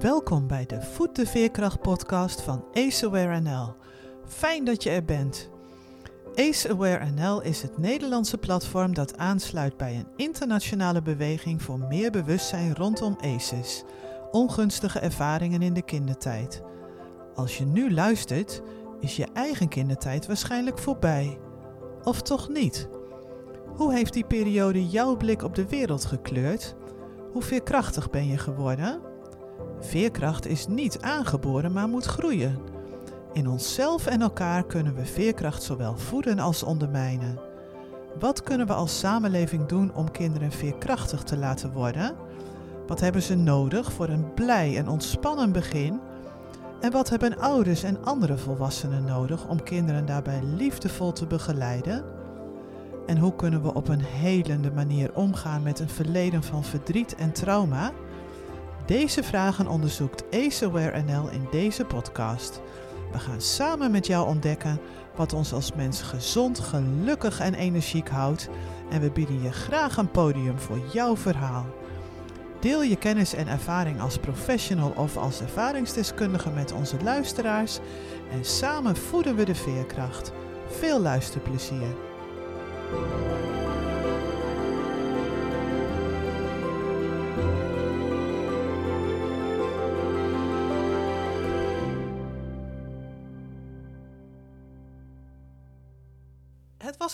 Welkom bij de Voet de Veerkracht podcast van Ace Aware NL. Fijn dat je er bent. Ace Aware NL is het Nederlandse platform dat aansluit bij een internationale beweging voor meer bewustzijn rondom ACEs, ongunstige ervaringen in de kindertijd. Als je nu luistert, is je eigen kindertijd waarschijnlijk voorbij. Of toch niet? Hoe heeft die periode jouw blik op de wereld gekleurd? Hoe veerkrachtig ben je geworden? Veerkracht is niet aangeboren, maar moet groeien. In onszelf en elkaar kunnen we veerkracht zowel voeden als ondermijnen. Wat kunnen we als samenleving doen om kinderen veerkrachtig te laten worden? Wat hebben ze nodig voor een blij en ontspannen begin? En wat hebben ouders en andere volwassenen nodig om kinderen daarbij liefdevol te begeleiden? En hoe kunnen we op een helende manier omgaan met een verleden van verdriet en trauma? Deze vragen onderzoekt AceAware NL in deze podcast. We gaan samen met jou ontdekken wat ons als mens gezond, gelukkig en energiek houdt. En we bieden je graag een podium voor jouw verhaal. Deel je kennis en ervaring als professional of als ervaringsdeskundige met onze luisteraars. En samen voeden we de veerkracht. Veel luisterplezier.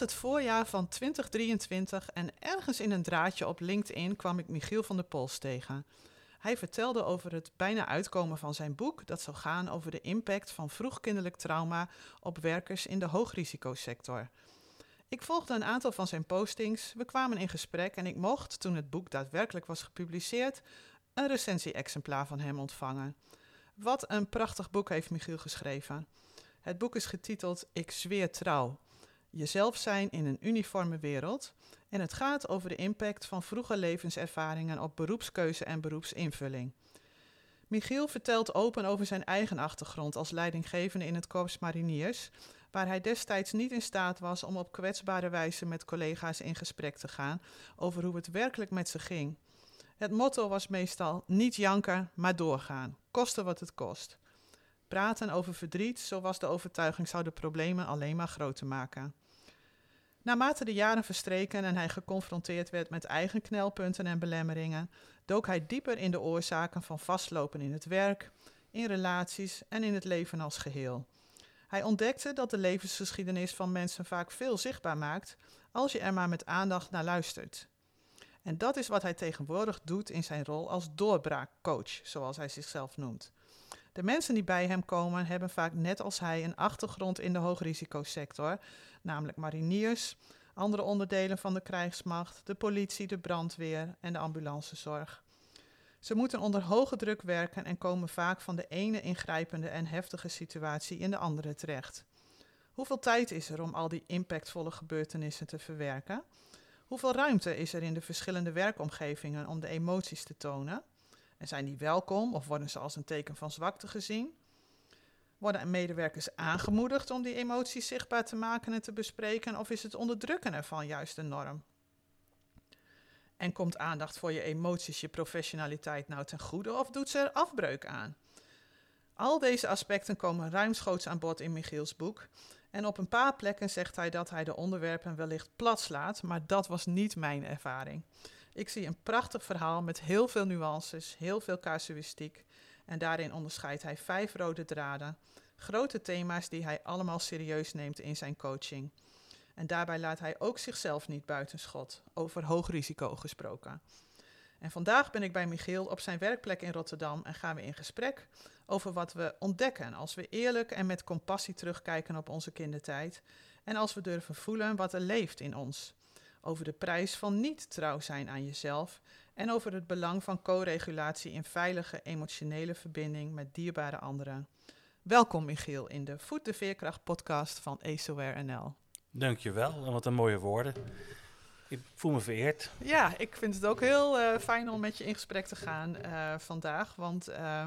Het voorjaar van 2023 en ergens in een draadje op LinkedIn kwam ik Michiel van der Pols tegen. Hij vertelde over het bijna uitkomen van zijn boek, dat zou gaan over de impact van vroegkinderlijk trauma op werkers in de hoogrisicosector. Ik volgde een aantal van zijn postings, we kwamen in gesprek en ik mocht, toen het boek daadwerkelijk was gepubliceerd, een recensie-exemplaar van hem ontvangen. Wat een prachtig boek heeft Michiel geschreven. Het boek is getiteld Ik zweer trouw jezelf zijn in een uniforme wereld. En het gaat over de impact van vroege levenservaringen op beroepskeuze en beroepsinvulling. Michiel vertelt open over zijn eigen achtergrond als leidinggevende in het Korps Mariniers, waar hij destijds niet in staat was om op kwetsbare wijze met collega's in gesprek te gaan over hoe het werkelijk met ze ging. Het motto was meestal niet janken, maar doorgaan, koste wat het kost. Praten over verdriet, zo was de overtuiging, zou de problemen alleen maar groter maken. Naarmate de jaren verstreken en hij geconfronteerd werd met eigen knelpunten en belemmeringen, dook hij dieper in de oorzaken van vastlopen in het werk, in relaties en in het leven als geheel. Hij ontdekte dat de levensgeschiedenis van mensen vaak veel zichtbaar maakt als je er maar met aandacht naar luistert. En dat is wat hij tegenwoordig doet in zijn rol als doorbraakcoach, zoals hij zichzelf noemt. De mensen die bij hem komen hebben vaak net als hij een achtergrond in de hoogrisicosector, namelijk mariniers, andere onderdelen van de krijgsmacht, de politie, de brandweer en de ambulancezorg. Ze moeten onder hoge druk werken en komen vaak van de ene ingrijpende en heftige situatie in de andere terecht. Hoeveel tijd is er om al die impactvolle gebeurtenissen te verwerken? Hoeveel ruimte is er in de verschillende werkomgevingen om de emoties te tonen? En zijn die welkom of worden ze als een teken van zwakte gezien? Worden medewerkers aangemoedigd om die emoties zichtbaar te maken en te bespreken, of is het onderdrukken ervan juist de norm? En komt aandacht voor je emoties, je professionaliteit nou ten goede, of doet ze er afbreuk aan? Al deze aspecten komen ruimschoots aan bod in Michiels boek. En op een paar plekken zegt hij dat hij de onderwerpen wellicht plat slaat, maar dat was niet mijn ervaring. Ik zie een prachtig verhaal met heel veel nuances, heel veel casuïstiek. En daarin onderscheidt hij vijf rode draden, grote thema's die hij allemaal serieus neemt in zijn coaching. En daarbij laat hij ook zichzelf niet buitenschot, over hoog risico gesproken. En vandaag ben ik bij Michiel op zijn werkplek in Rotterdam en gaan we in gesprek over wat we ontdekken als we eerlijk en met compassie terugkijken op onze kindertijd en als we durven voelen wat er leeft in ons over de prijs van niet trouw zijn aan jezelf en over het belang van co-regulatie in veilige emotionele verbinding met dierbare anderen. Welkom Michiel in de Voet de Veerkracht podcast van ACOR NL. Dankjewel, en wat een mooie woorden. Ik voel me vereerd. Ja, ik vind het ook heel uh, fijn om met je in gesprek te gaan uh, vandaag, want uh,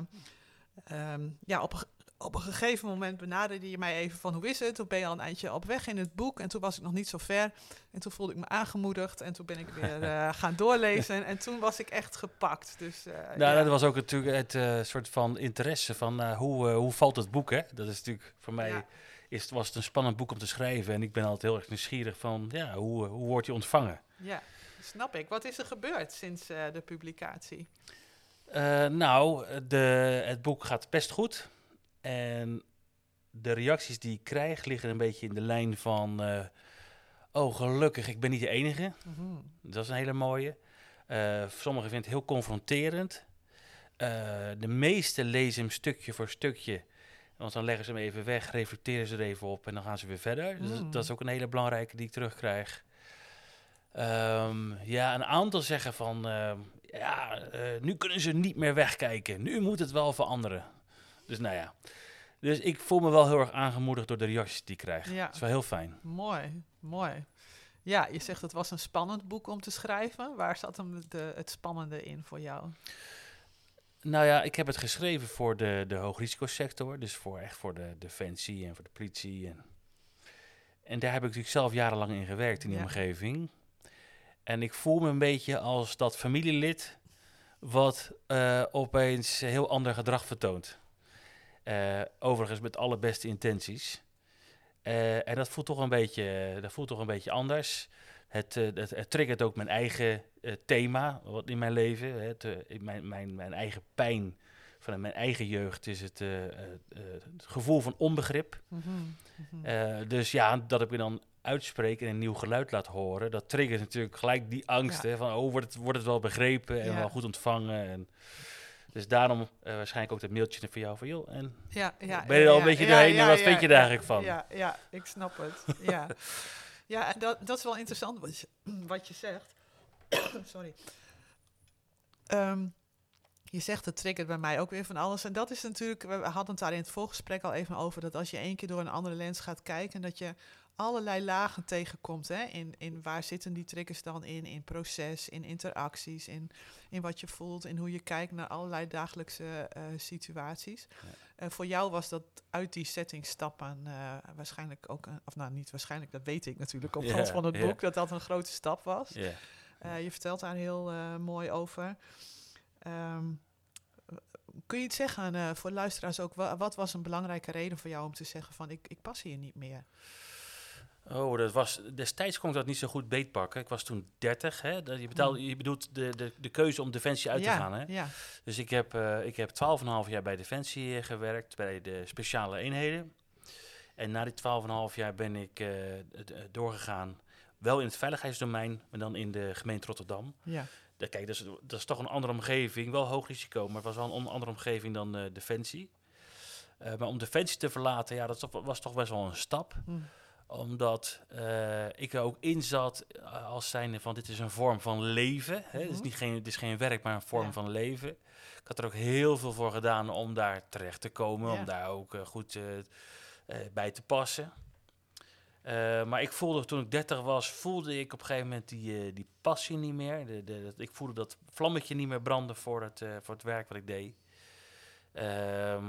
um, ja, op op een gegeven moment benaderde je mij even van hoe is het? Toen ben je al een eindje op weg in het boek en toen was ik nog niet zo ver. En toen voelde ik me aangemoedigd en toen ben ik weer eh, gaan doorlezen en toen was ik echt gepakt. Dus, uh, nou, ja. dat was ook natuurlijk het uh, soort van interesse van hoe, hoe valt het boek, hè? Dat is natuurlijk voor mij... Is, was het een spannend boek om te schrijven en ik ben altijd heel erg nieuwsgierig van, ja, hoe, hoe wordt je ontvangen? Ja, snap ik. Wat is er gebeurd sinds de publicatie? nou, de, het boek gaat best goed. En de reacties die ik krijg liggen een beetje in de lijn van... Uh, oh, gelukkig, ik ben niet de enige. Mm Dat is een hele mooie. Uh, sommigen vinden het heel confronterend. Uh, de meeste lezen hem stukje voor stukje. Want dan leggen ze hem even weg, reflecteren ze er even op en dan gaan ze weer verder. Dus dat, is ook een hele belangrijke die ik terugkrijg. Um, ja, een aantal zeggen van... ja, nu kunnen ze niet meer wegkijken. Nu moet het wel veranderen. Dus nou ja. Dus ik voel me wel heel erg aangemoedigd door de reacties die ik krijg. Ja. Dat is wel heel fijn. Mooi, mooi. Ja, je zegt het was een spannend boek om te schrijven. Waar zat hem de, het spannende in voor jou? Nou ja, ik heb het geschreven voor de, de hoogrisicosector. Dus voor, echt voor de defensie en voor de politie. En, en daar heb ik natuurlijk zelf jarenlang in gewerkt in die omgeving. En ik voel me een beetje als dat familielid wat uh, opeens heel ander gedrag vertoont. Uh, overigens met alle beste intenties. Uh, en dat voelt toch een beetje, dat voelt toch een beetje anders. Het, uh, het, het, triggert ook mijn eigen thema wat in mijn leven. Het, mijn, mijn, mijn eigen pijn van mijn eigen jeugd is het, het gevoel van onbegrip. Mm -hmm. dus ja, dat ik me dan uitspreek en een nieuw geluid laat horen, dat triggert natuurlijk gelijk die angst. Hè, van, oh, wordt het, wordt het wel begrepen en ja. wel goed ontvangen? En, dus daarom uh, waarschijnlijk ook dat mailtje voor jou van joh. En ja, ja, ben je er al een beetje doorheen en wat vind je daar eigenlijk van? Ja, ja, ik snap het. ja, ja dat, dat is wel interessant wat je, wat je zegt. Sorry. Um, je zegt het triggert bij mij ook weer van alles. En dat is natuurlijk, we hadden het daar in het voorgesprek al even over, dat als je één keer door een andere lens gaat kijken, dat je allerlei lagen tegenkomt. Hè? In, in waar zitten die triggers dan in? In proces, in interacties, in, in wat je voelt, in hoe je kijkt naar allerlei dagelijkse uh, situaties. Ja. Uh, voor jou was dat uit die setting stappen uh, waarschijnlijk ook, een, of nou niet waarschijnlijk, dat weet ik natuurlijk op grond van het boek, dat dat een grote stap was. je vertelt daar heel mooi over. Um, kun je iets zeggen voor luisteraars ook? Wat was een belangrijke reden voor jou om te zeggen van ik, ik pas hier niet meer? Oh, dat was, destijds kon ik dat niet zo goed beetpakken. Ik was toen 30. Hè? Je, betaalde, mm. je bedoelt de, de, de keuze om Defensie uit te gaan. Hè? Ja. Dus ik heb, uh, ik heb 12,5 jaar bij Defensie uh, gewerkt, bij de speciale eenheden. En na die 12,5 jaar ben ik uh, doorgegaan, wel in het veiligheidsdomein, maar dan in de gemeente Rotterdam. Ja. Dat, kijk, dat is, dat is toch een andere omgeving, wel hoog risico, maar het was wel een andere omgeving dan Defensie. maar om Defensie te verlaten, ja, dat was toch best wel een stap. Mm omdat uh, ik er ook in zat uh, als zijnde van dit is een vorm van leven. Hè? het, is mhm. niet geen, het is geen werk, maar een vorm van leven. Ik had er ook heel veel voor gedaan om daar terecht te komen. Om daar ook uh, goed bij te passen. maar ik voelde toen ik 30 was, voelde ik op een gegeven moment die, die passie niet meer. De, de, ik voelde dat vlammetje niet meer branden voor het, voor het werk wat ik deed. Ehm,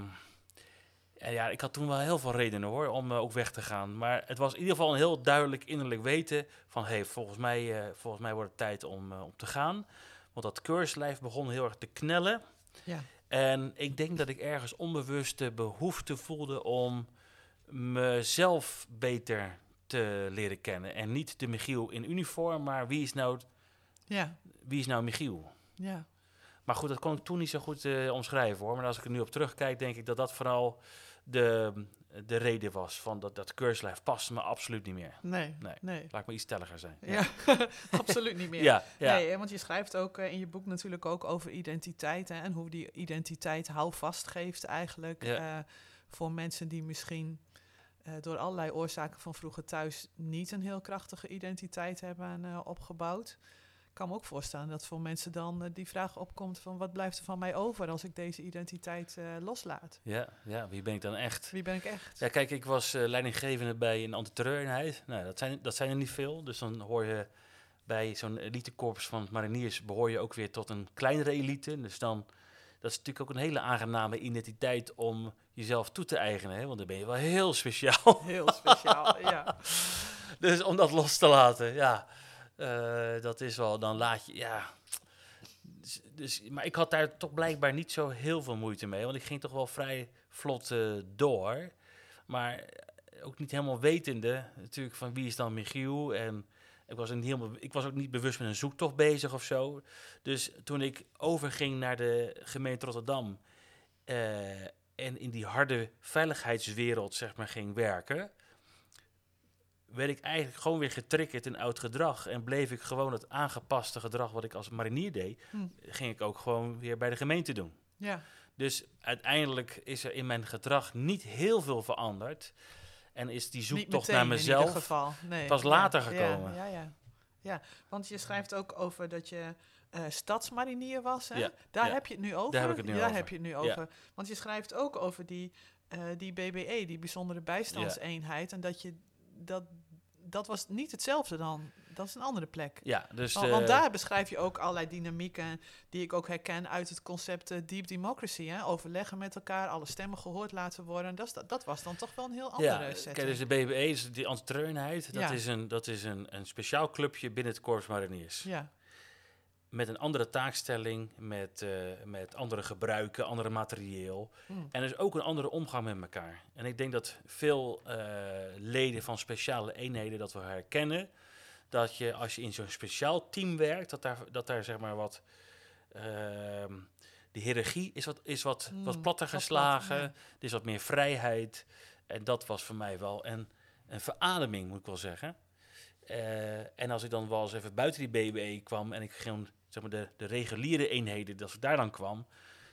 en ja, ik had toen wel heel veel redenen hoor, om uh, ook weg te gaan. Maar het was in ieder geval een heel duidelijk innerlijk weten van... hé, hey, volgens, mij, uh, volgens mij wordt het tijd om, uh, om te gaan. Want dat keurslijf begon heel erg te knellen. Ja. En ik denk dat ik ergens onbewust de behoefte voelde om mezelf beter te leren kennen. En niet de Michiel in uniform, maar wie is nou, ja. wie is nou Michiel? Ja. Maar goed, dat kon ik toen niet zo goed omschrijven hoor. Maar als ik er nu op terugkijk, denk ik dat dat vooral de, de reden was van dat, dat keurslijf past me absoluut niet meer. Nee, nee. nee. Laat me iets stelliger zijn. Ja, absoluut niet meer. ja, ja. Nee, want je schrijft ook uh, in je boek natuurlijk ook over identiteit hè, en hoe die identiteit houvast geeft eigenlijk uh, voor mensen die misschien uh, door allerlei oorzaken van vroeger thuis niet een heel krachtige identiteit hebben opgebouwd kan me ook voorstellen dat voor mensen dan uh, die vraag opkomt van wat blijft er van mij over als ik deze identiteit uh, loslaat? Ja, ja, wie ben ik dan echt? Wie ben ik echt? Ja, kijk, ik was uh, leidinggevende bij een antiterreureenheid. Nou, dat zijn, dat zijn er niet veel. Dus dan hoor je bij zo'n elitekorps van mariniers behoor je ook weer tot een kleinere elite. Dus dan dat is natuurlijk ook een hele aangename identiteit om jezelf toe te eigenen. Hè? Want dan ben je wel heel speciaal. Heel speciaal, ja. Dus om dat los te laten, ja. Uh, dat is wel, dan laat je, ja. Dus, dus, maar ik had daar toch blijkbaar niet zo heel veel moeite mee. Want ik ging toch wel vrij vlot uh, door. Maar ook niet helemaal wetende natuurlijk van wie is dan Michiel. En ik was, niet helemaal, ik was ook niet bewust met een zoektocht bezig of zo. Dus toen ik overging naar de gemeente Rotterdam... En in die harde veiligheidswereld zeg maar ging werken werd ik eigenlijk gewoon weer getriggerd in oud gedrag. En bleef ik gewoon het aangepaste gedrag wat ik als marinier deed, hm. ging ik ook gewoon weer bij de gemeente doen. Ja. Dus uiteindelijk is er in mijn gedrag niet heel veel veranderd. En is die zoektocht naar mezelf. Nee. pas later gekomen. Ja, ja, ja, ja. want je schrijft ook over dat je uh, stadsmarinier was. Hè? Ja, Daar heb je het nu over. Daar heb ik het nu Daar over. heb je het nu over. Want je schrijft ook over die, uh, die BBE, die bijzondere bijstandseenheid. En dat je dat, dat was niet hetzelfde dan. Dat is een andere plek. Ja, dus want, want daar beschrijf je ook allerlei dynamieken die ik ook herken uit het concept uh, deep democracy. Hè? Overleggen met elkaar, alle stemmen gehoord laten worden. Dat, dat, dat was dan toch wel een heel andere ja, setting. Kijk, dus de BBE is die antitreunheid. Dat is, een, dat is een, een speciaal clubje binnen het Korps Mariniers. Ja met een andere taakstelling, met, uh, met andere gebruiken, andere materieel. Hmm. En dus ook een andere omgang met elkaar. En ik denk dat veel uh, leden van speciale eenheden dat we herkennen. Dat je als je in zo'n speciaal team werkt, dat daar, dat daar zeg maar wat. Uh, de hiërarchie is wat, is wat, hmm, wat platter geslagen. Er is wat meer vrijheid. En dat was voor mij wel een, een verademing, moet ik wel zeggen. Uh, en als ik dan wel eens even buiten die BBE kwam en ik ging zeg maar de, de reguliere eenheden, dat ze daar dan kwam,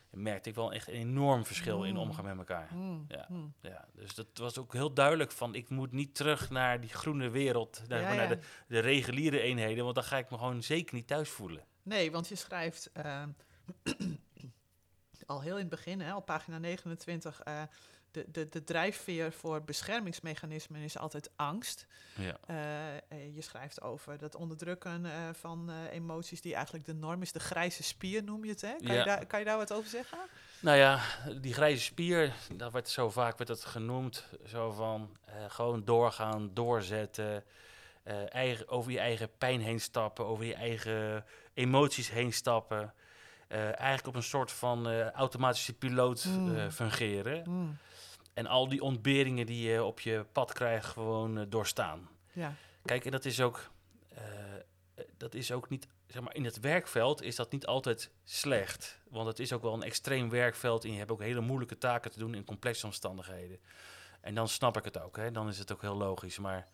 merkte ik wel echt een enorm verschil in mm. omgaan met elkaar. Mm. Ja, mm. ja, dus dat was ook heel duidelijk van, ik moet niet terug naar die groene wereld, naar, naar de, de, reguliere eenheden, want dan ga ik me gewoon zeker niet thuis voelen. Nee, want je schrijft uh, al heel in het begin, hè, op pagina 29, uh, de, de, de drijfveer voor beschermingsmechanismen is altijd angst. Ja. Uh, je schrijft over dat onderdrukken uh, van uh, emoties die eigenlijk de norm is. De grijze spier noem je het, hè? Kan, ja. je, daar, kan je daar wat over zeggen? Nou ja, die grijze spier, dat werd zo vaak werd het genoemd. Zo van gewoon doorgaan, doorzetten. eigen, over je eigen pijn heen stappen, over je eigen emoties heen stappen. eigenlijk op een soort van automatische piloot mm. fungeren. Mm en al die ontberingen die je op je pad krijgt, gewoon uh, doorstaan. Ja. Kijk, en dat is ook, uh, dat is ook niet, zeg maar, in het werkveld is dat niet altijd slecht. Want het is ook wel een extreem werkveld en je hebt ook hele moeilijke taken te doen in complexe omstandigheden. En dan snap ik het ook, hè? dan is het ook heel logisch. Maar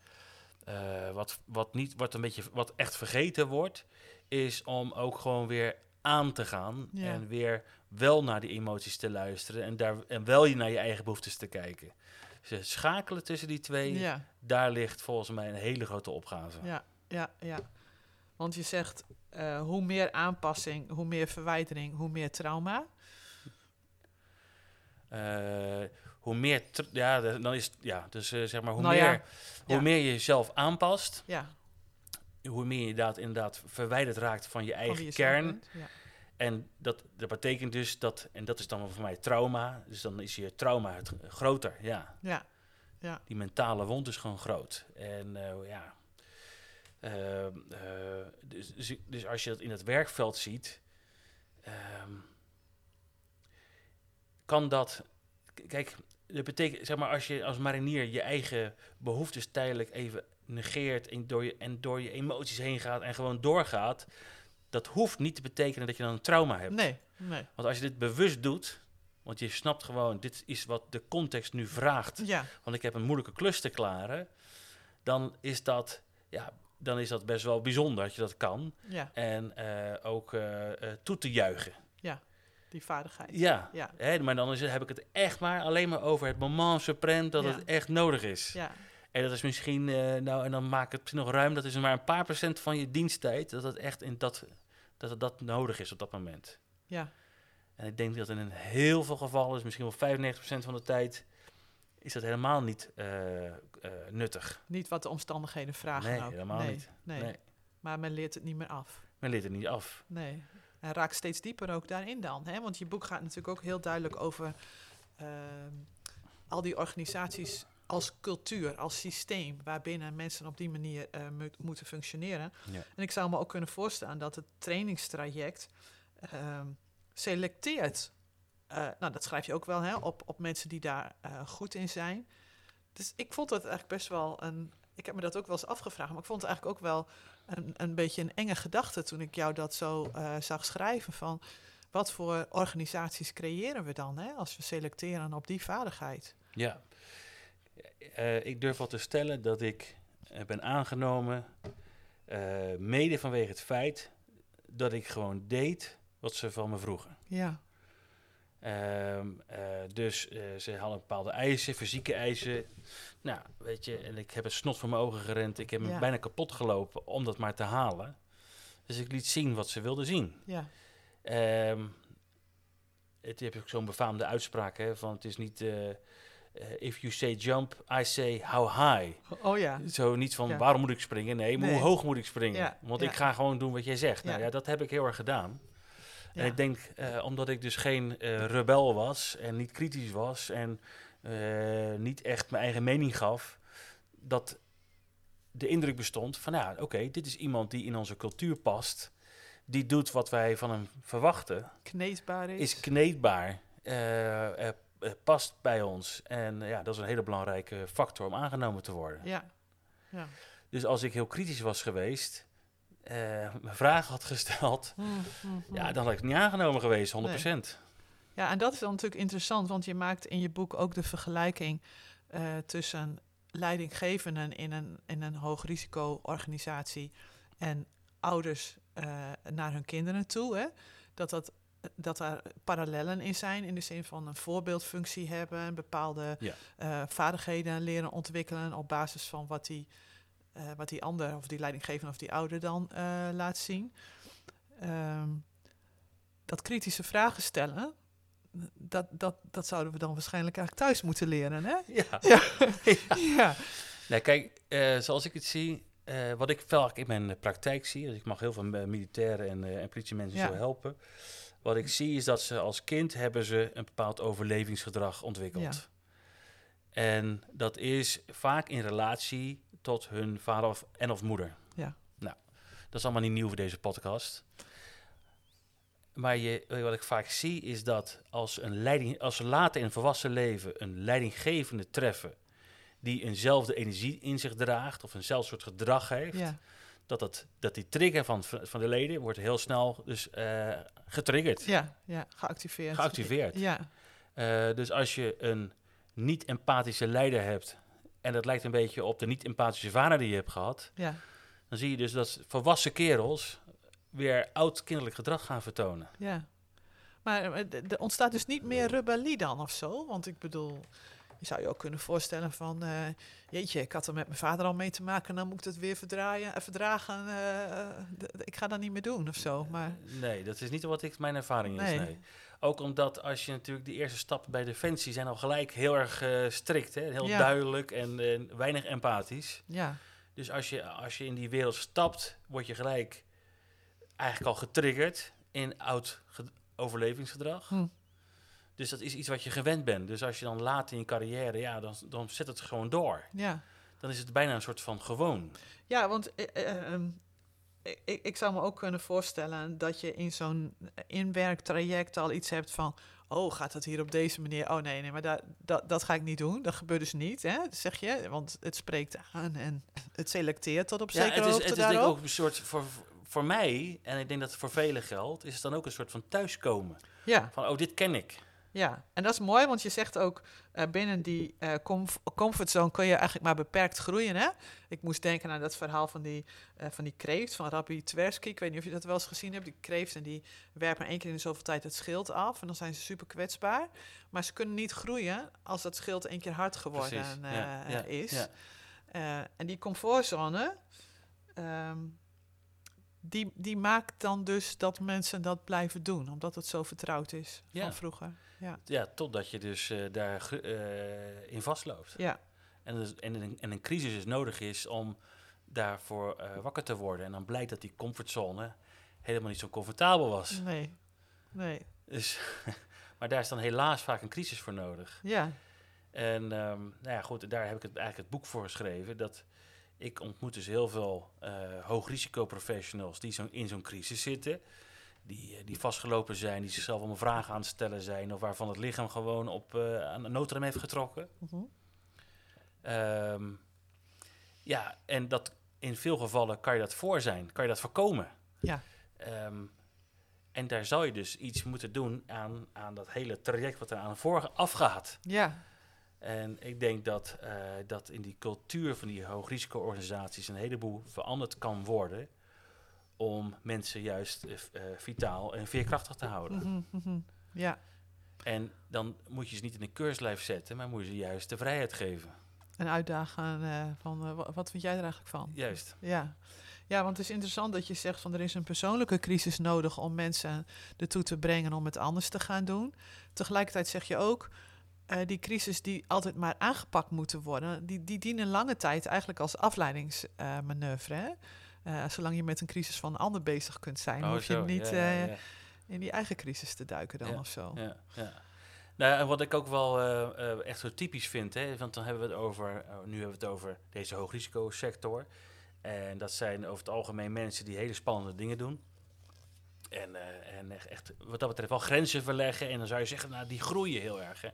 uh, wat, wat, niet, wat, een beetje, wat echt vergeten wordt, is om ook gewoon weer aan te gaan ja. en weer wel naar die emoties te luisteren en, daar, en wel je naar je eigen behoeftes te kijken. Ze schakelen tussen die twee, ja. daar ligt volgens mij een hele grote opgave. Ja, ja, ja. Want je zegt, uh, hoe meer aanpassing, hoe meer verwijdering, hoe meer trauma. Uh, hoe meer, ja, dan is ja, dus uh, zeg maar, hoe, nou meer, ja. hoe meer je jezelf aanpast, ja. Hoe meer je inderdaad, inderdaad verwijderd raakt van je eigen van kern. ja. En dat, dat betekent dus dat, en dat is dan voor mij trauma, dus dan is je trauma het groter, ja. Ja, ja. Die mentale wond is gewoon groot. En uh, ja, uh, uh, dus, dus, dus, als je dat in het werkveld ziet, um, kan dat, kijk, dat betekent, zeg maar, als je als marinier je eigen behoeftes tijdelijk even negeert en door je, en door je emoties heen gaat en gewoon doorgaat, dat hoeft niet te betekenen dat je dan een trauma hebt. Nee, nee. Want als je dit bewust doet, want je snapt gewoon, dit is wat de context nu vraagt. Ja. Want ik heb een moeilijke klus te klaren. Dan is dat, ja, dan is dat best wel bijzonder dat je dat kan. Ja. En uh, ook uh, toe te juichen. Ja, die vaardigheid. Ja, ja. Hè, maar dan is het, heb ik het echt maar alleen maar over het moment supreme dat ja. het echt nodig is. Ja. En dat is misschien, uh, nou, en dan maak het nog ruim, dat is maar een paar procent van je diensttijd, dat het echt in dat dat het dat nodig is op dat moment. Ja. En ik denk dat in een heel veel gevallen, is misschien wel 95% van de tijd, is dat helemaal niet uh, uh, nuttig. Niet wat de omstandigheden vragen. Nee, ook. helemaal nee, niet. Nee. nee. Maar men leert het niet meer af. Men leert het niet af. Nee. En raak steeds dieper ook daarin dan. Hè? Want je boek gaat natuurlijk ook heel duidelijk over ehm, al die organisaties als cultuur, als systeem, waarbinnen mensen op die manier uh, moeten functioneren. Ja. En ik zou me ook kunnen voorstellen dat het trainingstraject ehm, selecteert. Uh, nou, dat schrijf je ook wel hè, op, op mensen die daar uh, goed in zijn. Dus ik vond het eigenlijk best wel een. Ik heb me dat ook wel eens afgevraagd, maar ik vond het eigenlijk ook wel een, een beetje een enge gedachte toen ik jou dat zo zag schrijven. Van wat voor organisaties creëren we dan hè, als we selecteren op die vaardigheid? Ja, uh, ik durf wel te stellen dat ik uh, ben aangenomen, uh, mede vanwege het feit dat ik gewoon deed wat ze van me vroegen. Ja. Um, dus ze hadden bepaalde eisen, fysieke eisen. Nou, weet je, en ik heb het snot voor mijn ogen gerend. Ik heb me bijna kapot gelopen om dat maar te halen. Dus ik liet zien wat ze wilden zien. Ja. Um, het, je hebt ook zo'n befaamde uitspraak, hè, van het is niet uh, if you say jump, I say how high. Oh ja. Zo niet van waarom moet ik springen? Nee, hoe hoog moet ik springen? Want ik ga gewoon doen wat jij zegt. Nou ja, dat heb ik heel erg gedaan. En ik denk, uh, omdat ik dus geen uh, rebel was en niet kritisch was en niet echt mijn eigen mening gaf, dat de indruk bestond van, ja, oké, dit is iemand die in onze cultuur past, die doet wat wij van hem verwachten. Kneedbaar is. Is kneedbaar, uh, past bij ons. En ja, dat is een hele belangrijke factor om aangenomen te worden. Ja. ja. Dus als ik heel kritisch was geweest, uh, mijn vragen had gesteld, hm, hm, hm. ja, dan had ik niet aangenomen geweest, 100%. Ja, en dat is dan natuurlijk interessant, want je maakt in je boek ook de vergelijking uh, tussen leidinggevenden in een, in een hoogrisico-organisatie en ouders naar hun kinderen toe. Hè? Dat dat dat er parallellen in zijn, in de zin van een voorbeeldfunctie hebben, bepaalde uh, vaardigheden leren ontwikkelen op basis van wat die, uh, wat die ander of die leidinggevende of die ouder dan uh, laat zien. Um, dat kritische vragen stellen, dat, dat, dat zouden we dan waarschijnlijk eigenlijk thuis moeten leren, hè? Ja. ja. ja. Nee, kijk, zoals ik het zie, wat ik vaak in mijn praktijk zie, dus ik mag heel veel militairen en, en politiemensen ja. zo helpen. Wat ik zie is dat ze als kind hebben ze een bepaald overlevingsgedrag ontwikkeld. En dat is vaak in relatie tot hun vader of, en of moeder. Ja. Nou, dat is allemaal niet nieuw voor deze podcast. Maar je, wat ik vaak zie is dat als, een leiding, als ze later in volwassen leven een leidinggevende treffen die eenzelfde energie in zich draagt of eenzelfde soort gedrag heeft, ja dat, dat, dat die trigger van, van de leden wordt heel snel dus uh, getriggerd. Ja, ja, geactiveerd. Geactiveerd. Ja. Uh, dus als je een niet-empathische leider hebt, en dat lijkt een beetje op de niet-empathische vader die je hebt gehad, ja. dan zie je dus dat volwassen kerels weer oud-kinderlijk gedrag gaan vertonen. Ja. Maar eh, er ontstaat dus niet meer rebellie dan of zo? Want ik bedoel, je zou je ook kunnen voorstellen van, uh, jeetje, ik had er met mijn vader al mee te maken, dan moet ik het weer verdraaien, uh, verdragen. Uh, ik ga dat niet meer doen of zo. Maar... Nee, dat is niet wat ik, mijn ervaring is. Nee. Ook omdat als je natuurlijk de eerste stappen bij Defensie zijn al gelijk heel erg strikt, hè? heel duidelijk en weinig empathisch. Ja. Dus als je, als je in die wereld stapt, word je gelijk eigenlijk al getriggerd in oud overlevingsgedrag. Hm. Dus dat is iets wat je gewend bent. Dus als je dan laat in je carrière, ja, dan, dan zet het gewoon door. Ja. Dan is het bijna een soort van gewoon. Ja, want eh, eh, ehm, ik, ik zou me ook kunnen voorstellen dat je in zo'n inwerktraject al iets hebt van... Oh, gaat het hier op deze manier? Oh nee, nee, maar dat, dat, dat ga ik niet doen. Dat gebeurt dus niet, hè? zeg je. Want het spreekt aan en het selecteert tot op ja, zekere het is, Het is denk ik ook een soort... Voor, voor mij, en ik denk dat het voor velen geldt... is het dan ook een soort van thuiskomen. Ja. Van, oh, dit ken ik. Ja, en dat is mooi, want je zegt ook uh, binnen die uh, comf comfortzone kun je eigenlijk maar beperkt groeien. Hè? Ik moest denken aan dat verhaal van die, uh, van die kreeft, van Rabbi Tversky. Ik weet niet of je dat wel eens gezien hebt. Die kreeft en die werpen één keer in de zoveel tijd het schild af. En dan zijn ze super kwetsbaar. Maar ze kunnen niet groeien als dat schild één keer hard geworden ja, ja, is. Ja. en die comfortzone... Um, die, die maakt dan dus dat mensen dat blijven doen, omdat het zo vertrouwd is van vroeger. Ja, ja totdat je dus uh, daar uh, in vastloopt. Ja. En, dus, en, een, en een crisis is nodig is om daarvoor uh, wakker te worden. En dan blijkt dat die comfortzone helemaal niet zo comfortabel was. Nee, nee. Dus, maar daar is dan helaas vaak een crisis voor nodig. Ja. En um, nou ja, goed, daar heb ik het, eigenlijk het boek voor geschreven. Dat ik ontmoet dus heel veel uh, hoogrisicoprofessionals die zo in zo'n crisis zitten. Die, die vastgelopen zijn, die zichzelf allemaal vragen aan het stellen zijn. Of waarvan het lichaam gewoon op uh, aan een noodrem heeft getrokken. Mm um, ja, en dat in veel gevallen kan je dat voor zijn, kan je dat voorkomen. Ja. Um, en daar zou je dus iets moeten doen aan, aan dat hele traject wat er aan voor afgaat. Ja. En ik denk dat, uh, dat in die cultuur van die hoogrisico-organisaties een heleboel veranderd kan worden om mensen juist uh, vitaal en veerkrachtig te houden. Mm -hmm, Ja. En dan moet je ze niet in een keurslijf zetten, maar moet je ze juist de vrijheid geven. En uitdagen uh, van wat vind jij er eigenlijk van? Juist. Ja. Ja, want het is interessant dat je zegt van er is een persoonlijke crisis nodig om mensen ertoe te brengen om het anders te gaan doen. Tegelijkertijd zeg je ook, uh, die crisis die altijd maar aangepakt moeten worden, die, die dienen lange tijd eigenlijk als afleidingsmanoeuvre. Uh, zolang je met een crisis van een ander bezig kunt zijn, oh, hoef je niet ja, ja, ja. in die eigen crisis te duiken dan of zo. Ja, ja. Nou, en wat ik ook wel echt zo typisch vind, hè, want dan hebben we het over, nu hebben we het over deze hoogrisicosector. En dat zijn over het algemeen mensen die hele spannende dingen doen. En, uh, en echt, wat dat betreft wel grenzen verleggen. En dan zou je zeggen, nou, die groeien heel erg. Hè.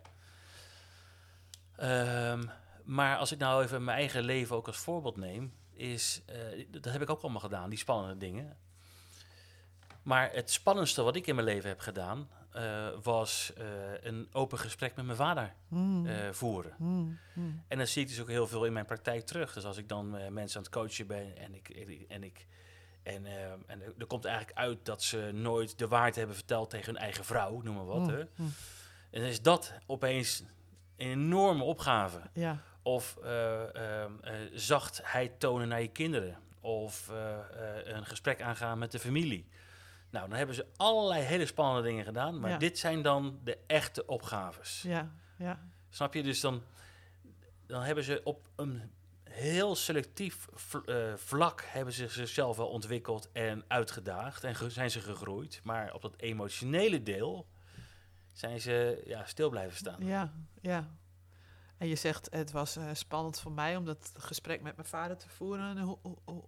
Um, maar als ik nou even mijn eigen leven ook als voorbeeld neem, is, uh, dat heb ik ook allemaal gedaan, die spannende dingen. Maar het spannendste wat ik in mijn leven heb gedaan, uh, was uh, een open gesprek met mijn vader mm. uh, voeren. Mm. Mm. En dan zie ik dus ook heel veel in mijn praktijk terug. Dus als ik dan mensen aan het coachen ben en ik. En, ik, en, en er komt eigenlijk uit dat ze nooit de waarheid hebben verteld tegen hun eigen vrouw, noem maar wat. Hè. En dan is dat opeens een enorme opgave. Ja. Of zachtheid tonen naar je kinderen. Of een gesprek aangaan met de familie. Nou, dan hebben ze allerlei hele spannende dingen gedaan, maar dit zijn dan de echte opgaves. Ja, ja. Snap je? Dus dan, dan hebben ze op een heel selectief uh, vlak hebben ze zichzelf wel ontwikkeld en uitgedaagd en zijn ze gegroeid. Maar op dat emotionele deel zijn ze ja, stil blijven staan. Ja, ja. En je zegt, het was uh, spannend voor mij om dat gesprek met mijn vader te voeren. Hoe, hoe,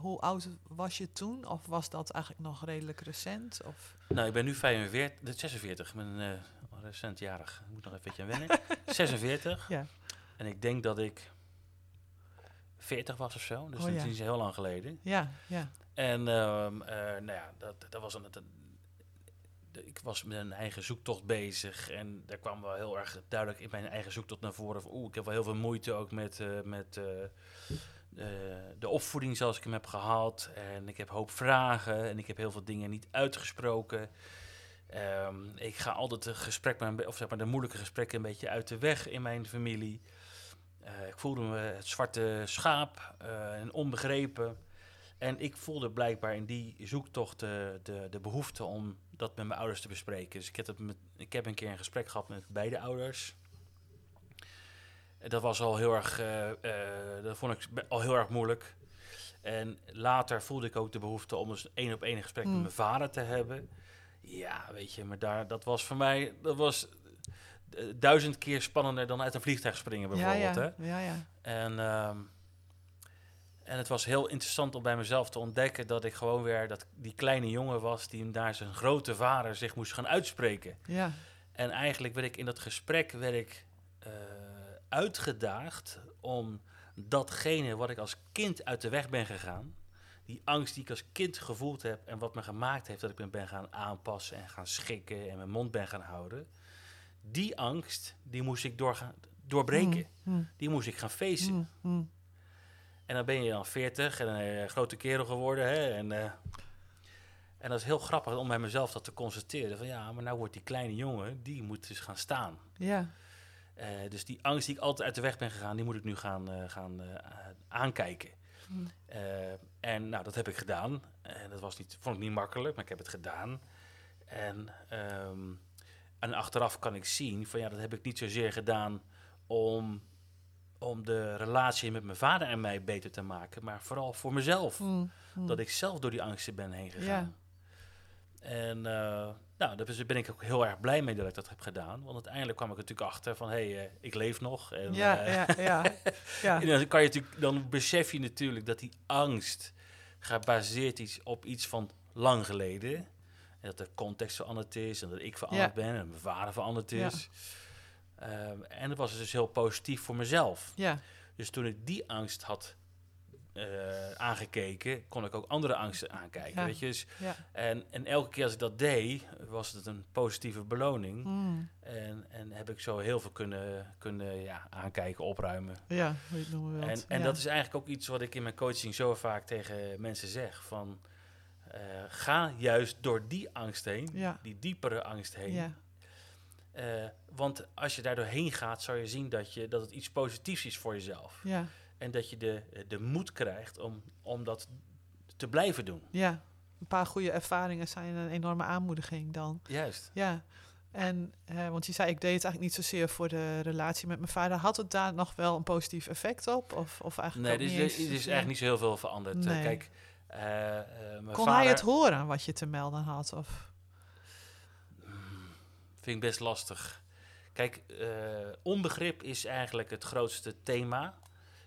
hoe oud was je toen? Of was dat eigenlijk nog redelijk recent? Of? Nou, ik ben nu 45, 46. Ik ben uh, recentjarig. Ik moet nog even aan wennen. 46. Ja. En ik denk dat ik 40 was of zo. Dus oh, dat ja. is heel lang geleden. Ja, ja. En uh, uh, nou ja, dat, dat was een, dat, ik was met een eigen zoektocht bezig. En daar kwam wel heel erg duidelijk in mijn eigen zoektocht naar voren. Oeh, ik heb wel heel veel moeite ook met, uh, met uh, de opvoeding zoals ik hem heb gehad. En ik heb hoop vragen en ik heb heel veel dingen niet uitgesproken. Um, ik ga altijd de gesprek, of zeg maar de moeilijke gesprekken een beetje uit de weg in mijn familie. Ik voelde me het zwarte schaap en onbegrepen. En ik voelde blijkbaar in die zoektocht de, de, de, behoefte om dat met mijn ouders te bespreken. Dus ik heb, het met, ik heb een keer een gesprek gehad met beide ouders dat was al heel erg, uh, uh, dat vond ik al heel erg moeilijk. En later voelde ik ook de behoefte om eens één op één gesprek met hmm. mijn vader te hebben. Ja, weet je, maar daar, dat was voor mij, dat was eh, duizend keer spannender dan uit een vliegtuig springen bijvoorbeeld. Ja, ja. Hè? ja, ja. En, um, en het was heel interessant om bij mezelf te ontdekken dat ik gewoon weer dat die kleine jongen was die daar zijn grote vader zich moest gaan uitspreken. Ja. En eigenlijk werd ik in dat gesprek werd ik, uh, uitgedaagd om datgene wat ik als kind uit de weg ben gegaan, die angst die ik als kind gevoeld heb en wat me gemaakt heeft dat ik me ben gaan aanpassen en gaan schikken en mijn mond ben gaan houden, die angst, die moest ik doorgaan, doorbreken. Mm, mm. Die moest ik gaan facen. Mm, en dan ben je dan 40 en een grote kerel geworden. Hè, en, uh, en dat is heel grappig om bij mezelf dat te constateren. Van ja, maar nou wordt die kleine jongen, die moet dus gaan staan. Ja. Uh, dus die angst die ik altijd uit de weg ben gegaan, die moet ik nu gaan, uh, gaan aankijken. Mm. en nou, dat heb ik gedaan. En dat was niet, vond ik niet makkelijk, maar ik heb het gedaan. En, um, en achteraf kan ik zien van ja, dat heb ik niet zozeer gedaan om, om de relatie met mijn vader en mij beter te maken, maar vooral voor mezelf. Mm. Mm. Dat ik zelf door die angsten ben heen gegaan. En uh, nou, daar ben ik ook heel erg blij mee dat ik dat heb gedaan. Want uiteindelijk kwam ik natuurlijk achter van, hé, hey, ik leef nog. En, ja, ja, ja, ja. en dan, kan je natuurlijk, dan besef je natuurlijk dat die angst gebaseerd is op iets van lang geleden. En dat de context veranderd is en dat ik veranderd ben en mijn vader veranderd is. Um, en dat was dus heel positief voor mezelf. Ja. Dus toen ik die angst had uh, aangekeken, kon ik ook andere angsten aankijken. Weet je? Dus, ja. en, en elke keer als ik dat deed, was het een positieve beloning. Mm. En, en heb ik zo heel veel kunnen, kunnen ja, aankijken, opruimen. Ja, weet nog wel. En, en dat is eigenlijk ook iets wat ik in mijn coaching zo vaak tegen mensen zeg. Van, uh, ga juist door die angst heen, die diepere angst heen. Uh, want als je daar doorheen gaat, zou je zien dat, je, dat het iets positiefs is voor jezelf. Ja. En dat je de, de moed krijgt om, om dat te blijven doen. Ja, een paar goede ervaringen zijn een enorme aanmoediging dan. Juist. Ja. En, eh, want je zei, ik deed het eigenlijk niet zozeer voor de relatie met mijn vader. Had het daar nog wel een positief effect op? Of, of eigenlijk nee, er is, is, eigenlijk niet zo heel veel veranderd. Nee. kijk, uh, mijn Kon hij het horen wat je te melden had? Of? Vind ik best lastig. Kijk, uh, onbegrip is eigenlijk het grootste thema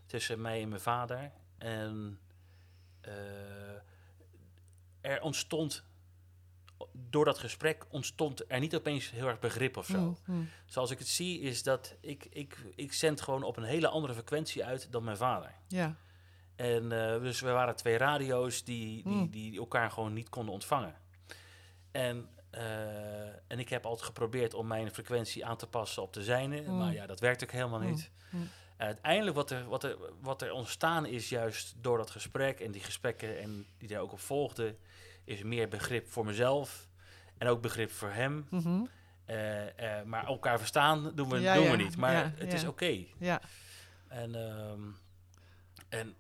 tussen mij en mijn vader. En uh, er ontstond, door dat gesprek ontstond er niet opeens heel erg begrip of zo. Mm, mm. Zoals ik het zie, is dat ik, ik, ik zend gewoon op een hele andere frequentie uit dan mijn vader. Ja. En uh, dus we waren twee radio's die, die, mm. die elkaar gewoon niet konden ontvangen. En en ik heb altijd geprobeerd om mijn frequentie aan te passen op de zijne. Maar ja, dat werkt ook helemaal niet uiteindelijk wat er, wat, er, wat er ontstaan is, juist door dat gesprek en die gesprekken en die daar ook op volgden, is meer begrip voor mezelf en ook begrip voor hem. Mhm. Eh, eh, maar elkaar verstaan doen we, doen we niet. Maar het is oké. Ja. En, um, en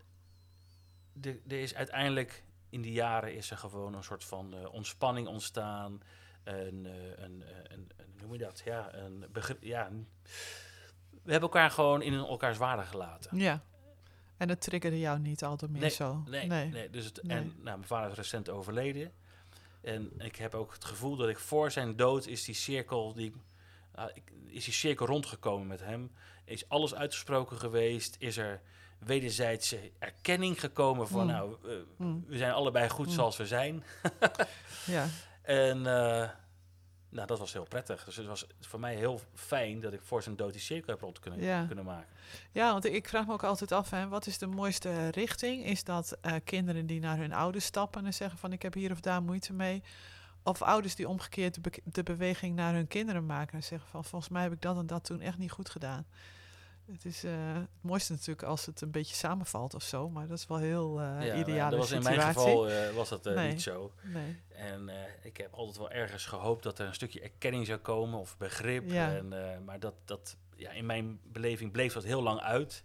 er is uiteindelijk in die jaren is er gewoon een soort van uh, ontspanning ontstaan. Een, een, een, een, hoe noem je dat? Ja, een begrip. Ja, we hebben elkaar gewoon in elkaars waarde gelaten. Ja. En het triggerde jou niet altijd meer zo? Nee, nee. nee. Dus het, En nou, mijn vader is recent overleden. En ik heb ook het gevoel dat ik voor zijn dood is die cirkel, die, uh, is die cirkel rondgekomen met hem. Is alles uitgesproken geweest? Is er wederzijdse erkenning gekomen van, mm. nou, mm. we zijn allebei goed mm. zoals we zijn. ja. En uh, nou, dat was heel prettig. Dus het was voor mij heel fijn dat ik voor zijn dood die cirkel heb rond kunnen, kunnen maken. Ja, want ik vraag me ook altijd af, hè, wat is de mooiste richting? Is dat uh, kinderen die naar hun ouders stappen en zeggen van ik heb hier of daar moeite mee? Of ouders die omgekeerd de, be de beweging naar hun kinderen maken en zeggen van volgens mij heb ik dat en dat toen echt niet goed gedaan. Het is uh, het mooiste natuurlijk als het een beetje samenvalt of zo, maar dat is wel heel uh, ja, ideale dat was In mijn geval uh, was dat nee. niet zo. Nee. En ik heb altijd wel ergens gehoopt dat er een stukje erkenning zou komen of begrip. Ja. En, maar dat, dat, ja, in mijn beleving bleef dat heel lang uit.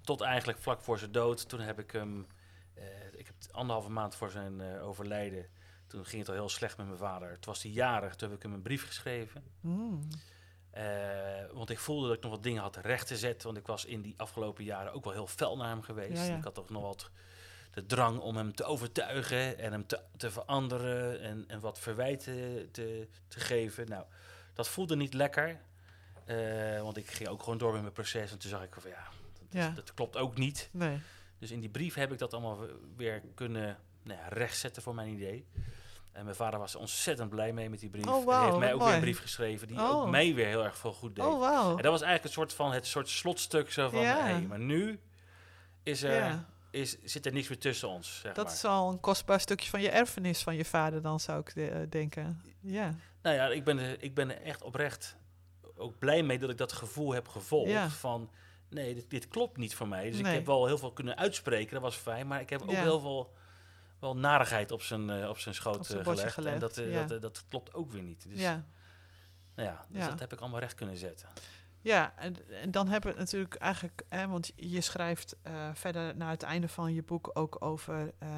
Tot eigenlijk vlak voor zijn dood. Toen heb ik hem, ik heb anderhalve maand voor zijn overlijden, toen ging het al heel slecht met mijn vader. Het was hij jarig, toen heb ik hem een brief geschreven. Mm. Uh, want ik voelde dat ik nog wat dingen had recht te zetten. Want ik was in die afgelopen jaren ook wel heel fel naar hem geweest. Ja, ja. Ik had toch nog wat de drang om hem te overtuigen en hem te, te veranderen en, en wat verwijten te, te geven. Nou, dat voelde niet lekker. Uh, want ik ging ook gewoon door met mijn proces. En toen zag ik van ja, dat, is, dat klopt ook niet. Nee. Dus in die brief heb ik dat allemaal weer kunnen nou ja, rechtzetten voor mijn idee. En mijn vader was ontzettend blij mee met die brief. Oh, wow, heeft mij ook weer een brief geschreven die ook oh. mij weer heel erg veel goed deed. Oh, wow. En dat was eigenlijk een soort van het soort slotstuk zo van, ja. hey, maar nu is er, ja. is, zit er niks meer tussen ons. Zeg dat maar. is al een kostbaar stukje van je erfenis van je vader dan, zou ik de, uh, denken. Ja. Nou ja, ik ben, er, ik ben echt oprecht ook blij mee dat ik dat gevoel heb gevolgd ja. van... Nee, dit, dit, klopt niet voor mij. Dus nee. ik heb wel heel veel kunnen uitspreken, dat was fijn. Maar ik heb ook heel veel wel narigheid op zijn, uh, op zijn schoot uh, gelegd. gelegd. En dat, ja. dat, dat, klopt ook weer niet. Dus, ja. Nou ja, dus ja. dat heb ik allemaal recht kunnen zetten. Ja, en, en, dan hebben we het natuurlijk eigenlijk, hè, want je schrijft uh, verder naar het einde van je boek ook over uh,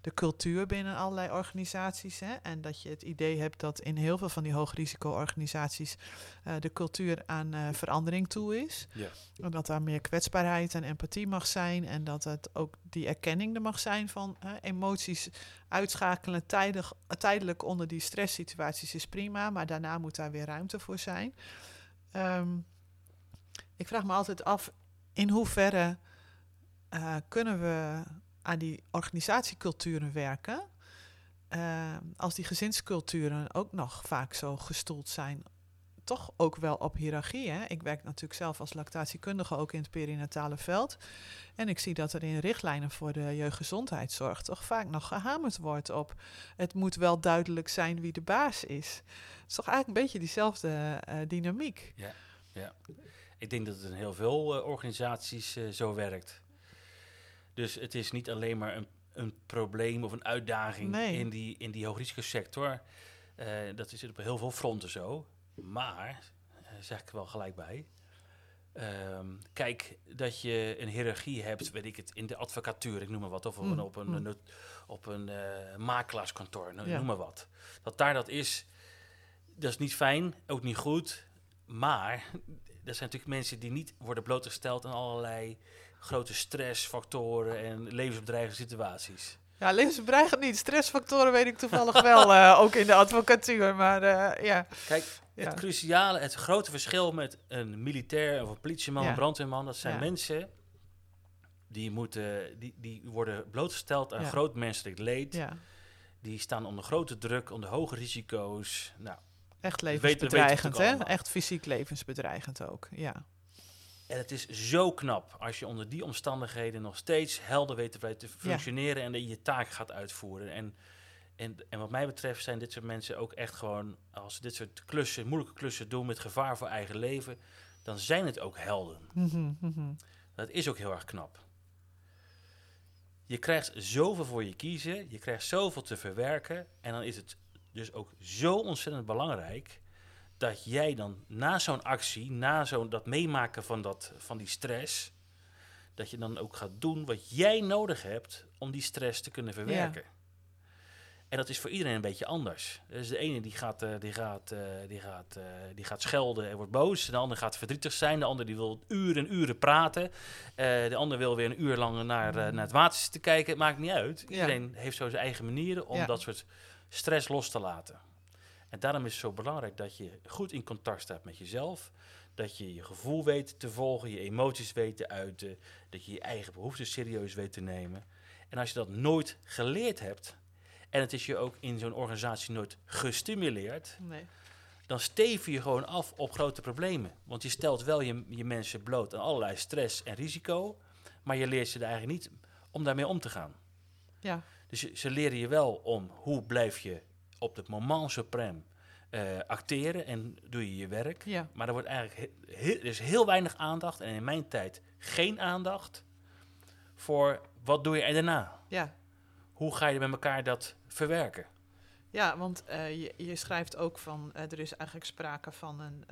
de cultuur binnen allerlei organisaties. Hè, en dat je het idee hebt dat in heel veel van die hoogrisico-organisaties uh, de cultuur aan verandering toe is. Ja. En dat daar meer kwetsbaarheid en empathie mag zijn. En dat het ook die erkenning er mag zijn van emoties uitschakelen tijdig, tijdelijk onder die stresssituaties is prima, maar daarna moet daar weer ruimte voor zijn. Um, ik vraag me altijd af in hoeverre uh, kunnen we aan die organisatieculturen werken. Uh, als die gezinsculturen ook nog vaak zo gestoeld zijn, toch ook wel op hiërarchie. Ik werk natuurlijk zelf als lactatiekundige ook in het perinatale veld. En ik zie dat er in richtlijnen voor de jeugdgezondheidszorg toch vaak nog gehamerd wordt op het moet wel duidelijk zijn wie de baas is. Het is toch eigenlijk een beetje diezelfde uh, dynamiek. Ja, ja. Ik denk dat het in heel veel uh, organisaties uh, zo werkt. Dus het is niet alleen maar een, een probleem of een uitdaging nee. in die, in die hoogrisicosector. Uh, dat is op heel veel fronten zo. Maar, zeg ik wel gelijk bij, Um, kijk, dat je een hiërarchie hebt, weet ik het, in de advocatuur, ik noem maar wat, of mm. op een, mm. een, op een uh, makelaarskantoor, ja. noem maar wat. Dat daar dat is, dat is niet fijn, ook niet goed, maar dat zijn natuurlijk mensen die niet worden blootgesteld aan allerlei grote stressfactoren en levensbedreigende situaties. Ja, levensbedreigend niet. Stressfactoren weet ik toevallig wel, uh, ook in de advocatuur. Maar uh, ja. Kijk, het cruciale, het grote verschil met een militair of een politieman, ja. een brandweerman, dat zijn ja. mensen die, moeten, die, die worden blootgesteld aan groot menselijk leed. Die staan onder grote druk, onder hoge risico's. Nou, Echt levensbedreigend, hè? Echt fysiek levensbedreigend ook, ja. En het is zo knap als je onder die omstandigheden nog steeds helder weet te functioneren en je taak gaat uitvoeren. En, en, en wat mij betreft zijn dit soort mensen ook echt gewoon, als ze dit soort klussen, moeilijke klussen doen met gevaar voor eigen leven, dan zijn het ook helden. Mhm, mhm. Dat is ook heel erg knap. Je krijgt zoveel voor je kiezen, je krijgt zoveel te verwerken en dan is het dus ook zo ontzettend belangrijk dat jij dan na zo'n actie, na zo'n dat meemaken van, dat, van die stress, dat je dan ook gaat doen wat jij nodig hebt om die stress te kunnen verwerken. En dat is voor iedereen een beetje anders. Dus de ene die gaat, uh, die gaat, uh, die gaat, uh, die gaat schelden en wordt boos. De ander gaat verdrietig zijn. De ander die wil uren en uren praten. de ander wil weer een uur lang naar, naar het water te kijken. Het maakt niet uit. Iedereen heeft zo zijn eigen manieren om dat soort stress los te laten. En daarom is het zo belangrijk dat je goed in contact staat met jezelf. Dat je je gevoel weet te volgen, je emoties weet te uiten. Dat je je eigen behoeften serieus weet te nemen. En als je dat nooit geleerd hebt, en het is je ook in zo'n organisatie nooit gestimuleerd, nee. dan steven je gewoon af op grote problemen. Want je stelt wel je, je mensen bloot aan allerlei stress en risico, maar je leert ze er eigenlijk niet om daarmee om te gaan. Ja. Dus ze leren je wel om hoe blijf je op het moment suprem uh, acteren en doe je je werk. Ja. Maar er wordt eigenlijk heel, er is heel weinig aandacht en in mijn tijd geen aandacht voor wat doe je er daarna. Ja. Hoe ga je met elkaar dat verwerken? Ja, want uh, je, je, schrijft ook van uh, er is eigenlijk sprake van een,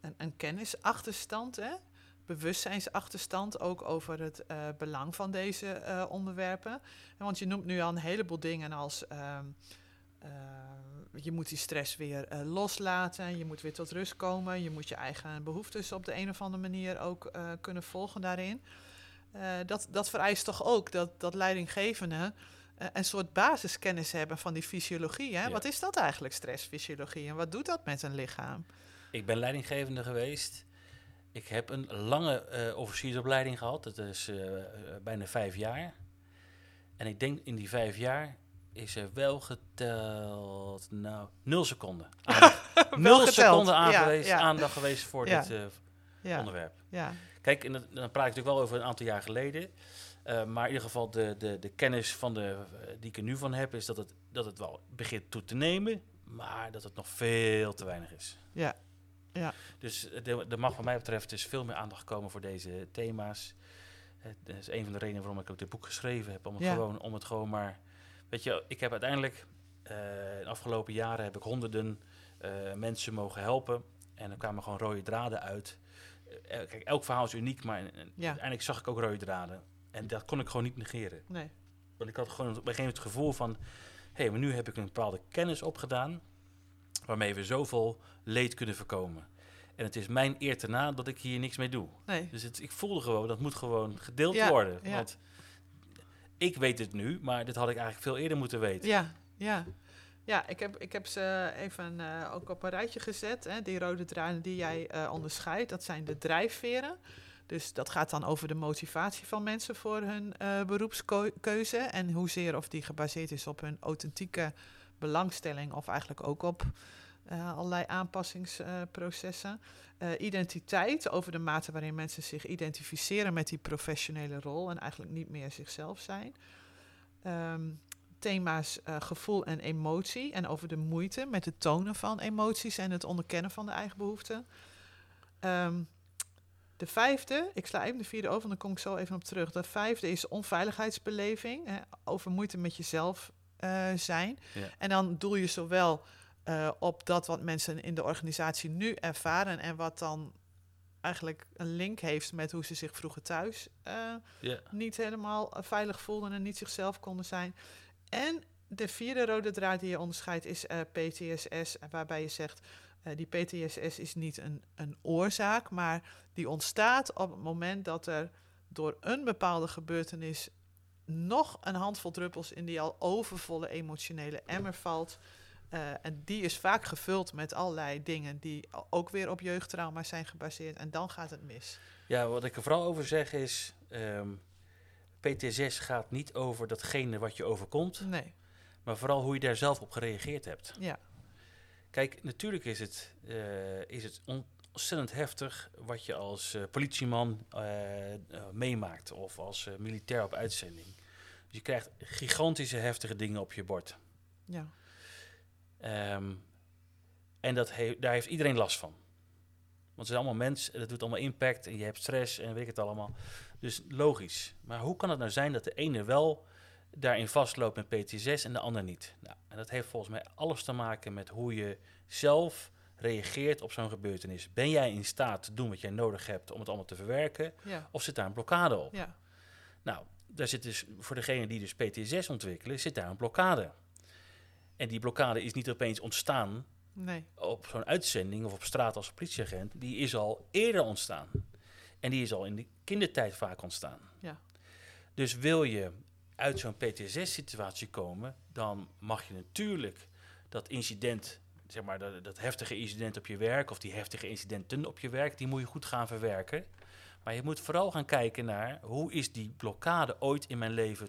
een, een kennisachterstand. Hè? Bewustzijnsachterstand ook over het uh, belang van deze uh, onderwerpen. want je noemt nu al een heleboel dingen als uh, je moet die stress weer loslaten, je moet weer tot rust komen, je moet je eigen behoeftes op de een of andere manier ook kunnen volgen daarin. dat, dat vereist toch ook dat, dat leidinggevenden een soort basiskennis hebben van die fysiologie. Hè? Wat is dat eigenlijk, stressfysiologie? En wat doet dat met een lichaam? Ik ben leidinggevende geweest. Ik heb een lange uh, officiersopleiding gehad. Dat is uh, bijna vijf jaar. En ik denk in die vijf jaar is er wel geteld, nou, nul seconden. nul seconden ja, aandacht geweest voor dit uh, onderwerp. Kijk, en dan, dan praat ik natuurlijk wel over een aantal jaar geleden. Uh, maar in ieder geval de, de, de kennis van de, die ik er nu van heb, is dat het, dat het wel begint toe te nemen, maar dat het nog veel te weinig is. Ja, ja. Dus er mag wat mij betreft dus veel meer aandacht komen voor deze thema's. Dat is een van de redenen waarom ik ook dit boek geschreven heb. Om het, gewoon, om het gewoon maar... Weet je, ik heb uiteindelijk... Uh, de afgelopen jaren heb ik honderden uh, mensen mogen helpen. En er kwamen gewoon rode draden uit. kijk, elk verhaal is uniek, maar uiteindelijk zag ik ook rode draden. En dat kon ik gewoon niet negeren. Nee. Want ik had gewoon op een gegeven moment het gevoel van... hé, hey, maar nu heb ik een bepaalde kennis opgedaan... waarmee we zoveel leed kunnen voorkomen. En het is mijn eer te na dat ik hier niks mee doe. Nee. Dus het, ik voelde gewoon, dat moet gewoon gedeeld worden. Ja. Want ik weet het nu, maar dit had ik eigenlijk veel eerder moeten weten. Ja, ja. Ja, ik heb, ik heb ze even uh, ook op een rijtje gezet. Hè. Die rode draden die jij uh, onderscheidt, dat zijn de drijfveren. Dus dat gaat dan over de motivatie van mensen voor hun uh, beroepskeuze. En hoezeer of die gebaseerd is op hun authentieke belangstelling of eigenlijk ook op uh, allerlei aanpassingsprocessen. Uh, identiteit, over de mate waarin mensen zich identificeren met die professionele rol en eigenlijk niet meer zichzelf zijn. Um, thema's uh, gevoel en emotie en over de moeite met het tonen van emoties en het onderkennen van de eigen behoeften. Um, de vijfde, ik sla even de vierde over, dan kom ik zo even op terug. De vijfde is onveiligheidsbeleving, hè, over moeite met jezelf uh, zijn. Ja. En dan doel je zowel uh, op dat wat mensen in de organisatie nu ervaren en wat dan eigenlijk een link heeft met hoe ze zich vroeger thuis uh, yeah. niet helemaal veilig voelden en niet zichzelf konden zijn. En de vierde rode draad die je onderscheidt is uh, PTSS, waarbij je zegt die PTSS is niet een, een oorzaak, maar die ontstaat op het moment dat er door een bepaalde gebeurtenis nog een handvol druppels in die al overvolle emotionele emmer valt. Uh, en die is vaak gevuld met allerlei dingen die ook weer op jeugdtrauma zijn gebaseerd. En dan gaat het mis. Ja, wat ik er vooral over zeg is... Um, PTSS gaat niet over datgene wat je overkomt. Nee. Maar vooral hoe je daar zelf op gereageerd hebt. Ja. Kijk, natuurlijk is het, uh, is het ontzettend heftig wat je als uh, politieman meemaakt of als militair op uitzending. Dus je krijgt gigantische heftige dingen op je bord. Ja. Um, en dat he daar heeft iedereen last van. Want het zijn allemaal mensen, dat doet allemaal impact en je hebt stress en weet ik het allemaal. Dus logisch. Maar hoe kan het nou zijn dat de ene wel daarin vastloopt met PTSS en de ander niet? Nou, en dat heeft volgens mij alles te maken met hoe je zelf reageert op zo'n gebeurtenis. Ben jij in staat te doen wat jij nodig hebt om het allemaal te verwerken? Ja. Of zit daar een blokkade op? Ja. Nou, daar zit dus voor degene die dus PTSS ontwikkelen, zit daar een blokkade. En die blokkade is niet opeens ontstaan nee. op zo'n uitzending of op straat als politieagent. Die is al eerder ontstaan. En die is al in de kindertijd vaak ontstaan. Ja. Dus wil je uit zo'n PTSS-situatie komen, dan mag je natuurlijk dat incident, zeg maar dat, dat, heftige incident op je werk of die heftige incidenten op je werk, die moet je goed gaan verwerken. Maar je moet vooral gaan kijken naar hoe is die blokkade ooit in mijn leven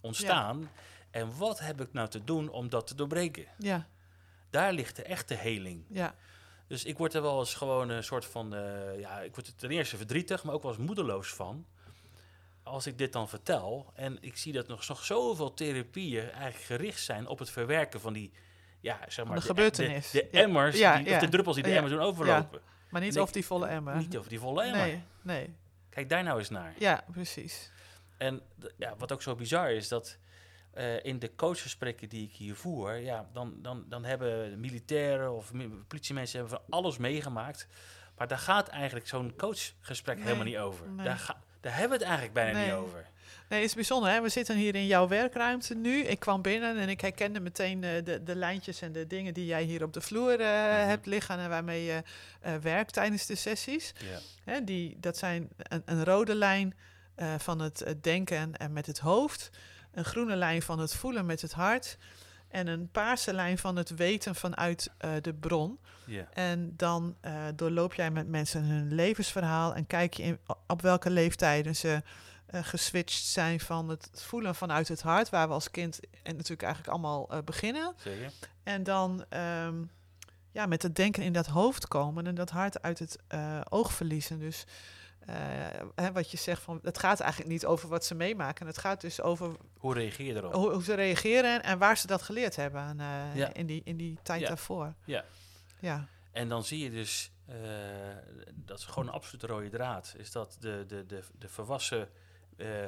ontstaan ja. En wat heb ik nou te doen om dat te doorbreken. Ja. Daar ligt de echte heling. Ja. Dus ik word er wel eens gewoon een soort van, uh, ja, ik word er ten eerste verdrietig, maar ook wel eens moedeloos van. Als ik dit dan vertel en ik zie dat nog, nog zoveel therapieën eigenlijk gericht zijn op het verwerken van die, ja, zeg maar, de, gebeurtenis. De, de emmers, ja. Die, of de druppels die de emmers doen overlopen. Maar niet over die volle emmer. Niet over die volle emmer. Nee, nee. Kijk daar nou eens naar. Ja, precies. En ja, wat ook zo bizar is, dat uh, in de coachgesprekken die ik hier voer, ja, dan, dan, dan hebben militairen of politiemensen hebben van alles meegemaakt. Maar daar gaat eigenlijk zo'n coachgesprek nee, helemaal niet over. Nee. Daar, ga, daar hebben we het eigenlijk bijna nee. niet over. Nee, het is bijzonder. Hè? We zitten hier in jouw werkruimte nu. Ik kwam binnen en ik herkende meteen uh, de, de lijntjes en de dingen die jij hier op de vloer uh, mm -hmm. hebt liggen en waarmee je uh, werkt tijdens de sessies. Yeah. Hè, die, dat zijn een, een rode lijn van het, het denken en met het hoofd een groene lijn van het voelen met het hart en een paarse lijn van het weten vanuit uh, de bron. Yeah. En dan uh, doorloop jij met mensen hun levensverhaal en kijk je in, op welke leeftijden ze uh, geswitcht zijn van het voelen vanuit het hart, waar we als kind en natuurlijk eigenlijk allemaal beginnen. Zeker. En dan um, ja, met het denken in dat hoofd komen en dat hart uit het oog verliezen. Dus uh, hè, wat je zegt, van, het gaat eigenlijk niet over wat ze meemaken. Het gaat dus over... Hoe reageer je erop? Hoe, hoe ze reageren en waar ze dat geleerd hebben uh, ja. in, die, in die tijd ja. daarvoor. Ja. ja. En dan zie je dus, uh, dat is gewoon een absolute rode draad, is dat de, de, de, de volwassen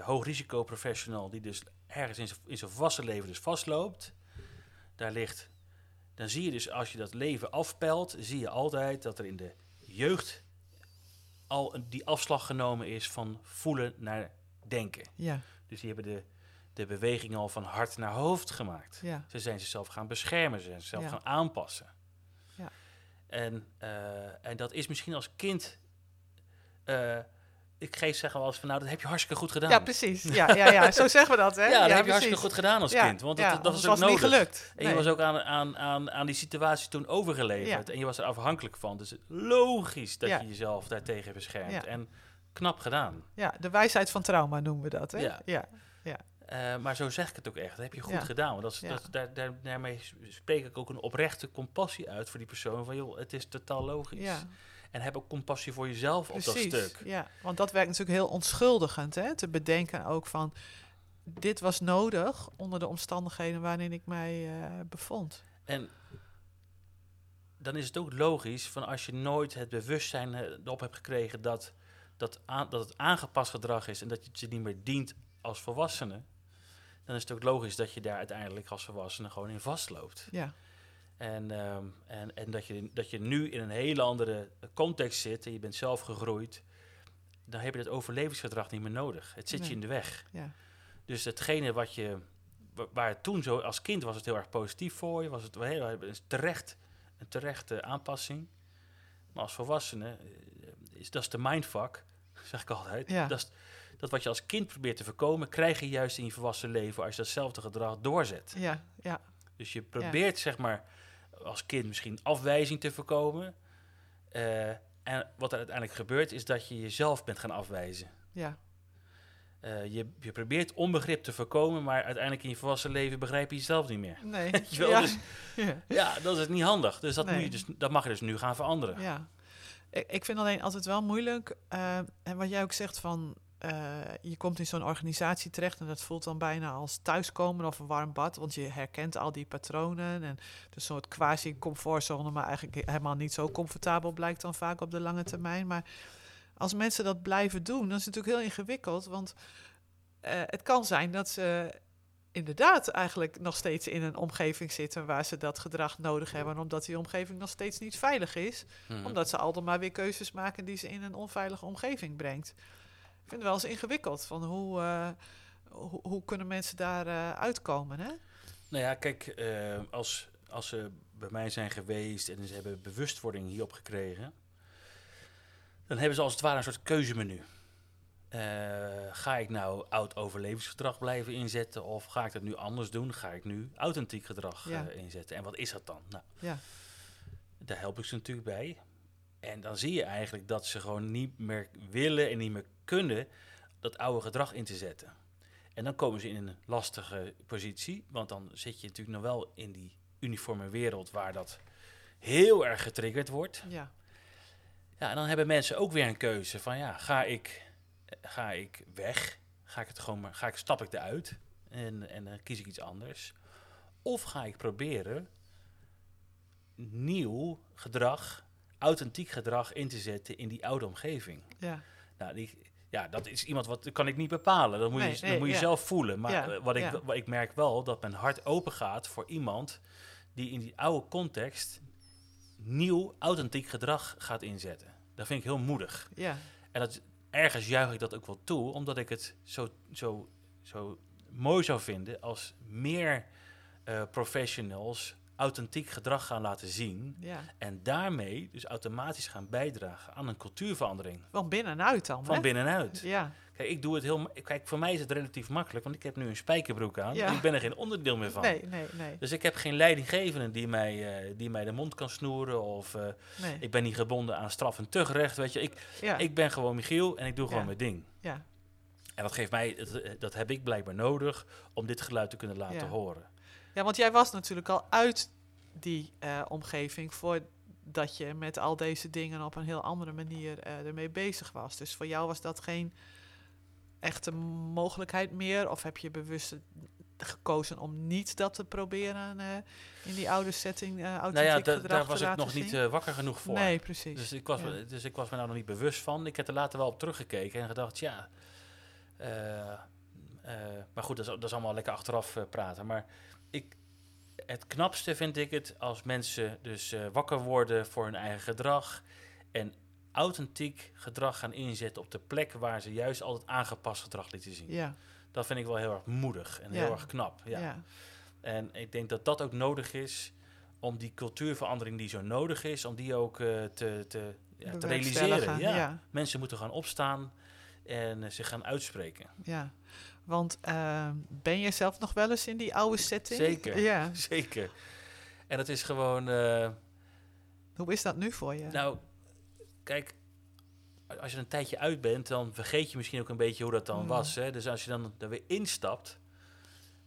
hoogrisico professional die dus ergens in zijn, in zijn volwassen leven dus vastloopt, daar ligt dan zie je dus als je dat leven afpelt, zie je altijd dat er in de jeugd al die afslag genomen is van voelen naar denken. Ja. Dus die hebben de, de beweging al van hart naar hoofd gemaakt. Ja. Ze zijn zichzelf gaan beschermen, ze zijn zichzelf gaan aanpassen. Ja. En, uh, en dat is misschien als kind. Uh, ik geef zeggen wel eens van, nou, dat heb je hartstikke goed gedaan. Ja, precies. Ja, ja, ja. zo zeggen we dat, hè? Ja, dat heb je hartstikke goed gedaan als kind. Want dat, dat was ook nodig. niet gelukt. En je was ook aan, aan, aan, aan die situatie toen overgeleverd. En je was er afhankelijk van. Dus logisch dat je jezelf daartegen beschermt. En knap gedaan. Ja, de wijsheid van trauma noemen we dat, hè? Ja. ja. ja. Uh, maar zo zeg ik het ook echt. Dat heb je goed gedaan. Want dat is, dat, daar, daar, daarmee spreek ik ook een oprechte compassie uit voor die persoon. Van joh, het is totaal logisch. En heb ook compassie voor jezelf Precies, op dat stuk. Ja, want dat werkt natuurlijk heel onschuldigend. Hè? Te bedenken ook van, dit was nodig onder de omstandigheden waarin ik mij uh, bevond. En dan is het ook logisch van als je nooit het bewustzijn erop hebt gekregen dat, dat, aan, dat het aangepast gedrag is en dat je het niet meer dient als volwassene, dan is het ook logisch dat je daar uiteindelijk als volwassene gewoon in vastloopt. Ja. En, um, en, en dat, je, dat je nu in een hele andere context zit en je bent zelf gegroeid, dan heb je het overlevingsgedrag niet meer nodig. Het zit Nee. je in de weg. Ja. Dus hetgene wat je, wa- waar het toen zo, als kind was het heel erg positief voor je, was het heel een terecht, een terechte aanpassing. Maar als volwassene, eh, is, dat is de mindfuck, zeg ik altijd. Ja. Dat, is, dat wat je als kind probeert te voorkomen, krijg je juist in je volwassen leven als je datzelfde gedrag doorzet. Ja, ja, Dus je probeert zeg maar als kind misschien afwijzing te voorkomen. Eh, en wat er uiteindelijk gebeurt is dat je jezelf bent gaan afwijzen. ja. Eh, je, je probeert onbegrip te voorkomen, maar uiteindelijk in je volwassen leven begrijp je jezelf niet meer. Nee. Je ja. Dus ja. ja, dat is niet handig. Dus dat, moet je dus dat mag je dus nu gaan veranderen. Ja, ik, ik vind alleen altijd wel moeilijk. eh, en wat jij ook zegt van. Eh, je komt in zo'n organisatie terecht en dat voelt dan bijna als thuiskomen of een warm bad, want je herkent al die patronen en een soort quasi-comfortzone, maar eigenlijk helemaal niet zo comfortabel blijkt dan vaak op de lange termijn. Maar als mensen dat blijven doen, dan is het natuurlijk heel ingewikkeld, want eh, het kan zijn dat ze inderdaad eigenlijk nog steeds in een omgeving zitten waar ze dat gedrag nodig hebben, omdat die omgeving nog steeds niet veilig is Mhm. omdat ze altijd maar weer keuzes maken die ze in een onveilige omgeving brengt. Ik vind het wel eens ingewikkeld van hoe, eh, hoe, hoe kunnen mensen daar eh, uitkomen, hè? Nou ja, kijk, eh, als, als ze bij mij zijn geweest en ze hebben bewustwording hierop gekregen, dan hebben ze als het ware een soort keuzemenu. Ga ik nou oud overlevingsgedrag blijven inzetten of ga ik dat nu anders doen? Ga ik nu authentiek gedrag Ja. inzetten? En wat is dat dan? Nou, Ja, daar help ik ze natuurlijk bij. En dan zie je eigenlijk dat ze gewoon niet meer willen en niet meer kunnen dat oude gedrag in te zetten. En dan komen ze in een lastige positie, want dan zit je natuurlijk nog wel in die uniforme wereld waar dat heel erg getriggerd wordt. ja, Ja, en dan hebben mensen ook weer een keuze van ja, ga ik, ga ik weg? Ga ik het gewoon maar, ga ik, stap ik eruit en, en dan kies ik iets anders? Of ga ik proberen nieuw gedrag, authentiek gedrag in te zetten in die oude omgeving? ja, Nou, die, ja, dat is iemand wat dat kan ik niet bepalen. Dat moet Nee, je, nee, dat moet je ja. zelf voelen. Maar Ja, eh, wat, ik, ja. wat ik merk wel, dat mijn hart open gaat voor iemand die in die oude context nieuw, authentiek gedrag gaat inzetten. Dat vind ik heel moedig. ja, En dat, ergens juich ik dat ook wel toe, omdat ik het zo, zo, zo mooi zou vinden als meer eh, professionals authentiek gedrag gaan laten zien. ja. En daarmee dus automatisch gaan bijdragen aan een cultuurverandering. Van binnenuit dan, Van hè? binnenuit. Ja, Kijk, ik doe het heel... Kijk, voor mij is het relatief makkelijk, want ik heb nu een spijkerbroek aan. Ja. En ik ben er geen onderdeel meer van. nee, nee, nee, Dus ik heb geen leidinggevende die mij, eh, die mij de mond kan snoeren. Of eh, nee. ik ben niet gebonden aan straf en tuchtrecht. Weet je, ik, ja, ik ben gewoon Michiel en ik doe gewoon mijn ding. ja, En dat geeft mij, dat, eh, dat heb ik blijkbaar nodig om dit geluid te kunnen laten Ja. horen. Ja, want jij was natuurlijk al uit die eh, omgeving voordat je met al deze dingen op een heel andere manier eh, ermee bezig was. Dus voor jou was dat geen echte mogelijkheid meer? Of heb je bewust gekozen om niet dat te proberen eh, in die oude setting uh, Nou ja, daar was ik nog niet wakker genoeg voor. Nee, precies. Dus ik, was, Ja. me- dus ik was me daar nog niet bewust van. Ik heb er later wel op teruggekeken en gedacht, ja... maar goed, dat is, dat is allemaal lekker achteraf praten. Maar ik, het knapste vind ik het als mensen dus uh, wakker worden voor hun eigen gedrag en authentiek gedrag gaan inzetten op de plek waar ze juist altijd aangepast gedrag lieten zien. Ja. Dat vind ik wel heel erg moedig en heel erg knap. Ja. ja. En ik denk dat dat ook nodig is om die cultuurverandering die zo nodig is, om die ook uh, te, te, ja, te realiseren. Ja. Mensen moeten gaan opstaan en uh, zich gaan uitspreken. Ja, want uh, ben je zelf nog wel eens in die oude setting? Zeker, ja. zeker. En het is gewoon... Uh, Hoe is dat nu voor je? Nou, kijk, als je een tijdje uit bent, dan vergeet je misschien ook een beetje hoe dat dan mm. was. Hè? Dus als je dan er weer instapt,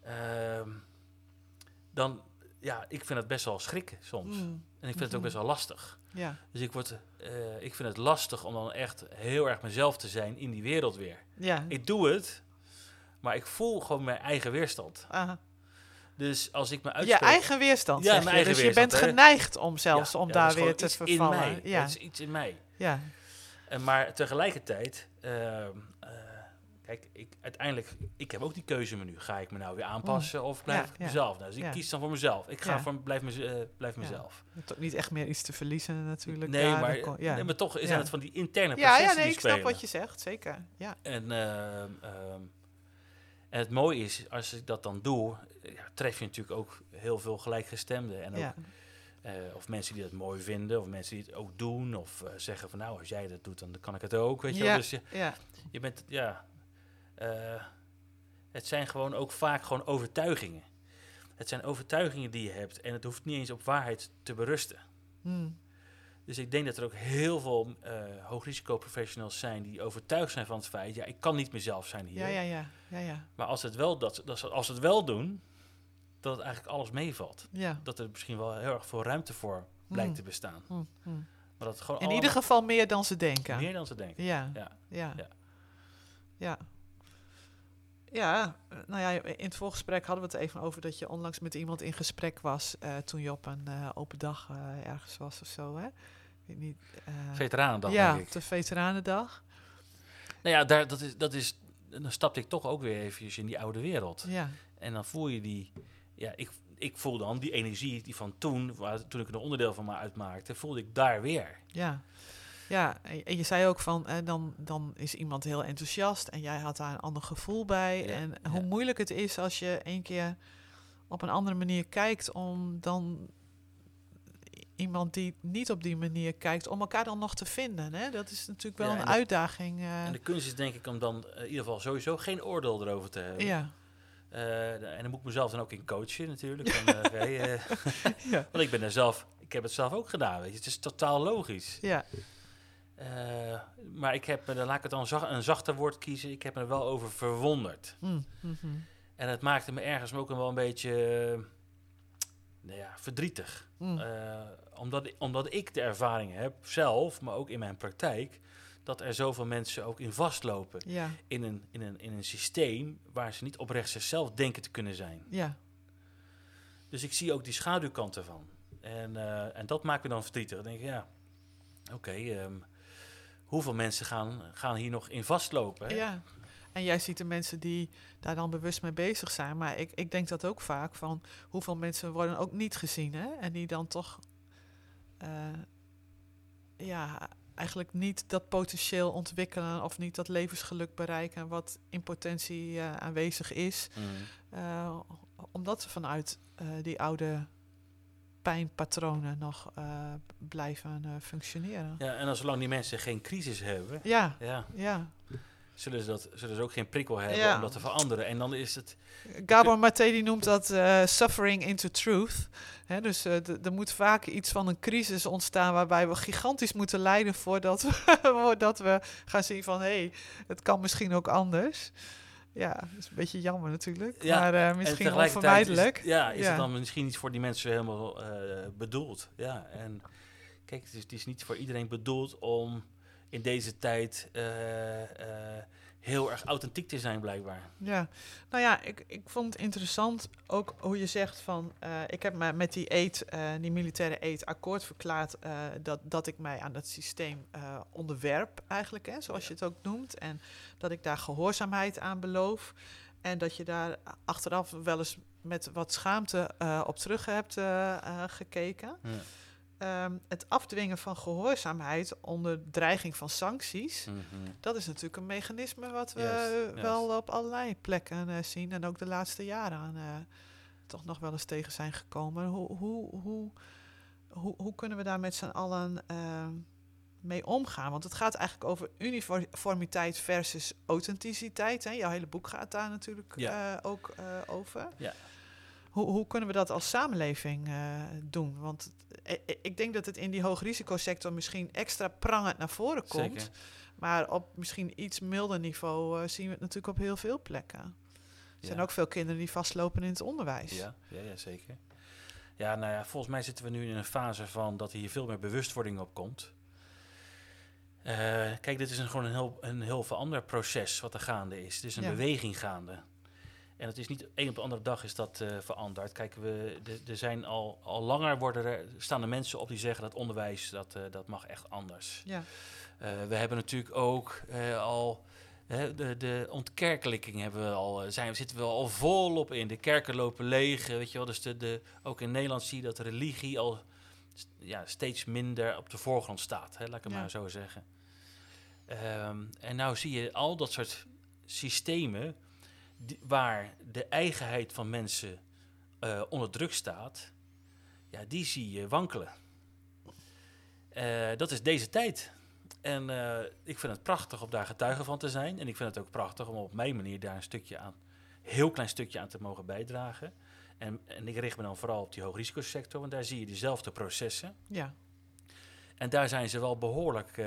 uh, dan, ja, ik vind het best wel schrikken soms. Mm. En ik vind het ook mm-hmm. best wel lastig. Ja. Dus ik, word, uh, ik vind het lastig om dan echt heel erg mezelf te zijn in die wereld weer. Ja. Ik doe het, maar ik voel gewoon mijn eigen weerstand. Aha. Dus als ik me uitspreek... Je eigen weerstand, ja, mijn eigen Dus je bent geneigd om zelfs om daar weer te vervallen. In mij. Ja. Is iets in mij. Ja. En maar tegelijkertijd, uh, kijk, ik, uiteindelijk, ik heb ook die keuzemenu. Ga ik me nou weer aanpassen mm. of blijf ik mezelf? Nou, dus ik kies dan voor mezelf. Ik ga voor, blijf, me, uh, blijf mezelf. Toch niet echt meer iets te verliezen natuurlijk. Nee, maar, ja. nee, maar toch is het van die interne processen Ja, ja nee, ik snap wat je zegt, zeker. Ja. En, uh, en het mooie is, als ik dat dan doe, tref je natuurlijk ook heel veel gelijkgestemden. En ook uh, of mensen die dat mooi vinden, of mensen die het ook doen, of uh, zeggen van nou, als jij dat doet, dan kan ik het ook. Weet je ja, Dus je, ja. je bent, ja, uh, het zijn gewoon ook vaak gewoon overtuigingen. Het zijn overtuigingen die je hebt en het hoeft niet eens op waarheid te berusten. Hmm. Dus ik denk dat er ook heel veel hoogrisico-professionals zijn die overtuigd zijn van het feit, ja, ik kan niet mezelf zijn hier. Ja, ja, ja. ja, ja. Maar als het wel dat, dat als het wel doen, dat het eigenlijk alles meevalt. Ja. Dat er misschien wel heel erg veel ruimte voor blijkt hmm. te bestaan. Hmm. Hmm. Maar dat gewoon In ieder geval meer dan ze denken. Meer dan ze denken. Ja. Ja. Ja. ja. ja. Nou ja, in het voorgesprek hadden we het even over dat je onlangs met iemand in gesprek was uh, toen je op een uh, open dag uh, ergens was of zo, hè? Ik weet niet. Veteranendag, ja, denk ik. de Veteranendag. Nou ja, daar, dat is, dat is, dan stapte ik toch ook weer eventjes in die oude wereld. Ja. En dan voel je die, ja, ik, ik voel dan die energie die van toen, waar, toen ik er een onderdeel van me uitmaakte, voelde ik daar weer. Ja, ja en je zei ook van, eh, dan, dan is iemand heel enthousiast en jij had daar een ander gevoel bij. en hoe moeilijk het is als je een keer op een andere manier kijkt om dan iemand die niet op die manier kijkt, om elkaar dan nog te vinden. Hè? Dat is natuurlijk wel een uitdaging. Uh. En de kunst is denk ik om dan in ieder geval sowieso geen oordeel erover te hebben. Ja. Uh, en dan moet ik mezelf dan ook in coachen natuurlijk. Van, ja. Want ik ben er zelf, ik heb het zelf ook gedaan. Weet je. Het is totaal logisch. Ja. Uh, maar ik heb, dan laat ik het dan zacht, een zachter woord kiezen. Ik heb me er wel over verwonderd. Mm, mm-hmm. En het maakte me ergens ook wel een beetje nou ja, verdrietig. Mm. omdat, omdat ik de ervaring heb, zelf, maar ook in mijn praktijk dat er zoveel mensen ook in vastlopen. Ja. In, een, in, een, in een systeem waar ze niet oprecht zichzelf denken te kunnen zijn. Ja. Dus ik zie ook die schaduwkant ervan. En, en dat maakt me dan verdrietig. Dan denk ik, ja, oké, ehm, hoeveel mensen gaan, gaan hier nog in vastlopen? Hè? Ja. En jij ziet de mensen die daar dan bewust mee bezig zijn. Maar ik, ik denk dat ook vaak van hoeveel mensen worden ook niet gezien. Hè? En die dan toch uh, ja, eigenlijk niet dat potentieel ontwikkelen of niet dat levensgeluk bereiken wat in potentie uh, aanwezig is. Mm. Uh, omdat ze vanuit die oude pijnpatronen nog blijven functioneren. Ja, en als zolang die mensen geen crisis hebben, ja, ja. ja zullen ze, dat, zullen ze ook geen prikkel hebben om dat te veranderen. En dan is het... Gabor Maté die noemt dat uh, suffering into truth. Hè, dus er moet vaak iets van een crisis ontstaan waarbij we gigantisch moeten lijden voordat we, voordat we gaan zien van hé, hey, het kan misschien ook anders. Ja, dat is een beetje jammer natuurlijk, ja, maar uh, misschien onvermijdelijk. Is, ja, is het dan misschien niet voor die mensen helemaal bedoeld? Ja, en kijk, het is, het is niet voor iedereen bedoeld om in deze tijd uh, heel erg authentiek te zijn, blijkbaar. Ja, nou ja, ik, ik vond het interessant ook hoe je zegt van... Uh, ik heb me met die eet, die militaire eet, akkoord verklaard... dat, dat ik mij aan dat systeem onderwerp eigenlijk, hè, zoals je het ook noemt. En dat ik daar gehoorzaamheid aan beloof. En dat je daar achteraf wel eens met wat schaamte op terug hebt gekeken. Ja. Um, het afdwingen van gehoorzaamheid onder dreiging van sancties, mm -hmm. dat is natuurlijk een mechanisme wat we yes, wel op allerlei plekken zien en ook de laatste jaren aan toch nog wel eens tegen zijn gekomen. Hoe, hoe, hoe, hoe, hoe kunnen we daar met z'n allen uh, mee omgaan? Want het gaat eigenlijk over uniformiteit versus authenticiteit. Hè? Jouw hele boek gaat daar natuurlijk ja. uh, ook over. Ja. Hoe, hoe kunnen we dat als samenleving doen? Want ik denk dat het in die hoogrisicosector misschien extra prangend naar voren komt. Zeker. Maar op misschien iets milder niveau zien we het natuurlijk op heel veel plekken. Er zijn ook veel kinderen die vastlopen in het onderwijs. Ja, ja, ja, zeker. Ja, nou ja, volgens mij zitten we nu in een fase van dat hier veel meer bewustwording op komt. Uh, kijk, dit is een, gewoon een heel, een heel verander proces wat er gaande is. Het is een beweging gaande. En het is niet één op de andere dag is dat uh, veranderd. Kijk, we, er zijn al, al langer worden er, staan er mensen op die zeggen dat onderwijs, dat, uh, dat mag echt anders. Ja. we hebben natuurlijk ook al de, de ontkerkelijking hebben we al, eh, zijn, zitten we al volop in. De kerken lopen leeg, weet je wel. Dus de, de, ook in Nederland zie je dat religie al ja, steeds minder op de voorgrond staat. Hè, laat ik het maar zo zeggen. Um, en nou zie je al dat soort systemen die, waar de eigenheid van mensen uh, onder druk staat, ja, die zie je wankelen. Uh, dat is deze tijd. En uh, ik vind het prachtig om daar getuige van te zijn. En ik vind het ook prachtig om op mijn manier daar een stukje aan, heel klein stukje aan te mogen bijdragen. En, en ik richt me dan vooral op die hoogrisicosector, want daar zie je dezelfde processen. Ja. En daar zijn ze wel behoorlijk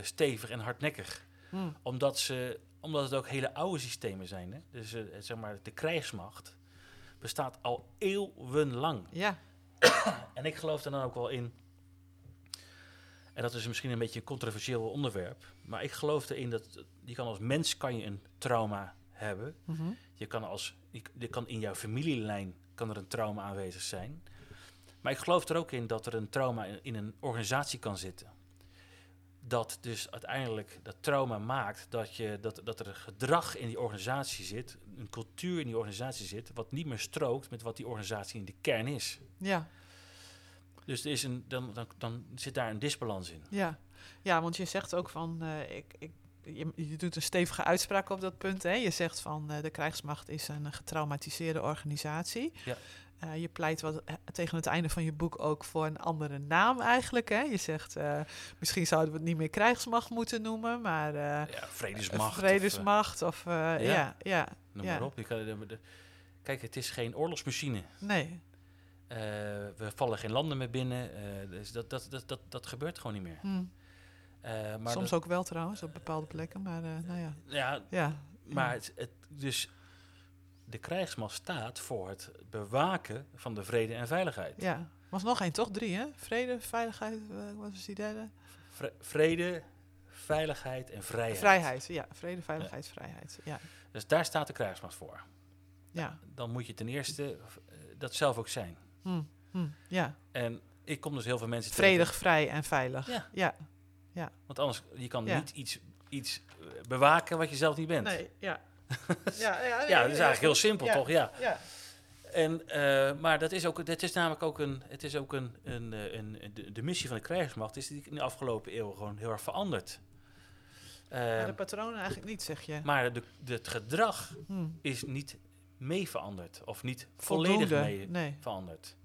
stevig en hardnekkig. Hmm. Omdat, ze, omdat het ook hele oude systemen zijn. Hè? Dus uh, zeg maar, de krijgsmacht bestaat al eeuwenlang. Ja. en ik geloof er dan ook wel in en dat is misschien een beetje een controversieel onderwerp. Maar ik geloof erin dat je kan als mens kan je een trauma hebben. Mhm. Je kan als je, kan in jouw familielijn kan er een trauma aanwezig zijn. Maar ik geloof er ook in dat er een trauma in, een organisatie kan zitten. Dat dus uiteindelijk dat trauma maakt dat, je, dat, dat er een gedrag in die organisatie zit, een cultuur in die organisatie zit, wat niet meer strookt met wat die organisatie in de kern is. Ja. Dus er is een, dan, dan, dan zit daar een disbalans in. Ja, ja want je zegt ook van, uh, ik, ik, je, je, doet een stevige uitspraak op dat punt. Hè? Je zegt van, uh, de krijgsmacht is een getraumatiseerde organisatie. Ja. Uh, je pleit wat, tegen het einde van je boek ook voor een andere naam eigenlijk. Hè? Je zegt, misschien zouden we het niet meer krijgsmacht moeten noemen, maar... ja, vredesmacht. vredesmacht of... of ja. ja, ja, Noem maar op. Je kan, de, de, kijk, het is geen oorlogsmachine. Nee. We vallen geen landen meer binnen. Dus dat, dat, dat, dat, dat gebeurt gewoon niet meer. Hmm. Uh, maar Soms ook wel trouwens, op bepaalde plekken. Maar nou ja. Ja, ja. maar het, het, dus de krijgsmacht staat voor het bewaken van de vrede en veiligheid. Ja, was nog één, toch? Drie, hè? Vrede, veiligheid, wat was die derde? Vre vrede, veiligheid en vrijheid. Vrijheid, ja. Vrede, veiligheid, ja. vrijheid, ja. Dus daar staat de krijgsmacht voor. Ja. Dan moet je ten eerste dat zelf ook zijn. Hmm, hmm, ja. En ik kom dus heel veel mensen Vredig, vrij en veilig. Ja. ja. ja. Want anders, je kan niet iets, iets eh, bewaken wat je zelf niet bent. Nee, ja. Ja, ja, ja, dat is eigenlijk heel simpel, toch? Ja. ja. En, uh, maar dat is, ook, dat is namelijk ook een, het is ook een, een, eh, een, de, de missie van de krijgsmacht is in de afgelopen eeuw gewoon heel erg veranderd. Uh, de patronen eigenlijk niet, zeg je. Maar de, de het gedrag hmm. is niet mee veranderd. Of niet volledig mee nee. veranderd.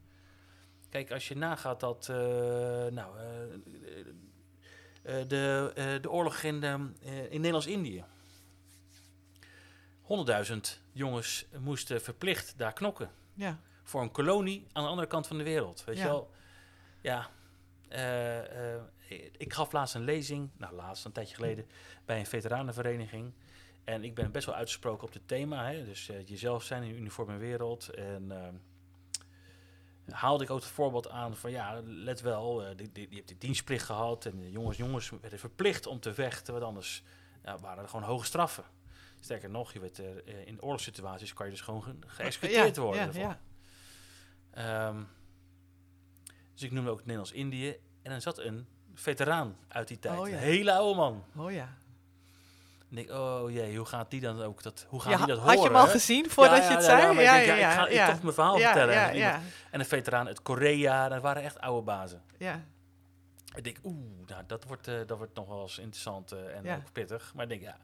Kijk, als je nagaat dat uh, nou, de, de oorlog in, in Nederlands-Indië. 100.000 jongens moesten verplicht daar knokken. Ja. Voor een kolonie aan de andere kant van de wereld. Weet ja. je wel? Ja. ik gaf laatst een lezing, nou laatst, een tijdje geleden, bij een veteranenvereniging. En ik ben best wel uitgesproken op het thema. Hè? Dus uh, jezelf zijn in een uniforme wereld. En haalde ik ook het voorbeeld aan van ja, let wel, uh, die, die, die hebt de dienstplicht gehad. En de jongens, jongens werden verplicht om te vechten. Want anders ja, waren er gewoon hoge straffen. Sterker nog, je werd, in oorlogssituaties kan je dus gewoon ge geëxecuteerd ja, worden. Ja, ja. Um, dus ik noemde ook Nederlands-Indië. En dan zat een veteraan uit die tijd. Oh, een hele oude man. Oh ja. denk oh jee, hoe gaat die dan ook dat, hoe gaat die dat horen? Had je hem al gezien voordat je het zei? Ja, ik ga toch mijn verhaal vertellen. En, en een veteraan uit Korea, dat waren echt oude bazen. Ja. Ik denk, oeh, nou, dat, wordt, uh, dat wordt nog wel eens interessant uh, en ook pittig. Maar ik denk, ja,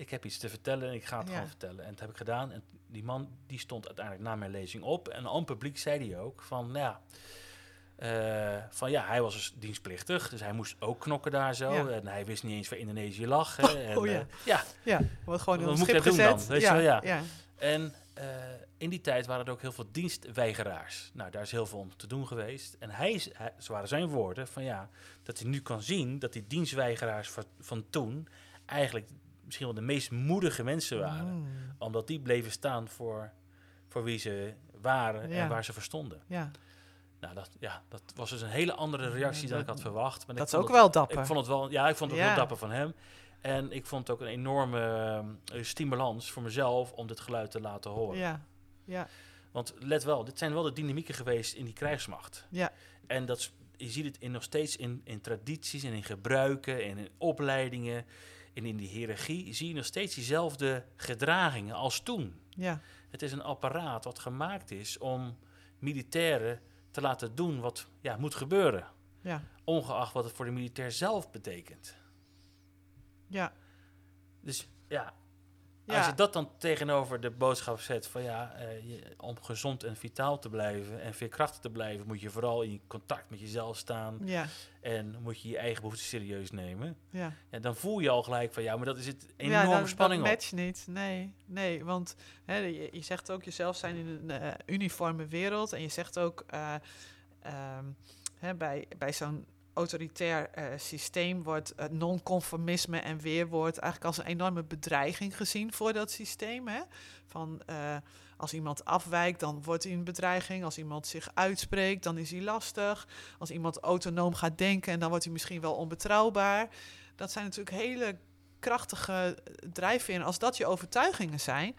ik heb iets te vertellen en ik ga het gewoon vertellen. En dat heb ik gedaan. En die man die stond uiteindelijk na mijn lezing op. En aan publiek zei hij ook van, nou ja, uh, van ja, hij was dus dienstplichtig, dus hij moest ook knokken daar zo. En hij wist niet eens waar Indonesië lag. Hè. Oh, en, oh ja. ja. Ja, wat gewoon moet ik doen dan? Weet ja. Je wel, ja. En uh, in die tijd waren er ook heel veel dienstweigeraars. Nou, daar is heel veel om te doen geweest. En hij, hij zo waren zijn woorden, van ja, dat hij nu kan zien dat die dienstweigeraars van, van toen eigenlijk misschien wel de meest moedige mensen waren. Mm. Omdat die bleven staan voor, voor wie ze waren en waar ze verstonden. Ja. Nou, dat, ja, dat was dus een hele andere reactie dan ik had verwacht. Maar dat is ook wel dapper. Ik vond het wel, ja, ik vond het ja. wel dapper van hem. En ik vond het ook een enorme uh, stimulans voor mezelf om dit geluid te laten horen. Ja, ja. Want let wel, dit zijn wel de dynamieken geweest in die krijgsmacht. Ja. En dat, je ziet het in, nog steeds in, in tradities en in gebruiken en in opleidingen en in die hiërarchie. Zie je nog steeds diezelfde gedragingen als toen. Ja. Het is een apparaat wat gemaakt is om militairen te laten doen wat ja, moet gebeuren. Ja. Ongeacht wat het voor de militair zelf betekent. Ja. Dus ja, als je dat dan tegenover de boodschap zet van ja, uh, je, om gezond en vitaal te blijven en veerkrachtig te blijven, moet je vooral in contact met jezelf staan. Ja. En moet je je eigen behoeften serieus nemen. Ja. ja. dan voel je al gelijk van ja, maar dat is het enorme ja, spanning dat matcht niet. Nee, nee, want hè, je, je, zegt ook jezelf zijn in een uh, uniforme wereld en je zegt ook uh, um, hè, bij, bij zo'n autoritair uh, systeem wordt uh, non-conformisme en weerwoord eigenlijk als een enorme bedreiging gezien voor dat systeem. Hè? Van uh, als iemand afwijkt, dan wordt hij een bedreiging. Als iemand zich uitspreekt, dan is hij lastig. Als iemand autonoom gaat denken, en dan wordt hij misschien wel onbetrouwbaar. Dat zijn natuurlijk hele krachtige drijfveren. Als dat je overtuigingen zijn,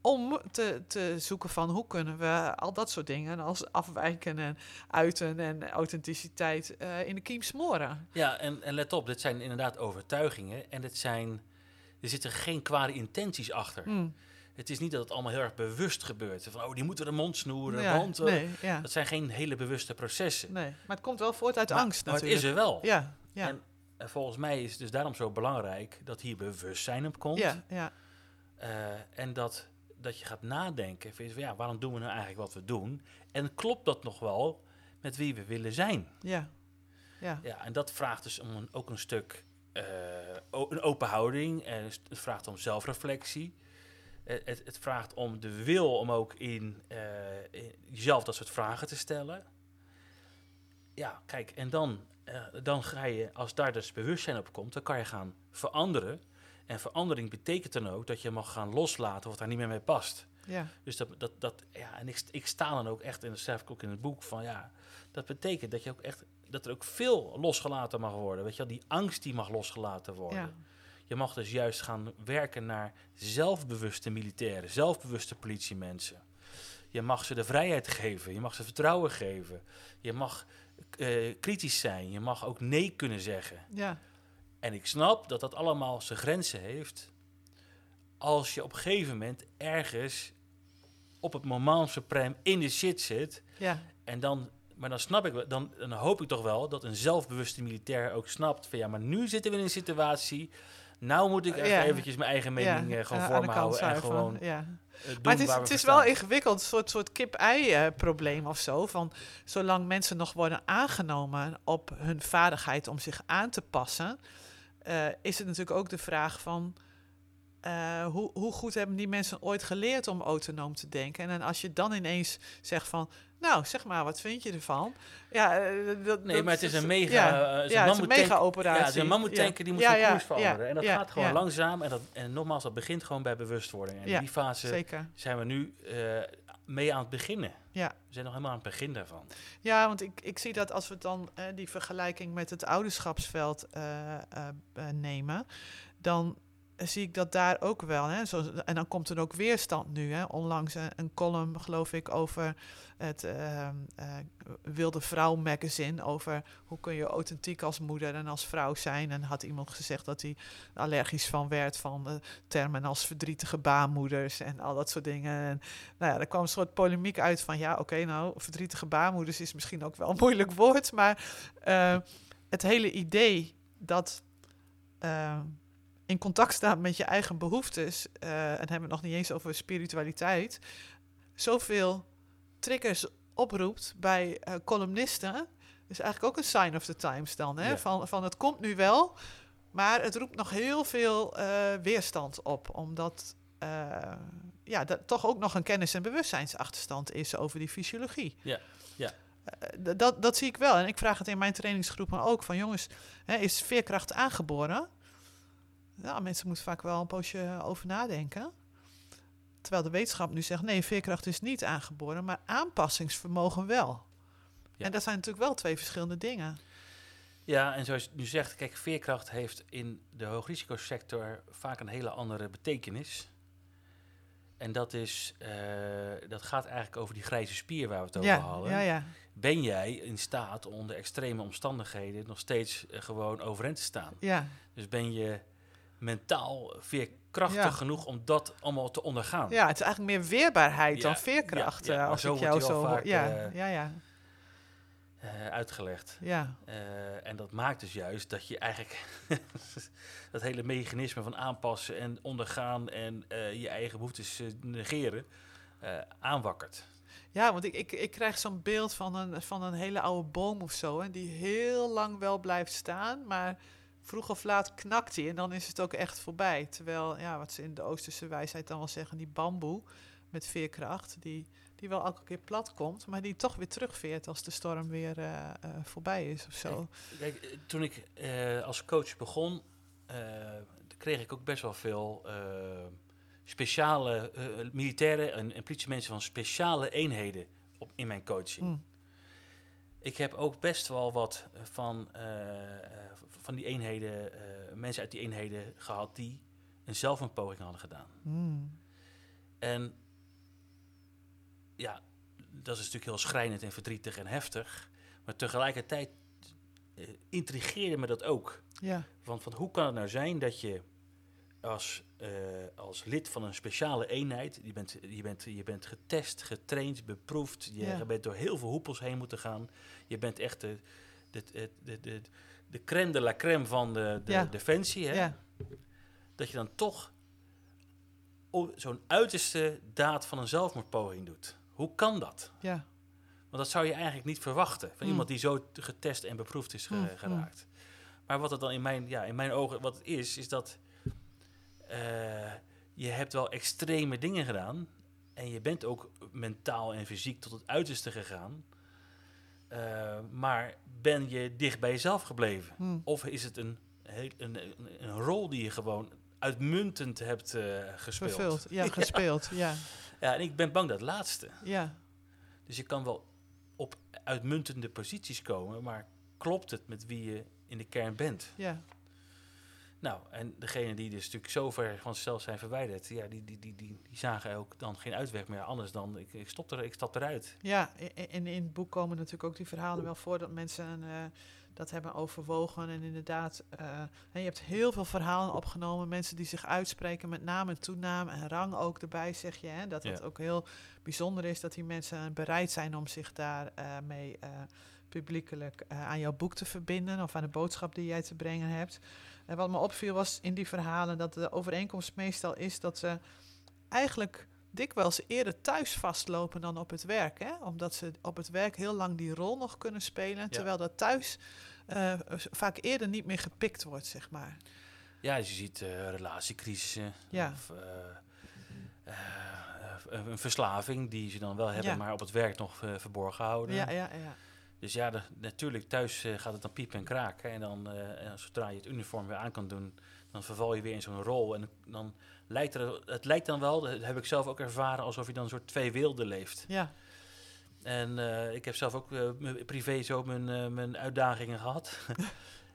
om te, te zoeken van hoe kunnen we al dat soort dingen als afwijken en uiten en authenticiteit uh, in de kiem smoren. Ja, en, en let op, dit zijn inderdaad overtuigingen en dit zijn, er zitten geen kwade intenties achter. Hmm. Het is niet dat het allemaal heel erg bewust gebeurt. Van, oh, die moeten de mond snoeren, ja, want... Nee, ja. Dat zijn geen hele bewuste processen. Nee, maar het komt wel voort uit angst natuurlijk. Maar het is er wel. Ja, ja. En, en, volgens mij is het dus daarom zo belangrijk dat hier bewustzijn op komt. Ja, ja. Uh, en dat dat je gaat nadenken van ja, waarom doen we nou eigenlijk wat we doen? En klopt dat nog wel met wie we willen zijn? Ja. Ja. ja en dat vraagt dus om een, ook een stuk uh, een open houding. En het vraagt om zelfreflectie. Het, het, vraagt om de wil om ook in, uh, in, jezelf dat soort vragen te stellen. Ja, kijk, en dan, dan ga je, als daar dus bewustzijn op komt, dan kan je gaan veranderen. En verandering betekent dan ook dat je mag gaan loslaten wat daar niet meer mee past. Ja. Dus dat, dat, dat ja, en ik, ik sta dan ook echt, en dat schrijf ik ook in het boek, van ja, dat betekent dat je ook echt, dat er ook veel losgelaten mag worden. Weet je wel, die angst die mag losgelaten worden. Ja. Je mag dus juist gaan werken naar zelfbewuste militairen, zelfbewuste politiemensen. Je mag ze de vrijheid geven, je mag ze vertrouwen geven. Je mag uh, kritisch zijn, je mag ook nee kunnen zeggen. Ja. En ik snap dat dat allemaal zijn grenzen heeft. Als je op een gegeven moment ergens op het moment supreme in de shit zit. Ja. En dan, maar dan snap ik, dan, dan hoop ik toch wel dat een zelfbewuste militair ook snapt van ja, maar nu zitten we in een situatie. Nou moet ik ja. eventjes mijn eigen mening ja. gewoon uh, vormhouden en gewoon ja. Maar het is, het is wel ingewikkeld, een soort, soort kip-ei-probleem of zo. Van zolang mensen nog worden aangenomen op hun vaardigheid om zich aan te passen, uh, is het natuurlijk ook de vraag van uh, hoe, hoe, goed hebben die mensen ooit geleerd om autonoom te denken? En als je dan ineens zegt van, nou, zeg maar, wat vind je ervan? Ja, uh, dat, nee, maar het is een mega, ja, ja, het is een mega operatie. Ja, de mammoetanker die moet ja, koers veranderen. en dat gaat gewoon langzaam. En, dat, en nogmaals, dat begint gewoon bij bewustwording. En in die fase zeker. zijn we nu mee aan het beginnen. Ja. We zijn nog helemaal aan het begin daarvan. Ja, want ik, ik zie dat als we dan uh, die vergelijking met het ouderschapsveld uh, uh, nemen, dan zie ik dat daar ook wel. Hè? Zo, en dan komt er ook weerstand nu. Hè? Onlangs een, een column, geloof ik, over het uh, uh, Wilde Vrouw magazine. Over hoe kun je authentiek als moeder en als vrouw zijn. En had iemand gezegd dat hij allergisch van werd van de termen als verdrietige baarmoeders en al dat soort dingen. En nou ja, er kwam een soort polemiek uit van ja, oké, nou, verdrietige baarmoeders is misschien ook wel een moeilijk woord. Maar uh, het hele idee dat in contact staan met je eigen behoeftes, uh, en hebben we het nog niet eens over spiritualiteit, zoveel triggers oproept bij uh, columnisten, is eigenlijk ook een sign of the times dan. Hè? Van, van het komt nu wel, maar het roept nog heel veel uh, weerstand op, omdat ja, dat toch ook nog een kennis- en bewustzijnsachterstand is over die fysiologie. Ja, ja. dat, dat zie ik wel. En ik vraag het in mijn trainingsgroepen ook van jongens, hè, is veerkracht aangeboren? Ja, mensen moeten vaak wel een poosje over nadenken. Terwijl de wetenschap nu zegt, nee, veerkracht is niet aangeboren, maar aanpassingsvermogen wel. Ja. En dat zijn natuurlijk wel twee verschillende dingen. Ja, en zoals je nu zegt, kijk, veerkracht heeft in de hoogrisicosector vaak een hele andere betekenis. En dat, is, uh, dat gaat eigenlijk over die grijze spier waar we het over hadden. Ja, ja. Ben jij in staat onder extreme omstandigheden nog steeds uh, gewoon overeind te staan? Ja. Dus ben je mentaal veerkrachtig genoeg om dat allemaal te ondergaan. Ja, het is eigenlijk meer weerbaarheid dan veerkracht. Ja, als ik jou zo vaak, ja, uh, ja, ja. Uh, uitgelegd. Ja. Uh, en dat maakt dus juist dat je eigenlijk dat hele mechanisme van aanpassen en ondergaan en je eigen behoeftes negeren aanwakkert. Ja, want ik, ik, ik krijg zo'n beeld van een, van een hele oude boom of zo, hè, die heel lang wel blijft staan, maar vroeg of laat knakt hij en dan is het ook echt voorbij. Terwijl, ja, wat ze in de Oosterse wijsheid dan wel zeggen, die bamboe met veerkracht, die, die wel elke keer plat komt, maar die toch weer terugveert als de storm weer uh, uh, voorbij is of zo. Kijk, kijk toen ik uh, als coach begon, kreeg ik ook best wel veel speciale militairen en, en politiemensen van speciale eenheden op, in mijn coaching. Mm. Ik heb ook best wel wat van van die eenheden, uh, mensen uit die eenheden gehad die een zelfmoordpoging hadden gedaan. Mm. En ja, dat is natuurlijk heel schrijnend en verdrietig en heftig. Maar tegelijkertijd uh, intrigeerde me dat ook. Ja. Want van hoe kan het nou zijn dat je als, uh, als lid van een speciale eenheid, je bent, je, bent, je bent getest, getraind, beproefd, je ja. bent door heel veel hoepels heen moeten gaan. Je bent echt de, de, de, de, de crème de la crème van de, de defensie. Hè? Ja. Dat je dan toch zo'n uiterste daad van een zelfmoordpoging doet. Hoe kan dat? Ja. Want dat zou je eigenlijk niet verwachten van mm. iemand die zo getest en beproefd is mm, geraakt. Mm. Maar wat het dan in mijn, ja, in mijn ogen wat het is, is dat uh, je hebt wel extreme dingen gedaan. En je bent ook mentaal en fysiek tot het uiterste gegaan. Uh, maar ben je dicht bij jezelf gebleven? Hmm. Of is het een, een, een, een, rol die je gewoon uitmuntend hebt uh, gespeeld? Vervuld, ja, gespeeld, ja. Ja, en ik ben bang dat laatste. Ja. Dus je kan wel op uitmuntende posities komen, maar klopt het met wie je in de kern bent? Ja. Nou, en degene die dus natuurlijk zo ver van zichzelf zijn verwijderd, ja, die, die, die, die, die zagen ook dan geen uitweg meer anders dan ik, ik, stop er, ik stap eruit. Ja, en in het boek komen natuurlijk ook die verhalen wel voor dat mensen uh, dat hebben overwogen. En inderdaad, uh, je hebt heel veel verhalen opgenomen, mensen die zich uitspreken met naam en toenaam en rang ook erbij, zeg je. Hè? Dat het ja. ook heel bijzonder is dat die mensen bereid zijn om zich daar uh, mee publiekelijk aan jouw boek te verbinden of aan de boodschap die jij te brengen hebt. En wat me opviel was in die verhalen dat de overeenkomst meestal is dat ze eigenlijk dikwijls eerder thuis vastlopen dan op het werk. Hè? Omdat ze op het werk heel lang die rol nog kunnen spelen, ja. terwijl dat thuis uh, vaak eerder niet meer gepikt wordt, zeg maar. Ja, dus je ziet uh, relatiecrisissen ja. of uh, een verslaving die ze dan wel hebben, ja. maar op het werk nog verborgen houden. Ja, ja, ja. Dus ja, de, natuurlijk, thuis uh, gaat het dan piepen en kraken. En dan, uh, en zodra je het uniform weer aan kan doen, dan verval je weer in zo'n rol. En dan lijkt er, het lijkt dan wel, dat heb ik zelf ook ervaren, alsof je dan een soort twee wilden leeft. Ja. En uh, ik heb zelf ook privé zo mijn, mijn uitdagingen gehad.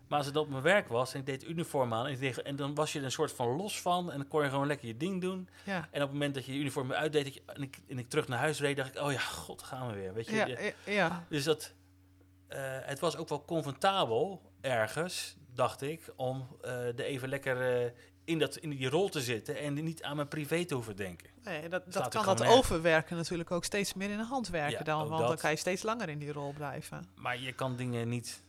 Maar als het op mijn werk was en ik deed uniform aan en, deed, en, dan was je er een soort van los van en dan kon je gewoon lekker je ding doen. Ja. En op het moment dat je je uniform uitdeed en, ik, en ik terug naar huis reed, dacht ik, oh ja, god, gaan we weer. Weet je? Ja, ja. Dus dat, het was ook wel comfortabel ergens, dacht ik, om uh, er even lekker uh, in, dat, in die rol te zitten en niet aan mijn privé te hoeven denken. Nee, dat, dat kan dat overwerken natuurlijk ook steeds meer in de hand werken dan, want dan kan je steeds langer in die rol blijven. Maar je kan dingen niet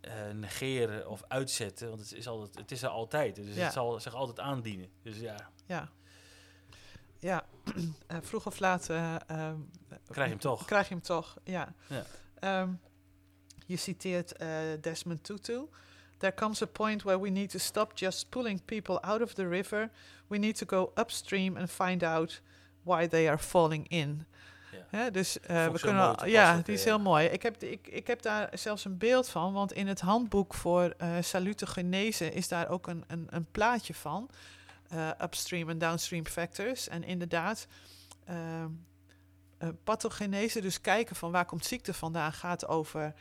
uh, negeren of uitzetten, want het is, altijd, het is er altijd. Dus ja. het zal zich altijd aandienen. Dus ja. Ja. Ja, uh, vroeg of laat... Uh, krijg je hem toch. Krijg je hem toch, ja. ja. Um, je citeert Desmond Tutu. There comes a point where we need to stop just pulling people out of the river. We need to go upstream and find out why they are falling in. Ja. dus uh, we kunnen. ja, die is heel mooi. Ik heb, ik, ik heb daar zelfs een beeld van, want in het handboek voor uh, salutogenese is daar ook een, een, een plaatje van. Uh, upstream en downstream factors. En inderdaad, pathogenese, dus kijken van waar komt ziekte vandaan, gaat over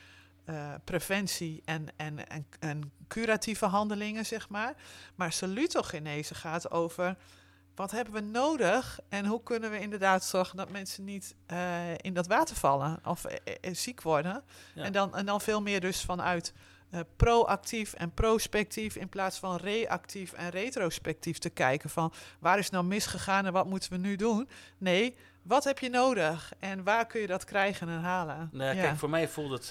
preventie en, en, en, en curatieve handelingen, zeg maar. Maar salutogenese gaat over wat hebben we nodig en hoe kunnen we inderdaad zorgen dat mensen niet uh, in dat water vallen of uh, ziek worden. En, dan, en dan veel meer dus vanuit proactief en prospectief in plaats van reactief en retrospectief te kijken van waar is nou misgegaan en wat moeten we nu doen. Nee, wat heb je nodig en waar kun je dat krijgen en halen? Nou, ja. Kijk, voor mij voelt het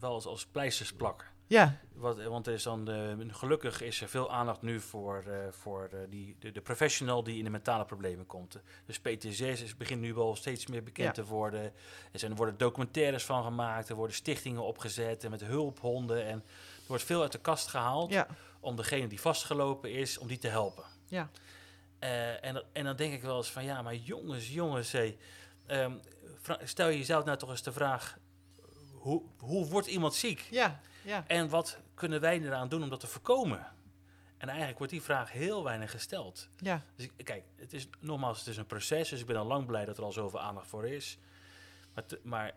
wel als, als pleisters plakken. Ja. Wat, want er is dan, uh, gelukkig is er veel aandacht nu voor, voor die, de, de, professional die in de mentale problemen komt. Dus PTSS is, begint nu wel steeds meer bekend te worden. Er, zijn, er worden documentaires van gemaakt, er worden stichtingen opgezet en met hulphonden. En er wordt veel uit de kast gehaald ja. om degene die vastgelopen is, om die te helpen. Ja. En, en dan denk ik wel eens van, ja, maar jongens, jongens, hey, um, stel je jezelf nou toch eens de vraag, hoe, hoe wordt iemand ziek? Ja. Ja. En wat kunnen wij eraan doen om dat te voorkomen? En eigenlijk wordt die vraag heel weinig gesteld. Ja. Dus kijk, het is nogmaals, het is een proces, dus ik ben al lang blij dat er al zoveel aandacht voor is. Maar, maar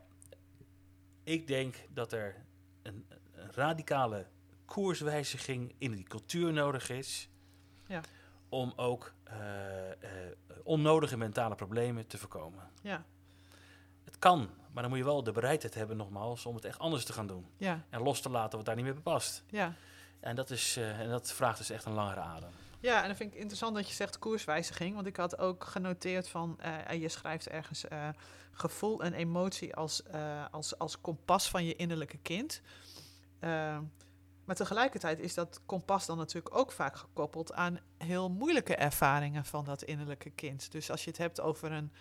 ik denk dat er een, een, radicale koerswijziging in die cultuur nodig is. Ja. Om ook uh, uh, onnodige mentale problemen te voorkomen. Ja. Het kan, maar dan moet je wel de bereidheid hebben, nogmaals, om het echt anders te gaan doen. Ja. En los te laten wat daar niet meer bepast. Ja. En dat, is, uh, en dat vraagt dus echt een langere adem. Ja, en dan vind ik interessant dat je zegt koerswijziging. Want ik had ook genoteerd van, uh, je schrijft ergens uh, gevoel en emotie als, als, als kompas van je innerlijke kind. Maar tegelijkertijd is dat kompas dan natuurlijk ook vaak gekoppeld aan heel moeilijke ervaringen van dat innerlijke kind. Dus als je het hebt over een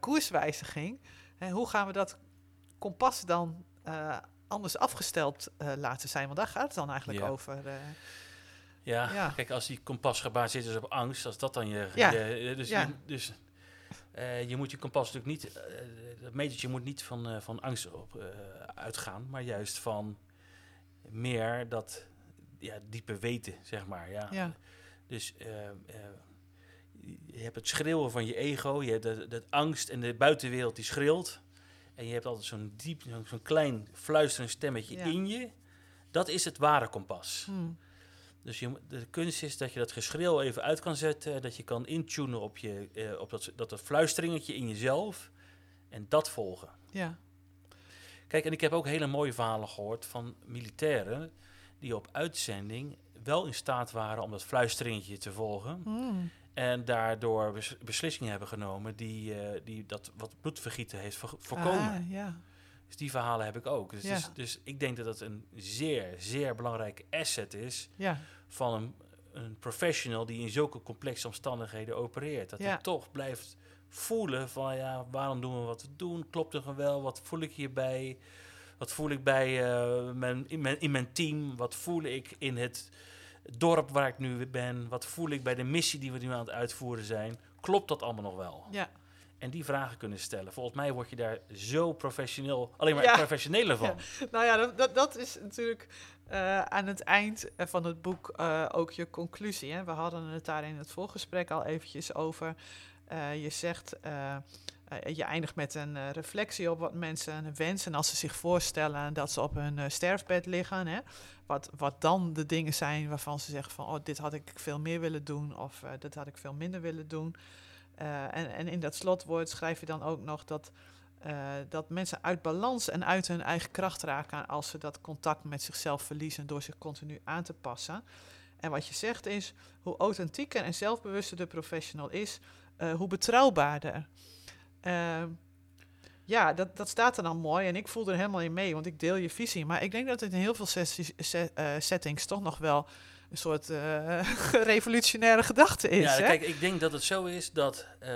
koerswijziging, en hoe gaan we dat kompas dan uh, anders afgesteld uh, laten zijn? Want daar gaat het dan eigenlijk over. Uh, ja, ja, kijk, als die kompas gebaseerd is op angst, als dat dan je... Ja. je dus ja. je, dus je moet je kompas natuurlijk niet... dat metertje moet niet van, van angst op, uitgaan, maar juist van meer dat ja, diepe weten, zeg maar. Ja. ja. Dus je hebt het schreeuwen van je ego, je hebt de, de, angst en de buitenwereld die schreeuwt. En je hebt altijd zo'n diep, zo'n klein fluisterend stemmetje in je. Dat is het ware kompas. Hmm. Dus je, de kunst is dat je dat geschreeuw even uit kan zetten. Dat je kan intunen op, je, eh, op dat, dat, dat fluisteringetje in jezelf. En dat volgen. Ja. Kijk, en ik heb ook hele mooie verhalen gehoord van militairen... die op uitzending wel in staat waren om dat fluisteringetje te volgen. Hmm. En daardoor beslissingen hebben genomen die, uh, die dat wat bloedvergieten heeft voorkomen. Ah, ja. Dus die verhalen heb ik ook. Dus, ja. dus, dus, ik denk dat dat een zeer, zeer belangrijke asset is ja. van een, een professional die in zulke complexe omstandigheden opereert. Dat hij toch blijft voelen van ja, waarom doen we wat we doen? Klopt er wel? Wat voel ik hierbij? Wat voel ik bij uh, mijn, in, mijn, in mijn team? Wat voel ik in het dorp waar ik nu ben? Wat voel ik bij de missie die we nu aan het uitvoeren zijn? Klopt dat allemaal nog wel? Ja. En die vragen kunnen stellen. Volgens mij word je daar zo professioneel, alleen maar ja. professioneler van. Nou ja, dat, dat is natuurlijk uh, aan het eind van het boek uh, ook je conclusie. Hè? We hadden het daar in het voorgesprek al eventjes over. Je zegt je eindigt met een reflectie op wat mensen wensen als ze zich voorstellen dat ze op hun sterfbed liggen. Hè? Wat, wat dan de dingen zijn waarvan ze zeggen van, oh, dit had ik veel meer willen doen of dit had ik veel minder willen doen. en, en in dat slotwoord schrijf je dan ook nog dat uh, dat mensen uit balans en uit hun eigen kracht raken als ze dat contact met zichzelf verliezen door zich continu aan te passen. En wat je zegt is, hoe authentieker en zelfbewuster de professional is, uh, hoe betrouwbaarder. Uh, ja, dat, dat staat er dan mooi en ik voel er helemaal in mee, want ik deel je visie. Maar ik denk dat het in heel veel sessies, settings toch nog wel een soort uh, revolutionaire gedachte is. Ja, kijk, ik denk dat het zo is dat, uh,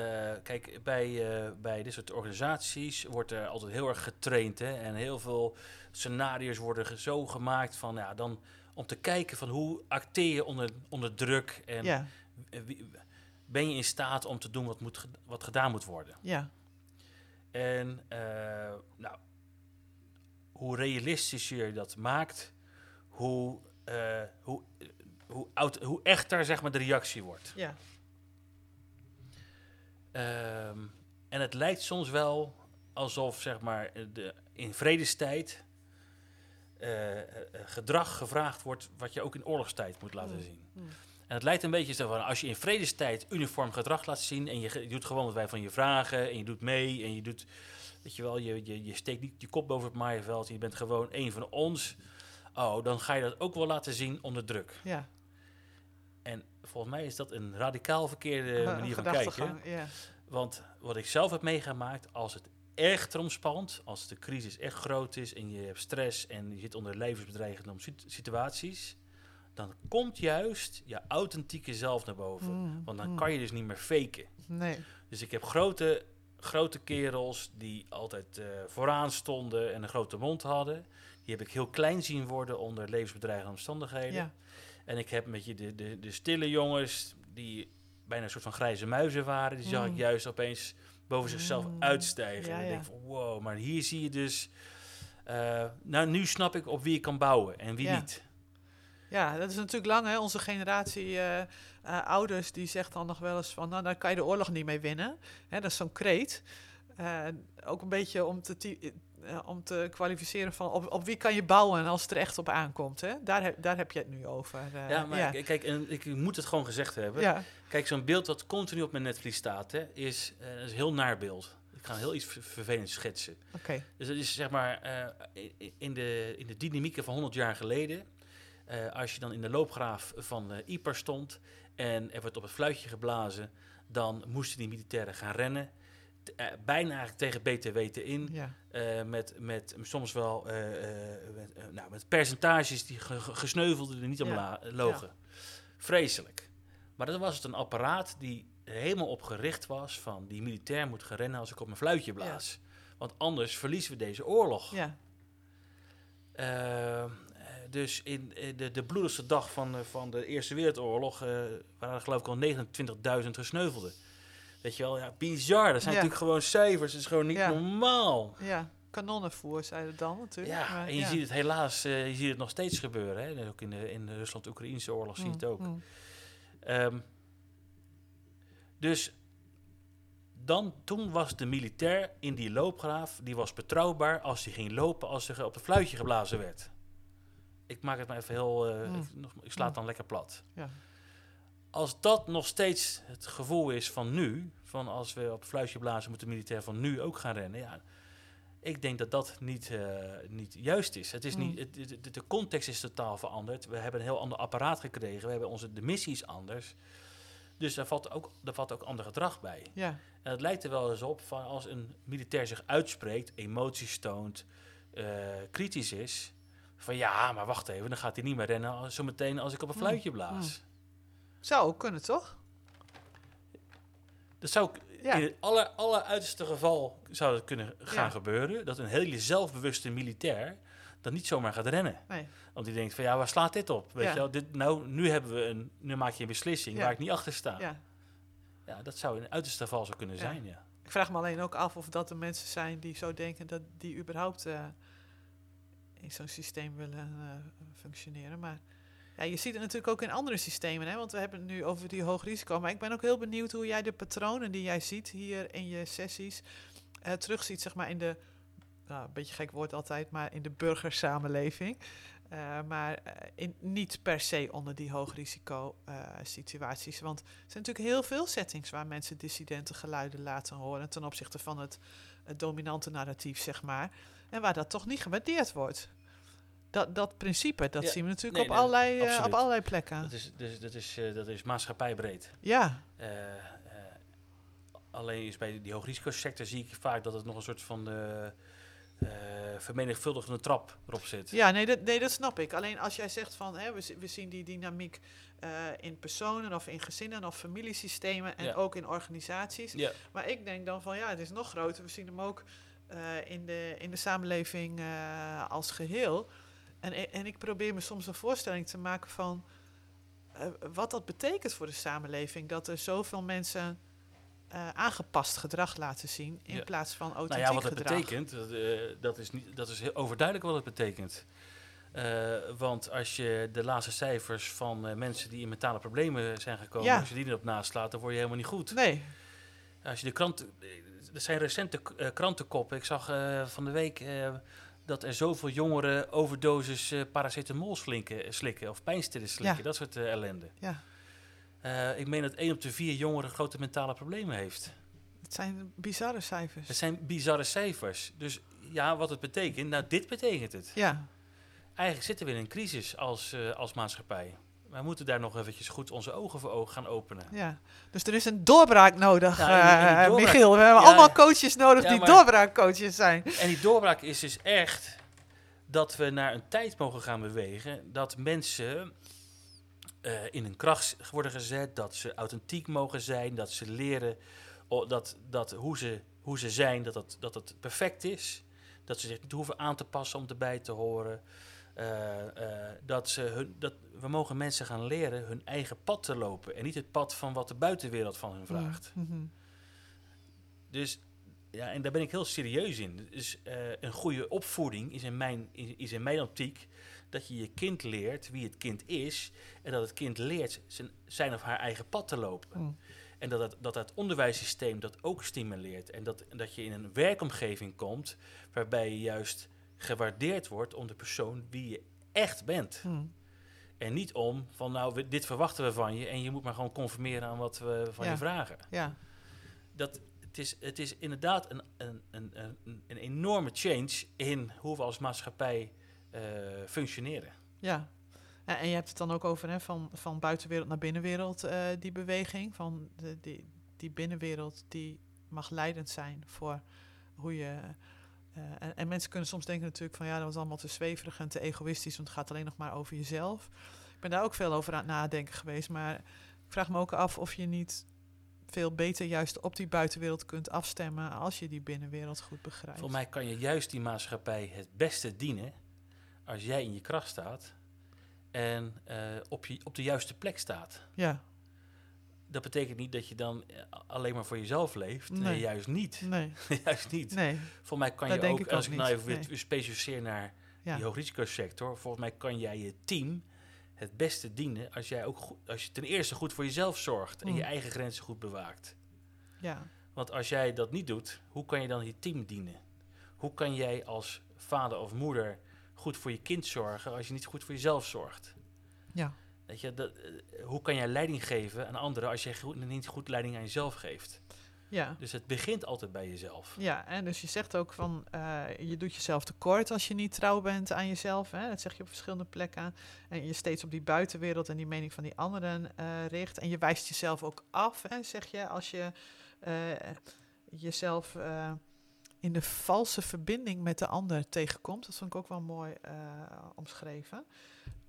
kijk, bij, uh, bij dit soort organisaties wordt er altijd heel erg getraind. Hè, en heel veel scenario's worden zo gemaakt van, ja, dan om te kijken van hoe acteer je onder, onder druk en ja. ben je in staat om te doen wat, moet, wat gedaan moet worden. Ja. En nou, hoe realistisch je dat maakt, hoe, hoe hoe, oud, hoe echter zeg maar, de reactie wordt. Ja. Ehm, en het lijkt soms wel alsof zeg maar, de, in vredestijd uh, gedrag gevraagd wordt wat je ook in oorlogstijd moet laten mm. zien. Mm. En het lijkt een beetje zo van als je in vredestijd uniform gedrag laat zien en je, je, doet gewoon wat wij van je vragen en je doet mee en je doet, weet je wel, je, je, je steekt niet je kop boven het maaiveld, je bent gewoon een van ons. Oh, dan ga je dat ook wel laten zien onder druk. Ja. En volgens mij is dat een radicaal verkeerde manier van kijken. Want wat ik zelf heb meegemaakt, als het echt erom spant, als de crisis echt groot is en je hebt stress en je zit onder levensbedreigende situaties, dan komt juist je authentieke zelf naar boven. Mm, Want dan mm. kan je dus niet meer faken. Nee. Dus ik heb grote, grote kerels die altijd uh, vooraan stonden en een grote mond hadden. Die heb ik heel klein zien worden onder levensbedreigende omstandigheden. Ja. En ik heb met je de, de, de stille jongens, die bijna een soort van grijze muizen waren, die zag ik mm. juist opeens boven zichzelf mm. uitstijgen. en ik denk van wow, maar hier zie je dus. Uh, nou, nu snap ik op wie ik kan bouwen en wie niet. Ja, dat is natuurlijk lang, hè? Onze generatie uh, uh, ouders die zegt dan nog wel eens van, nou, daar kan je de oorlog niet mee winnen. Hè, dat is zo'n kreet. ook een beetje om te om te kwalificeren van op, op wie kan je bouwen als het er echt op aankomt. Hè? Daar, heb, daar heb je het nu over. Uh, ja, maar kijk, en ik moet het gewoon gezegd hebben. Ja. Kijk, zo'n beeld wat continu op mijn netvlies staat, hè, is, uh, is een heel naar beeld. Ik ga heel iets vervelends schetsen. Oké. Dus dat is zeg maar in, de, in de dynamieken van 100 jaar geleden. als je dan in de loopgraaf van Ieper stond en er wordt op het fluitje geblazen, dan moesten die militairen gaan rennen. Uh, bijna tegen BTW te in. Ja. Uh, met, met soms wel uh, met, nou, met percentages die gesneuvelden er niet om logen. Vreselijk. Maar dan was het een apparaat die helemaal op gericht was van die militair moet gaan rennen als ik op mijn fluitje blaas. Want anders verliezen we deze oorlog. Ja. dus in de, de bloedigste dag van, van de Eerste Wereldoorlog waren er geloof ik al 29.000 gesneuvelden. Weet je wel, ja, bizar. Dat zijn natuurlijk gewoon cijfers. Het is gewoon niet normaal. Ja, kanonnenvoer, zeiden dan natuurlijk. Ja, en je ziet het helaas, uh, je ziet het nog steeds gebeuren. Hè? Ook in de, in de Rusland-Oekraïnse oorlog zie je het mm, ook. Mm. Ehm, dus dan, toen was de militair in die loopgraaf, die was betrouwbaar als hij ging lopen, als er op het fluitje geblazen werd. Ik maak het maar even heel, uh, mm. ik, ik sla het dan lekker plat. Ja als dat nog steeds het gevoel is van nu, van als we op fluitje blazen, moet de militair van nu ook gaan rennen. Ja, ik denk dat dat niet, uh, niet juist is. Het is niet mm. het, de context is totaal veranderd. We hebben een heel ander apparaat gekregen. We hebben onze de missies anders. Dus daar valt ook, daar valt ook ander gedrag bij. Ja. En het lijkt er wel eens op van als een militair zich uitspreekt, emoties toont, uh, kritisch is. Van ja, maar wacht even, dan gaat hij niet meer rennen zometeen als ik op een mm. fluitje blaas. Mm. Zou ook kunnen, toch? Dat zou in het aller, aller uiterste geval zou het kunnen gaan gebeuren. Dat een hele zelfbewuste militair dan niet zomaar gaat rennen. Nee. Want die denkt van ja, waar slaat dit op? Weet je wel, dit, nou, nu, hebben we een, nu maak je een beslissing waar ik niet achter sta. Ja. ja, dat zou in het uiterste geval zo kunnen zijn, ja. Ik vraag me alleen ook af of dat er mensen zijn die zo denken dat die überhaupt uh, in zo'n systeem willen uh, functioneren. Maar Ja, je ziet het natuurlijk ook in andere systemen, hè? want we hebben het nu over die hoog risico. Maar ik ben ook heel benieuwd hoe jij de patronen die jij ziet hier in je sessies uh, terugziet, zeg maar in de, nou, een beetje gek woord altijd, maar in de burgersamenleving. Uh, maar uh, in, niet per se onder die hoogrisico situaties. Want er zijn natuurlijk heel veel settings waar mensen dissidente geluiden laten horen ten opzichte van het, het dominante narratief, zeg maar. En waar dat toch niet gewaardeerd wordt dat, dat principe, dat zien we natuurlijk op, allerlei, uh, op allerlei plekken. Dat is, dus, dat is, uh, dat is maatschappijbreed. Ja. Uh, alleen is bij die hoogrisicosector zie ik vaak dat het nog een soort van de vermenigvuldigende trap erop zit. Ja, nee dat, nee, dat snap ik. Alleen als jij zegt van hè, we, we zien die dynamiek in personen of in gezinnen of familiesystemen en ook in organisaties. Ja. Maar ik denk dan van ja, het is nog groter. We zien hem ook in, de, in de samenleving als geheel. En, en ik probeer me soms een voorstelling te maken van uh, wat dat betekent voor de samenleving. Dat er zoveel mensen uh, aangepast gedrag laten zien in plaats van authentiek Nou ja, wat het betekent, dat, uh, dat, is niet, dat is heel overduidelijk wat het betekent. want als je de laatste cijfers van mensen die in mentale problemen zijn gekomen, ja. als je die erop naslaat, dan word je helemaal niet goed. Nee. Als je de krant, er zijn recente krantenkoppen. Ik zag van de week dat er zoveel jongeren overdosis uh, paracetamol slinken, slikken of pijnstillers slikken. Dat soort uh, ellende. Ja. Uh, ik meen dat één op de vier jongeren grote mentale problemen heeft. Het zijn bizarre cijfers. Het zijn bizarre cijfers. Dus ja, wat het betekent? Nou, dit betekent het. Ja. Eigenlijk zitten we in een crisis als, als maatschappij wij moeten daar nog eventjes goed onze ogen voor ogen gaan openen. Ja, dus er is een doorbraak nodig, ja, uh, Michiel. We hebben allemaal coaches nodig die doorbraakcoaches zijn. En die doorbraak is dus echt dat we naar een tijd mogen gaan bewegen dat mensen uh, in hun kracht worden gezet, dat ze authentiek mogen zijn, dat ze leren dat, dat hoe, ze, hoe ze zijn, dat het, dat het perfect is. Dat ze zich niet hoeven aan te passen om erbij te horen. Uh, uh, dat, ze hun, dat we mogen mensen gaan leren hun eigen pad te lopen en niet het pad van wat de buitenwereld van hun vraagt. Mm -hmm. Dus ja, en daar ben ik heel serieus in. Dus uh, een goede opvoeding is in, mijn, is in mijn optiek dat je je kind leert wie het kind is en dat het kind leert zijn, zijn of haar eigen pad te lopen. Mm. En dat het, dat het onderwijssysteem dat ook stimuleert en dat, dat je in een werkomgeving komt waarbij je juist gewaardeerd wordt om de persoon wie je echt bent. Mm. En niet om van nou, dit verwachten we van je en je moet maar gewoon conformeren aan wat we van je vragen. Ja. Dat, het, is, het is inderdaad een, een, een, een, een enorme change in hoe we als maatschappij uh, functioneren. Ja. ja. en je hebt het dan ook over hè, van, van buitenwereld naar binnenwereld, uh, die beweging. Van de, die, die binnenwereld die mag leidend zijn voor hoe je uh, en, en, mensen kunnen soms denken natuurlijk van ja, dat was allemaal te zweverig en te egoïstisch, want het gaat alleen nog maar over jezelf. Ik ben daar ook veel over aan het nadenken geweest, maar ik vraag me ook af of je niet veel beter juist op die buitenwereld kunt afstemmen als je die binnenwereld goed begrijpt. Voor mij kan je juist die maatschappij het beste dienen als jij in je kracht staat en uh, op, je, op de juiste plek staat. Ja dat betekent niet dat je dan eh, alleen maar voor jezelf leeft. Nee, nee juist niet. Nee. juist niet. Nee. Voor mij kan je ook, als ik nou even nee. weer specificeer naar ja. die hoogrisicosector, volgens mij kan jij je team het beste dienen als jij ook goed, als je ten eerste goed voor jezelf zorgt en mm. je eigen grenzen goed bewaakt. Ja. Want als jij dat niet doet, hoe kan je dan je team dienen? Hoe kan jij als vader of moeder goed voor je kind zorgen als je niet goed voor jezelf zorgt? Ja. Weet je, dat, uh, hoe kan jij leiding geven aan anderen als je goed, niet goed leiding aan jezelf geeft? Ja. Dus het begint altijd bij jezelf. Ja, en dus je zegt ook van uh, je doet jezelf tekort als je niet trouw bent aan jezelf. Hè? Dat zeg je op verschillende plekken. En je steeds op die buitenwereld en die mening van die anderen uh, richt. En je wijst jezelf ook af, hè, zeg je, als je jezelf in de valse verbinding met de ander tegenkomt. Dat vond ik ook wel mooi omschreven.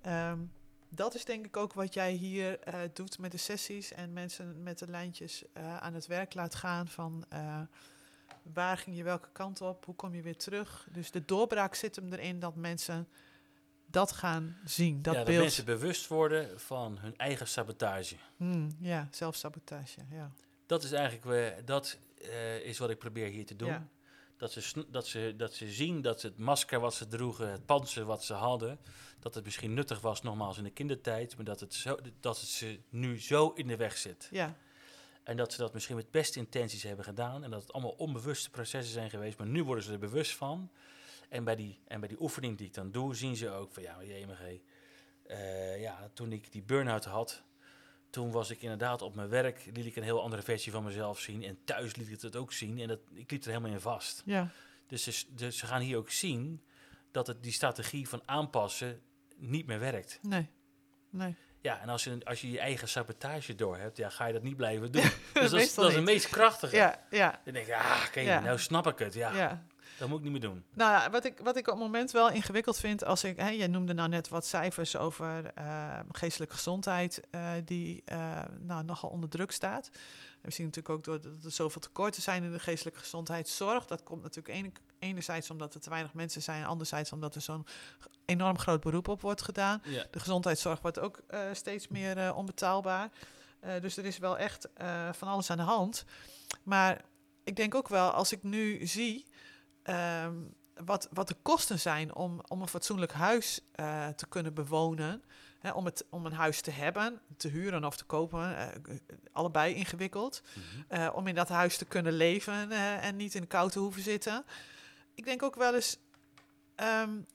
Um, dat is denk ik ook wat jij hier uh, doet met de sessies en mensen met de lijntjes uh, aan het werk laat gaan van uh, waar ging je welke kant op, hoe kom je weer terug. Dus de doorbraak zit hem erin dat mensen dat gaan zien, dat ja, beeld. dat mensen bewust worden van hun eigen sabotage. Hmm, ja, zelfsabotage, ja. Dat is eigenlijk, dat is wat ik probeer hier te doen. Ja Dat ze, dat, ze, dat ze zien dat het masker wat ze droegen, het panzer wat ze hadden, dat het misschien nuttig was, nogmaals in de kindertijd, maar dat het, zo, dat het ze nu zo in de weg zit. Ja. En dat ze dat misschien met beste intenties hebben gedaan en dat het allemaal onbewuste processen zijn geweest, maar nu worden ze er bewust van. En bij die, en bij die oefening die ik dan doe, zien ze ook van ja, JMG, uh, ja, toen ik die burn-out had, toen was ik inderdaad op mijn werk, liet ik een heel andere versie van mezelf zien. En thuis liet ik het ook zien en dat, ik liep er helemaal in vast. Ja. Dus, ze, dus ze gaan hier ook zien dat het, die strategie van aanpassen niet meer werkt. Nee, nee. Ja, en als je, als je je eigen sabotage door hebt, ja, ga je dat niet blijven doen. dus dat, is, dat is het meest krachtige. Ja, ja. Dan denk je, ah, oké, nou snap ik het. Ja. ja. Dat moet ik niet meer doen. Nou ja, wat ik, wat ik op het moment wel ingewikkeld vind, als ik, hè, jij noemde nou net wat cijfers over uh, geestelijke gezondheid, uh, die uh, nou, nogal onder druk staat. We zien natuurlijk ook door dat er zoveel tekorten zijn in de geestelijke gezondheidszorg. Dat komt natuurlijk ene, enerzijds omdat er te weinig mensen zijn, anderzijds omdat er zo'n enorm groot beroep op wordt gedaan. Ja. De gezondheidszorg wordt ook steeds meer onbetaalbaar. dus er is wel echt van alles aan de hand. Maar ik denk ook wel, als ik nu zie Ehm, wat, wat de kosten zijn om, om een fatsoenlijk huis uh, te kunnen bewonen. Hè, om, het, om een huis te hebben, te huren of te kopen, uh, allebei ingewikkeld. Mm -hmm. uh, om in dat huis te kunnen leven en niet in de kou te hoeven zitten. Ik denk ook wel eens. Um,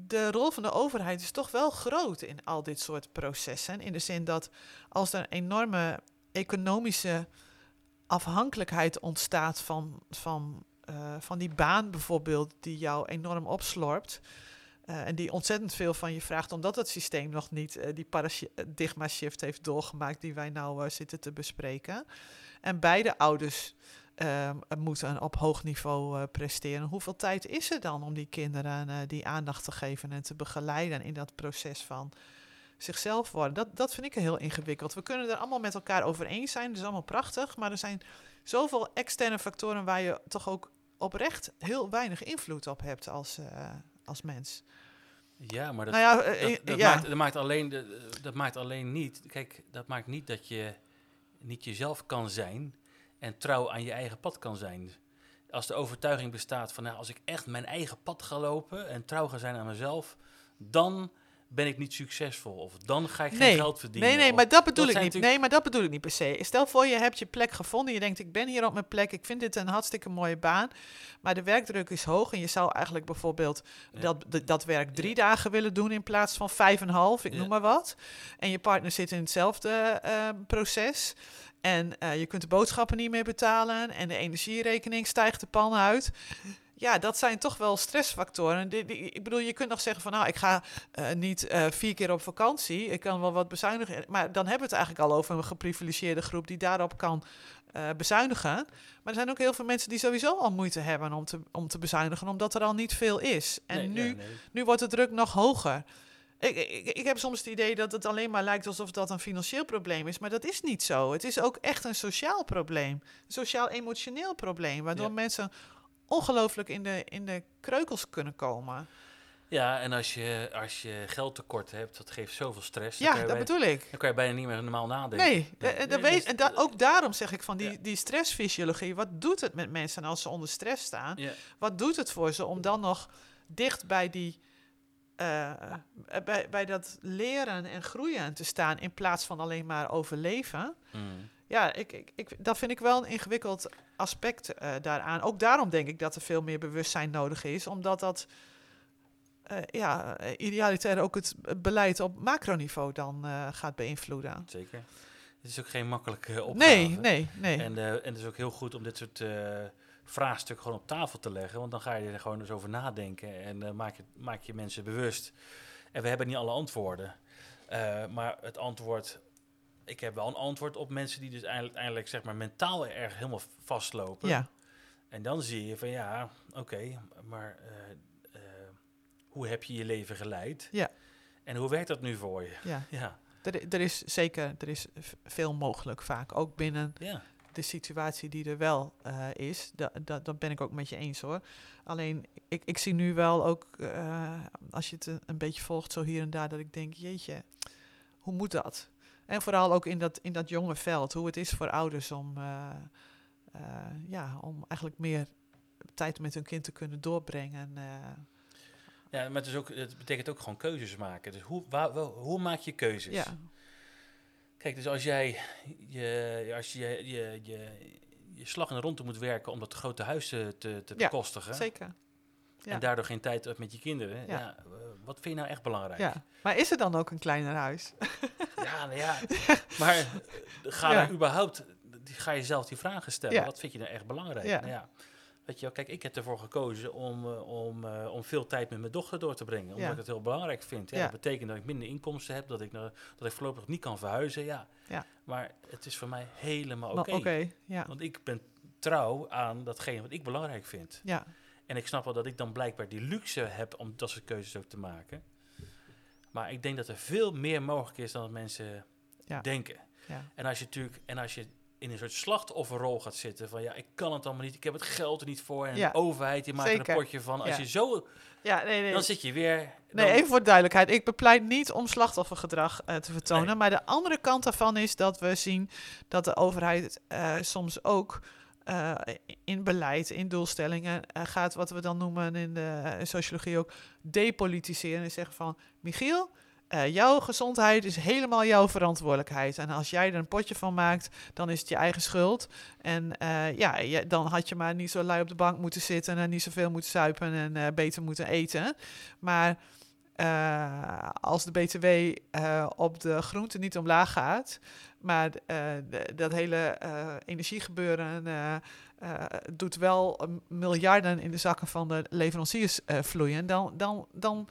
de rol van de overheid is toch wel groot in al dit soort processen. In de zin dat als er enorme economische afhankelijkheid ontstaat van, van, uh, van die baan bijvoorbeeld, die jou enorm opslorpt. Uh, en die ontzettend veel van je vraagt, omdat het systeem nog niet uh, die paradigma-shift heeft doorgemaakt die wij nou zitten te bespreken. En beide ouders moeten op hoog niveau presteren. Hoeveel tijd is er dan om die kinderen die aandacht te geven en te begeleiden in dat proces van zichzelf worden. Dat, dat vind ik heel ingewikkeld. We kunnen er allemaal met elkaar over eens zijn. Dat is allemaal prachtig. Maar er zijn zoveel externe factoren waar je toch ook oprecht heel weinig invloed op hebt als, uh, als mens. Ja, maar dat, nou ja, dat, dat, ja. Maakt, dat, maakt, alleen, dat, dat maakt alleen niet. Kijk, dat maakt niet dat je niet jezelf kan zijn en trouw aan je eigen pad kan zijn. Als de overtuiging bestaat van nou, als ik echt mijn eigen pad ga lopen en trouw ga zijn aan mezelf, dan ben ik niet succesvol. Of dan ga ik geen geld verdienen. Nee, nee, maar dat bedoel ik niet. Nee, maar dat bedoel ik niet per se. Stel voor je hebt je plek gevonden. Je denkt, ik ben hier op mijn plek. Ik vind dit een hartstikke mooie baan. Maar de werkdruk is hoog. En je zou eigenlijk bijvoorbeeld dat, dat werk drie dagen willen doen in plaats van vijf en half. Ik noem maar wat. En je partner zit in hetzelfde uh, proces. En uh, je kunt de boodschappen niet meer betalen. En de energierekening stijgt de pan uit ja, dat zijn toch wel stressfactoren. Die, die, ik bedoel, je kunt nog zeggen van nou, ik ga uh, niet uh, vier keer op vakantie. Ik kan wel wat bezuinigen. Maar dan hebben we het eigenlijk al over een geprivilegeerde groep die daarop kan uh, bezuinigen. Maar er zijn ook heel veel mensen die sowieso al moeite hebben om te, om te bezuinigen, omdat er al niet veel is. En nee, nu, nee, nee. nu wordt de druk nog hoger. Ik, ik, ik, heb soms het idee dat het alleen maar lijkt alsof dat een financieel probleem is. Maar dat is niet zo. Het is ook echt een sociaal probleem. Een sociaal-emotioneel probleem. Waardoor ja. mensen ongelooflijk in de, in de kreukels kunnen komen. Ja, en als je, als je geldtekort hebt, dat geeft zoveel stress. Ja, dat bedoel ik. Dan kan je bijna niet meer normaal nadenken. Nee, ja. nee, nee weet, dus, en da ook daarom zeg ik van die, ja. die stressfysiologie. Wat doet het met mensen als ze onder stress staan? Ja. Wat doet het voor ze om dan nog dicht bij die... Uh, bij, bij dat leren en groeien te staan in plaats van alleen maar overleven. Mm. Ja, ik, ik, ik, dat vind ik wel een ingewikkeld aspect uh, daaraan. Ook daarom denk ik dat er veel meer bewustzijn nodig is, omdat dat uh, ja, idealiter ook het beleid op macroniveau dan uh, gaat beïnvloeden. Zeker. Het is ook geen makkelijke opgave. Nee, nee, nee. En, en het is ook heel goed om dit soort vraagstukken gewoon op tafel te leggen, want dan ga je er gewoon eens over nadenken en maak, je, maak je mensen bewust. En we hebben niet alle antwoorden. maar het antwoord ik heb wel een antwoord op mensen die dus eindelijk, eindelijk zeg maar mentaal erg helemaal vastlopen. Ja. En dan zie je van ja, oké, okay, maar uh, uh, hoe heb je je leven geleid? Ja. En hoe werkt dat nu voor je? Ja. ja. Er, er is zeker, er is veel mogelijk vaak, ook binnen ja. de situatie die er wel uh, is. Dat, dat, dat ben ik ook met je eens hoor. Alleen, ik, ik zie nu wel ook, als je het een, een beetje volgt zo hier en daar, dat ik denk, jeetje, hoe moet dat? En vooral ook in dat, in dat jonge veld, hoe het is voor ouders om, uh, ja, om eigenlijk meer tijd met hun kind te kunnen doorbrengen. ja, maar het, is ook, het betekent ook gewoon keuzes maken. Dus hoe, waar, hoe maak je keuzes? Ja. Kijk, dus als jij je, als je, je, je, je slag in de ronde moet werken om dat grote huis te, te bekostigen. Ja, zeker. Ja. En daardoor geen tijd hebt met je kinderen. Ja. wat vind je nou echt belangrijk? Ja. Maar is er dan ook een kleiner huis? ja, nou ja. Maar eh, ga er überhaupt, ga je zelf die vragen stellen. Wat vind je nou echt belangrijk? Nou ja. Weet je, kijk, ik heb ervoor gekozen om, uh, om, uh, om veel tijd met mijn dochter door te brengen. Omdat ik het heel belangrijk vind. Ja, Dat betekent dat ik minder inkomsten heb, dat ik, dat ik voorlopig niet kan verhuizen. Ja. Ja. Maar het is voor mij helemaal oké. Okay. Want ik ben trouw aan datgene wat ik belangrijk vind. Ja. En ik snap wel dat ik dan blijkbaar die luxe heb om dat soort keuzes ook te maken. Maar ik denk dat er veel meer mogelijk is dan dat mensen denken. Ja. En als je natuurlijk, en als je in een soort slachtofferrol gaat zitten van ja, ik kan het allemaal niet, ik heb het geld er niet voor en de overheid die maakt een potje van. Als je zo, ja, nee, nee. dan zit je weer. Nee, even voor duidelijkheid, ik bepleit niet om slachtoffergedrag uh, te vertonen, maar de andere kant daarvan is dat we zien dat de overheid uh, soms ook uh, in beleid, in doelstellingen, uh, gaat wat we dan noemen in de sociologie ook depolitiseren. En zeggen van, Michiel, jouw gezondheid is helemaal jouw verantwoordelijkheid. En als jij er een potje van maakt, dan is het je eigen schuld. En ja, je, dan had je maar niet zo lui op de bank moeten zitten en niet zoveel moeten suipen en beter moeten eten. Maar als de BTW op de groenten niet omlaag gaat, maar uh, dat hele energiegebeuren doet wel miljarden in de zakken van de leveranciers vloeien. Dan, dan, dan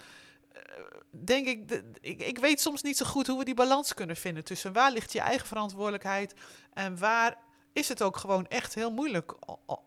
denk ik, ik, ik weet soms niet zo goed hoe we die balans kunnen vinden tussen waar ligt je eigen verantwoordelijkheid en waar is het ook gewoon echt heel moeilijk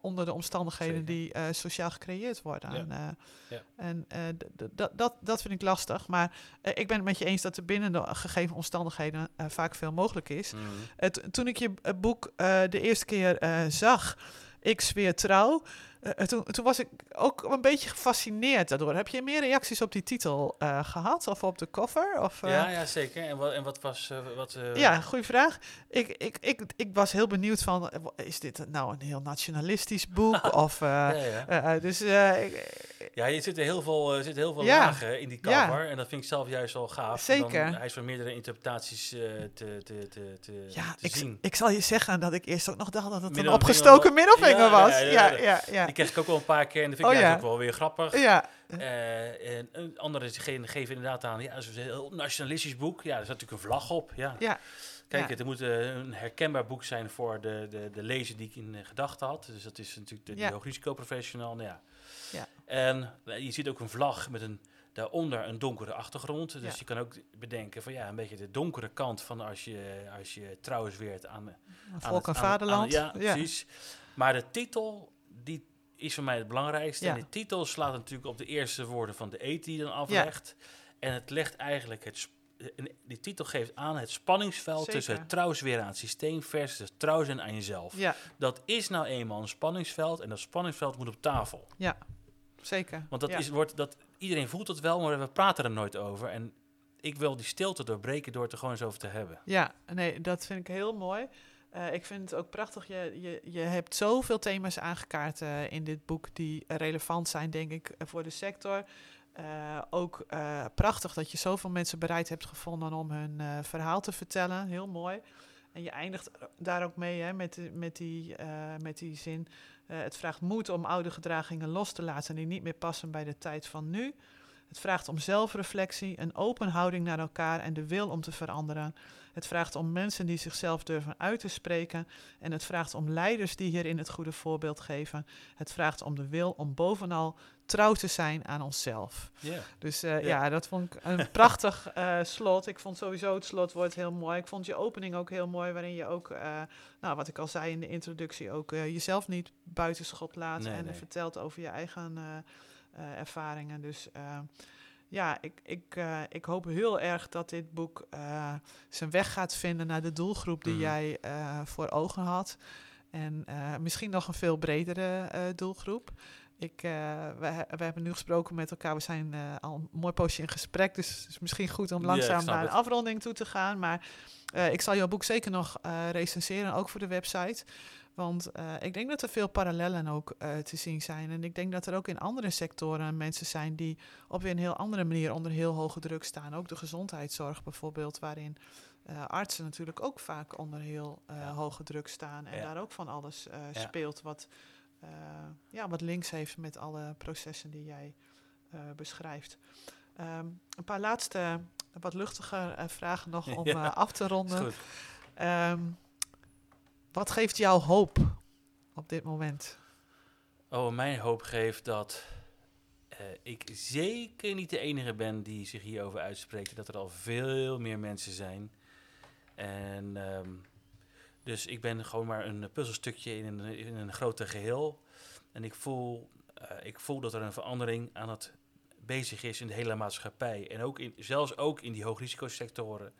onder de omstandigheden die uh, sociaal gecreëerd worden. Ja. En, uh, ja. en uh, dat, dat vind ik lastig. Maar ik ben het met je eens dat er binnen de gegeven omstandigheden vaak veel mogelijk is. Mm. Het, toen ik je boek de eerste keer zag, Ik zweer trouw. Uh, toen, toen, was ik ook een beetje gefascineerd daardoor. Heb je meer reacties op die titel uh, gehad of op de cover? Of, uh... ja, ja, zeker. En wat, en wat was... wat, ja, goede vraag. Ik, ik, ik, ik was heel benieuwd van... Is dit nou een heel nationalistisch boek? of, ja, ja. dus ik, ja, je zit er heel veel, uh, zit heel veel lagen in die cover. En dat vind ik zelf juist wel gaaf. Zeker. hij is van meerdere interpretaties te, te, te, te, ja, te ik, zien. Ik zal je zeggen dat ik eerst ook nog dacht dat het een opgestoken middelvinger was. Ja, ja, ja, Die kreeg ik ook wel een paar keer en dat vind ik oh, ook wel weer grappig. Ja. Uh, en een andere geven inderdaad aan, ja, een heel nationalistisch boek. Ja, er staat natuurlijk een vlag op. Ja. ja. Kijk, het moet een herkenbaar boek zijn voor de, de, de lezer die ik in gedachten had. Dus dat is natuurlijk de, de hoogrisicoprofessional. Nou ja, ja. En eh, je ziet ook een vlag met een, daaronder een donkere achtergrond. Dus je kan ook bedenken van ja, een beetje de donkere kant van als je, als je trouwens weert aan, volk en vaderland. ja, precies. Maar de titel, die is voor mij het belangrijkste. En de titel slaat natuurlijk op de eerste woorden van de eet die dan aflegt. En het legt eigenlijk het die titel geeft aan het spanningsveld tussen het weer aan het systeem versus het trouw zijn aan jezelf. Ja. Dat is nou eenmaal een spanningsveld en dat spanningsveld moet op tafel. Ja, zeker. Want dat is, wordt, dat, iedereen voelt het wel, maar we praten er nooit over. En ik wil die stilte doorbreken door het er gewoon eens over te hebben. Ja, nee, dat vind ik heel mooi. Uh, ik vind het ook prachtig. Je, je, je hebt zoveel thema's aangekaart uh, in dit boek die relevant zijn, denk ik, voor de sector. Ook prachtig dat je zoveel mensen bereid hebt gevonden om hun verhaal te vertellen. Heel mooi. En je eindigt daar ook mee hè, met, met, die, met die zin. het vraagt moed om oude gedragingen los te laten die niet meer passen bij de tijd van nu. Het vraagt om zelfreflectie, een open houding naar elkaar en de wil om te veranderen. Het vraagt om mensen die zichzelf durven uit te spreken. En het vraagt om leiders die hierin het goede voorbeeld geven. Het vraagt om de wil om bovenal trouw te zijn aan onszelf. Yeah. Dus uh, ja, dat vond ik een prachtig uh, slot. Ik vond sowieso het slotwoord heel mooi. Ik vond je opening ook heel mooi, waarin je ook, uh, nou, wat ik al zei in de introductie, ook jezelf niet buitenschot laat nee, en nee. vertelt over je eigen ervaringen. Dus ja, ik, ik, uh, ik hoop heel erg dat dit boek uh, zijn weg gaat vinden naar de doelgroep die mm. jij uh, voor ogen had. En misschien nog een veel bredere doelgroep. Ik, we, we, hebben nu gesproken met elkaar. We zijn al een mooi poosje in gesprek. Dus het is misschien goed om langzaam naar een afronding toe te gaan. Maar ik zal jouw boek zeker nog recenseren, ook voor de website. Want uh, ik denk dat er veel parallellen ook uh, te zien zijn. En ik denk dat er ook in andere sectoren mensen zijn die op weer een heel andere manier onder heel hoge druk staan. Ook de gezondheidszorg bijvoorbeeld, waarin uh, artsen natuurlijk ook vaak onder heel ja. hoge druk staan. En ja. daar ook van alles speelt wat, ja, wat links heeft met alle processen die jij beschrijft. Um, een paar laatste, wat luchtige vragen nog om af te ronden. Um, wat geeft jou hoop op dit moment? Oh, mijn hoop geeft dat uh, ik zeker niet de enige ben die zich hierover uitspreekt. Dat er al veel meer mensen zijn. En um, dus ik ben gewoon maar een puzzelstukje in een, een groter geheel. En ik voel, uh, ik voel dat er een verandering aan het bezig is in de hele maatschappij. En ook in, zelfs ook in die hoogrisicosectoren.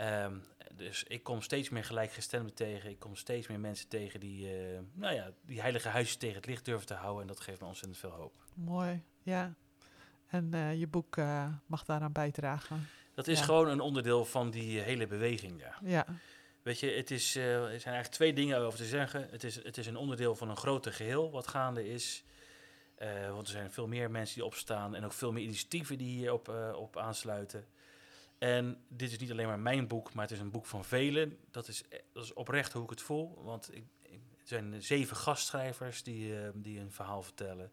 Um, dus ik kom steeds meer gelijkgestemden tegen. Ik kom steeds meer mensen tegen die, uh, nou ja, die heilige huisjes tegen het licht durven te houden. En dat geeft me ontzettend veel hoop. Mooi, ja. En uh, je boek uh, mag daaraan bijdragen. Dat is ja. gewoon een onderdeel van die hele beweging, ja. Ja. Weet je, het is, er zijn eigenlijk twee dingen over te zeggen. Het is, het is een onderdeel van een groter geheel wat gaande is. want er zijn veel meer mensen die opstaan en ook veel meer initiatieven die hierop op aansluiten. En dit is niet alleen maar mijn boek, maar het is een boek van velen. Dat is, dat is oprecht hoe ik het voel. Want ik, ik, er zijn zeven gastschrijvers die, uh, die een verhaal vertellen.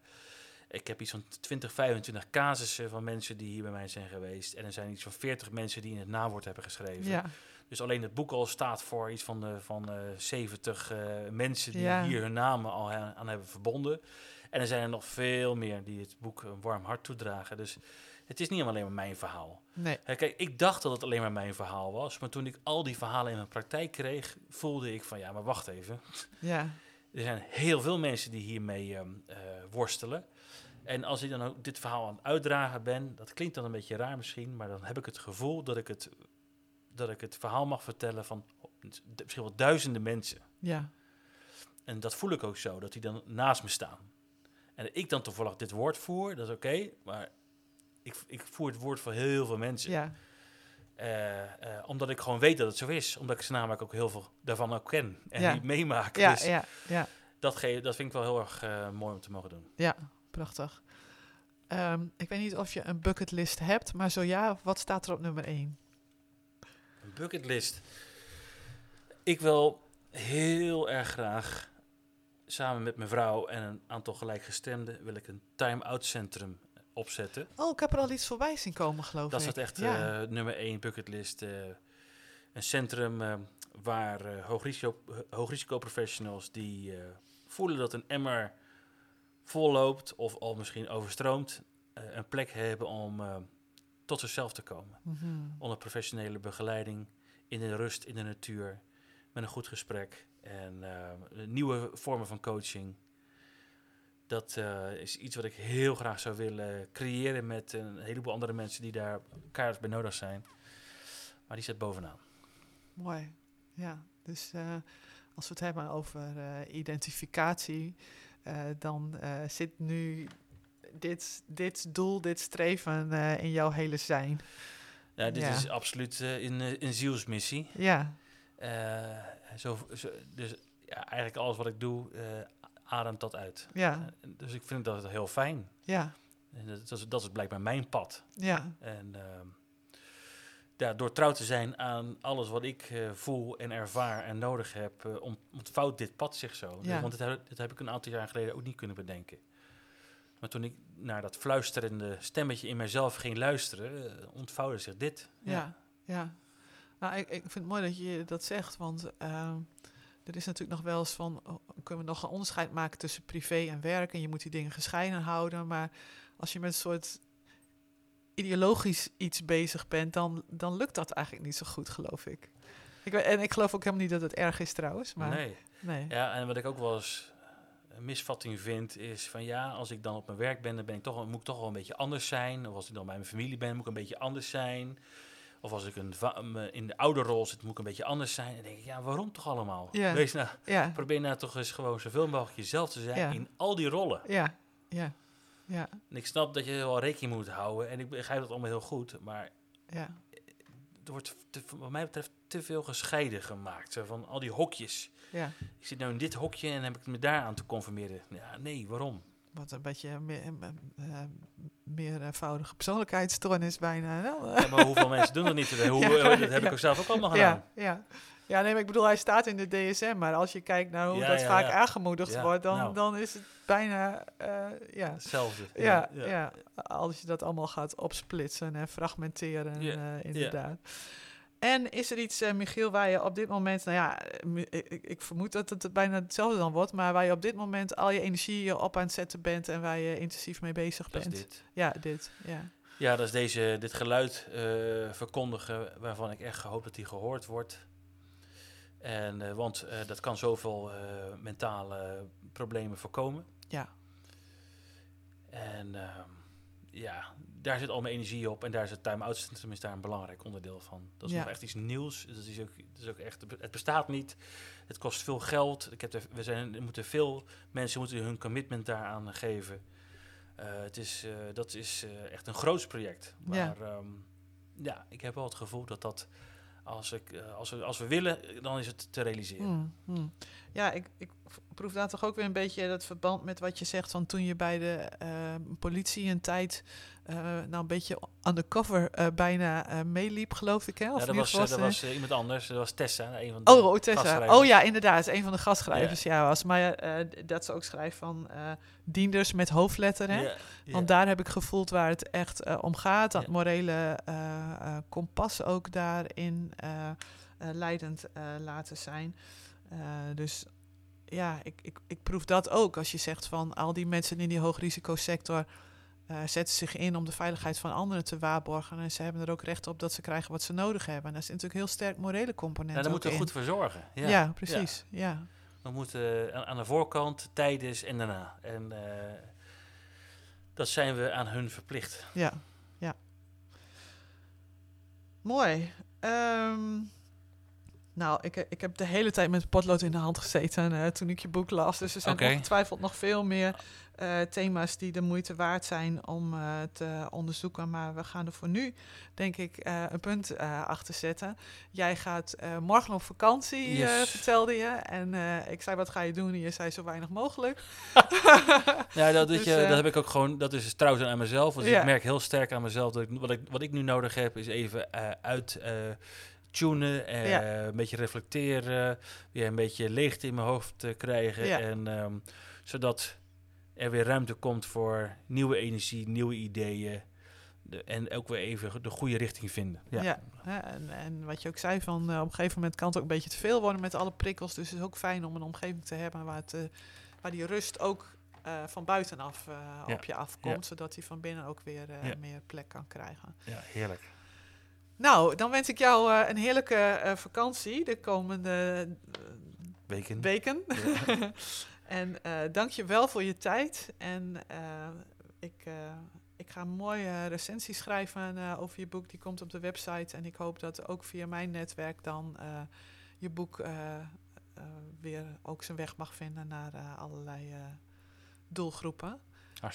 Ik heb iets van 20, 25 casussen van mensen die hier bij mij zijn geweest. En er zijn iets van 40 mensen die in het nawoord hebben geschreven. Ja. Dus alleen het boek al staat voor iets van, de, van uh, 70 uh, mensen die ja. hier hun namen al aan, aan hebben verbonden. En er zijn er nog veel meer die het boek een warm hart toedragen. Dus het is niet alleen maar mijn verhaal. Nee. Kijk, ik dacht dat het alleen maar mijn verhaal was. Maar toen ik al die verhalen in mijn praktijk kreeg, voelde ik van ja, maar wacht even. Ja. Er zijn heel veel mensen die hiermee uh, uh, worstelen. En als ik dan ook dit verhaal aan het uitdragen ben, dat klinkt dan een beetje raar misschien, maar dan heb ik het gevoel dat ik het, dat ik het verhaal mag vertellen van misschien wel duizenden mensen. Ja. En dat voel ik ook zo, dat die dan naast me staan. En ik dan toevallig dit woord voer, dat is oké, okay, maar ik, ik voer het woord voor heel veel mensen. Ja. Uh, uh, omdat ik gewoon weet dat het zo is. Omdat ik ze namelijk ook heel veel daarvan ook ken en ja. niet meemaak. Ja, dus ja, ja. Dat, ge dat vind ik wel heel erg uh, mooi om te mogen doen. Ja, prachtig. Um, ik weet niet of je een bucketlist hebt, maar zo ja, wat staat er op nummer 1? Een bucketlist. Ik wil heel erg graag samen met mijn vrouw en een aantal gelijkgestemden wil ik een time-out centrum opzetten. Oh, ik heb er al iets voorbij zien komen, geloof dat ik. Dat is echt ja. uh, nummer één bucketlist. Uh, een centrum uh, waar hoogrisico, hoogrisico professionals die voelen dat een emmer volloopt of al misschien overstroomt, een plek hebben om tot zichzelf te komen. Mm -hmm. Onder professionele begeleiding, in de rust, in de natuur, met een goed gesprek en nieuwe vormen van coaching dat uh, is iets wat ik heel graag zou willen creëren met een heleboel andere mensen die daar kaart bij nodig zijn. Maar die zit bovenaan. Mooi. Ja, dus uh, als we het hebben over uh, identificatie, dan zit nu dit, dit doel, dit streven in jouw hele zijn. Ja, dit ja. is absoluut een, een zielsmissie. Ja. zo, zo, dus ja, eigenlijk alles wat ik doe, ademt dat uit. Ja. Dus ik vind dat heel fijn. Ja. En dat, dat, is, dat is blijkbaar mijn pad. Ja. En uh, ja, door trouw te zijn aan alles wat ik uh, voel en ervaar en nodig heb, uh, ontvouwt dit pad zich zo. Ja. Want dat heb, dat heb ik een aantal jaar geleden ook niet kunnen bedenken. Maar toen ik naar dat fluisterende stemmetje in mezelf ging luisteren, uh, ontvouwde zich dit. Ja, ja. ja. Nou, ik, ik vind het mooi dat je dat zegt, want uh, er is natuurlijk nog wel eens van, oh, kunnen we nog een onderscheid maken tussen privé en werk en je moet die dingen gescheiden houden, maar als je met een soort ideologisch iets bezig bent, dan, dan lukt dat eigenlijk niet zo goed, geloof ik. ik. En ik geloof ook helemaal niet dat het erg is trouwens. Maar, nee. nee. Ja, en wat ik ook wel eens een misvatting vind, is van ja, als ik dan op mijn werk ben, dan ben ik toch, moet ik toch wel een beetje anders zijn. Of als ik dan bij mijn familie ben, moet ik een beetje anders zijn. Of als ik een in de oude rol zit, moet ik een beetje anders zijn. En dan denk ik, ja, waarom toch allemaal? Ja. Wees nou, ja. Probeer nou toch eens gewoon zoveel mogelijk jezelf te zijn Ja. in al die rollen. Ja, ja, ja, En ik snap dat je wel rekening moet houden. En ik begrijp dat allemaal heel goed. Maar ja. er wordt te, wat mij betreft te veel gescheiden gemaakt. Zo van al die hokjes. Ja. Ik zit nou in dit hokje en heb ik me daar aan te conformeren. Ja, nee, waarom? Wat een beetje meer, uh, meervoudige persoonlijkheidsstoornis bijna. Ja, maar hoeveel mensen doen dat niet? Hoe, ja, dat heb ik ook zelf ook allemaal gedaan. Ja, ja. Ja, nee, maar ik bedoel, hij staat in de DSM, maar als je kijkt naar hoe dat vaak aangemoedigd wordt, dan, nou. dan is het bijna uh, ja. hetzelfde. Ja, ja, als je dat allemaal gaat opsplitsen en fragmenteren, uh, inderdaad. En is er iets, uh, Michiel, waar je op dit moment, nou ja, ik, ik, vermoed dat het bijna hetzelfde dan wordt, maar waar je op dit moment al je energie op aan het zetten bent en waar je intensief mee bezig bent? dit. Ja, dit. Ja. Ja, dat is deze, dit geluid verkondigen waarvan ik echt hoop dat die gehoord wordt. En, uh, want dat kan zoveel mentale problemen voorkomen. Ja. En ehm, ja, daar zit al mijn energie op. En daar is het time-out centrum is daar een belangrijk onderdeel van. Dat is nog echt iets nieuws. Dat is, ook, dat is ook echt, het bestaat niet. Het kost veel geld. Ik heb er, we zijn, er moeten veel mensen moeten hun commitment daaraan geven. het is, dat is echt een groot project. Maar ja. Ehm, ja, ik heb wel het gevoel dat dat als, ik, eh, als, we, als we willen, dan is het te realiseren. Hmm, hmm. Ja, ik, ik proef daar toch ook weer een beetje dat verband met wat je zegt van toen je bij de uh, politie een tijd uh, nou een beetje undercover uh, bijna uh, meeliep, geloof ik. Hè? Of ja, dat was, was, dat was iemand anders. Dat was Tessa, een van de Oh, oh Tessa. Oh ja, inderdaad. Een van de gastschrijvers. Ja, ja was. Maar dat ze ook schrijft van dienders met hoofdletteren. Ja, Want daar heb ik gevoeld waar het echt om gaat. Dat morele kompas ook daarin leidend laten zijn. dus ja, ik, ik, ik proef dat ook. Als je zegt van al die mensen in die hoogrisicosector uh, zetten zich in om de veiligheid van anderen te waarborgen. En ze hebben er ook recht op dat ze krijgen wat ze nodig hebben. En daar is natuurlijk heel sterk morele component. Ja, daar moeten we goed voor zorgen. Ja, ja precies. Ja. We moeten uh, aan de voorkant, tijdens en daarna. En uh, dat zijn we aan hun verplicht. Ja, ja. Mooi. Um, nou, ik, ik heb de hele tijd met potlood in de hand gezeten uh, toen ik je boek las. Dus er zijn okay. ongetwijfeld nog veel meer uh, thema's die de moeite waard zijn om uh, te onderzoeken. Maar we gaan er voor nu, denk ik, een punt achter zetten. Jij gaat morgen op vakantie, yes. vertelde je. En ik zei, wat ga je doen? En je zei, zo weinig mogelijk. ja, dat, dus, je, dat heb ik ook gewoon, dat is trouwens aan mezelf. Dus ik merk heel sterk aan mezelf dat ik, wat, ik, wat ik nu nodig heb, is even uit tunen, uh, een beetje reflecteren, weer een beetje leegte in mijn hoofd te krijgen. En um, zodat er weer ruimte komt voor nieuwe energie, nieuwe ideeën. De, en ook weer even de goede richting vinden. Ja, ja en, en, wat je ook zei, van uh, op een gegeven moment kan het ook een beetje te veel worden met alle prikkels. Dus het is ook fijn om een omgeving te hebben waar, het, uh, waar die rust ook uh, van buitenaf op je afkomt. Zodat hij van binnen ook weer meer plek kan krijgen. Ja, heerlijk. Nou, dan wens ik jou uh, een heerlijke uh, vakantie de komende uh, weken. weken. Ja. en dank je wel voor je tijd. En ik, ik ga een mooie recensie schrijven over je boek. Die komt op de website. En ik hoop dat ook via mijn netwerk dan je boek weer ook zijn weg mag vinden naar allerlei doelgroepen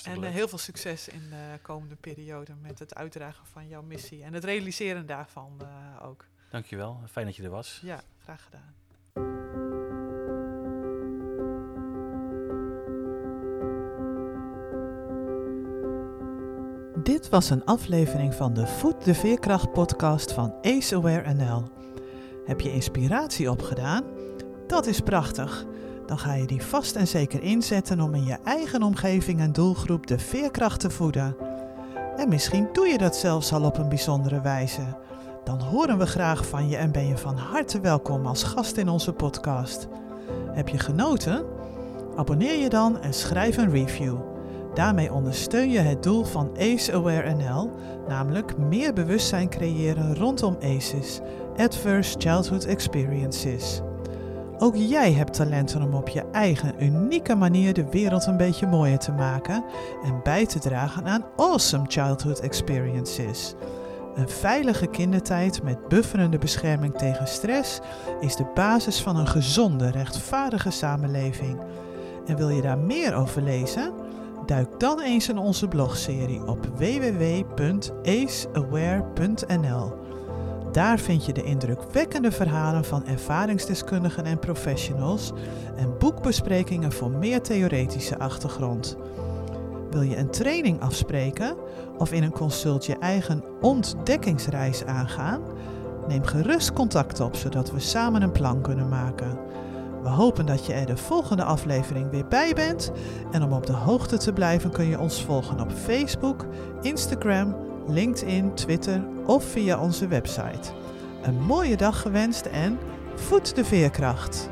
en uh, heel veel succes in de komende periode met het uitdragen van jouw missie en het realiseren daarvan uh, ook. Dankjewel, fijn dat je er was. Ja, graag gedaan. Dit was een aflevering van de Voet de Veerkracht podcast van Ace Aware NL. Heb je inspiratie opgedaan? Dat is prachtig dan ga je die vast en zeker inzetten om in je eigen omgeving en doelgroep de veerkracht te voeden. En misschien doe je dat zelfs al op een bijzondere wijze. Dan horen we graag van je en ben je van harte welkom als gast in onze podcast. Heb je genoten? Abonneer je dan en schrijf een review. Daarmee ondersteun je het doel van ACE Aware NL, namelijk meer bewustzijn creëren rondom ACEs, Adverse Childhood Experiences. Ook jij hebt talenten om op je eigen unieke manier de wereld een beetje mooier te maken en bij te dragen aan awesome childhood experiences. Een veilige kindertijd met bufferende bescherming tegen stress is de basis van een gezonde, rechtvaardige samenleving. En wil je daar meer over lezen? Duik dan eens in onze blogserie op www.aceaware.nl. Daar vind je de indrukwekkende verhalen van ervaringsdeskundigen en professionals en boekbesprekingen voor meer theoretische achtergrond. Wil je een training afspreken of in een consult je eigen ontdekkingsreis aangaan? Neem gerust contact op zodat we samen een plan kunnen maken. We hopen dat je er de volgende aflevering weer bij bent. En om op de hoogte te blijven kun je ons volgen op Facebook, Instagram, LinkedIn, Twitter of via onze website. Een mooie dag gewenst en voed de veerkracht!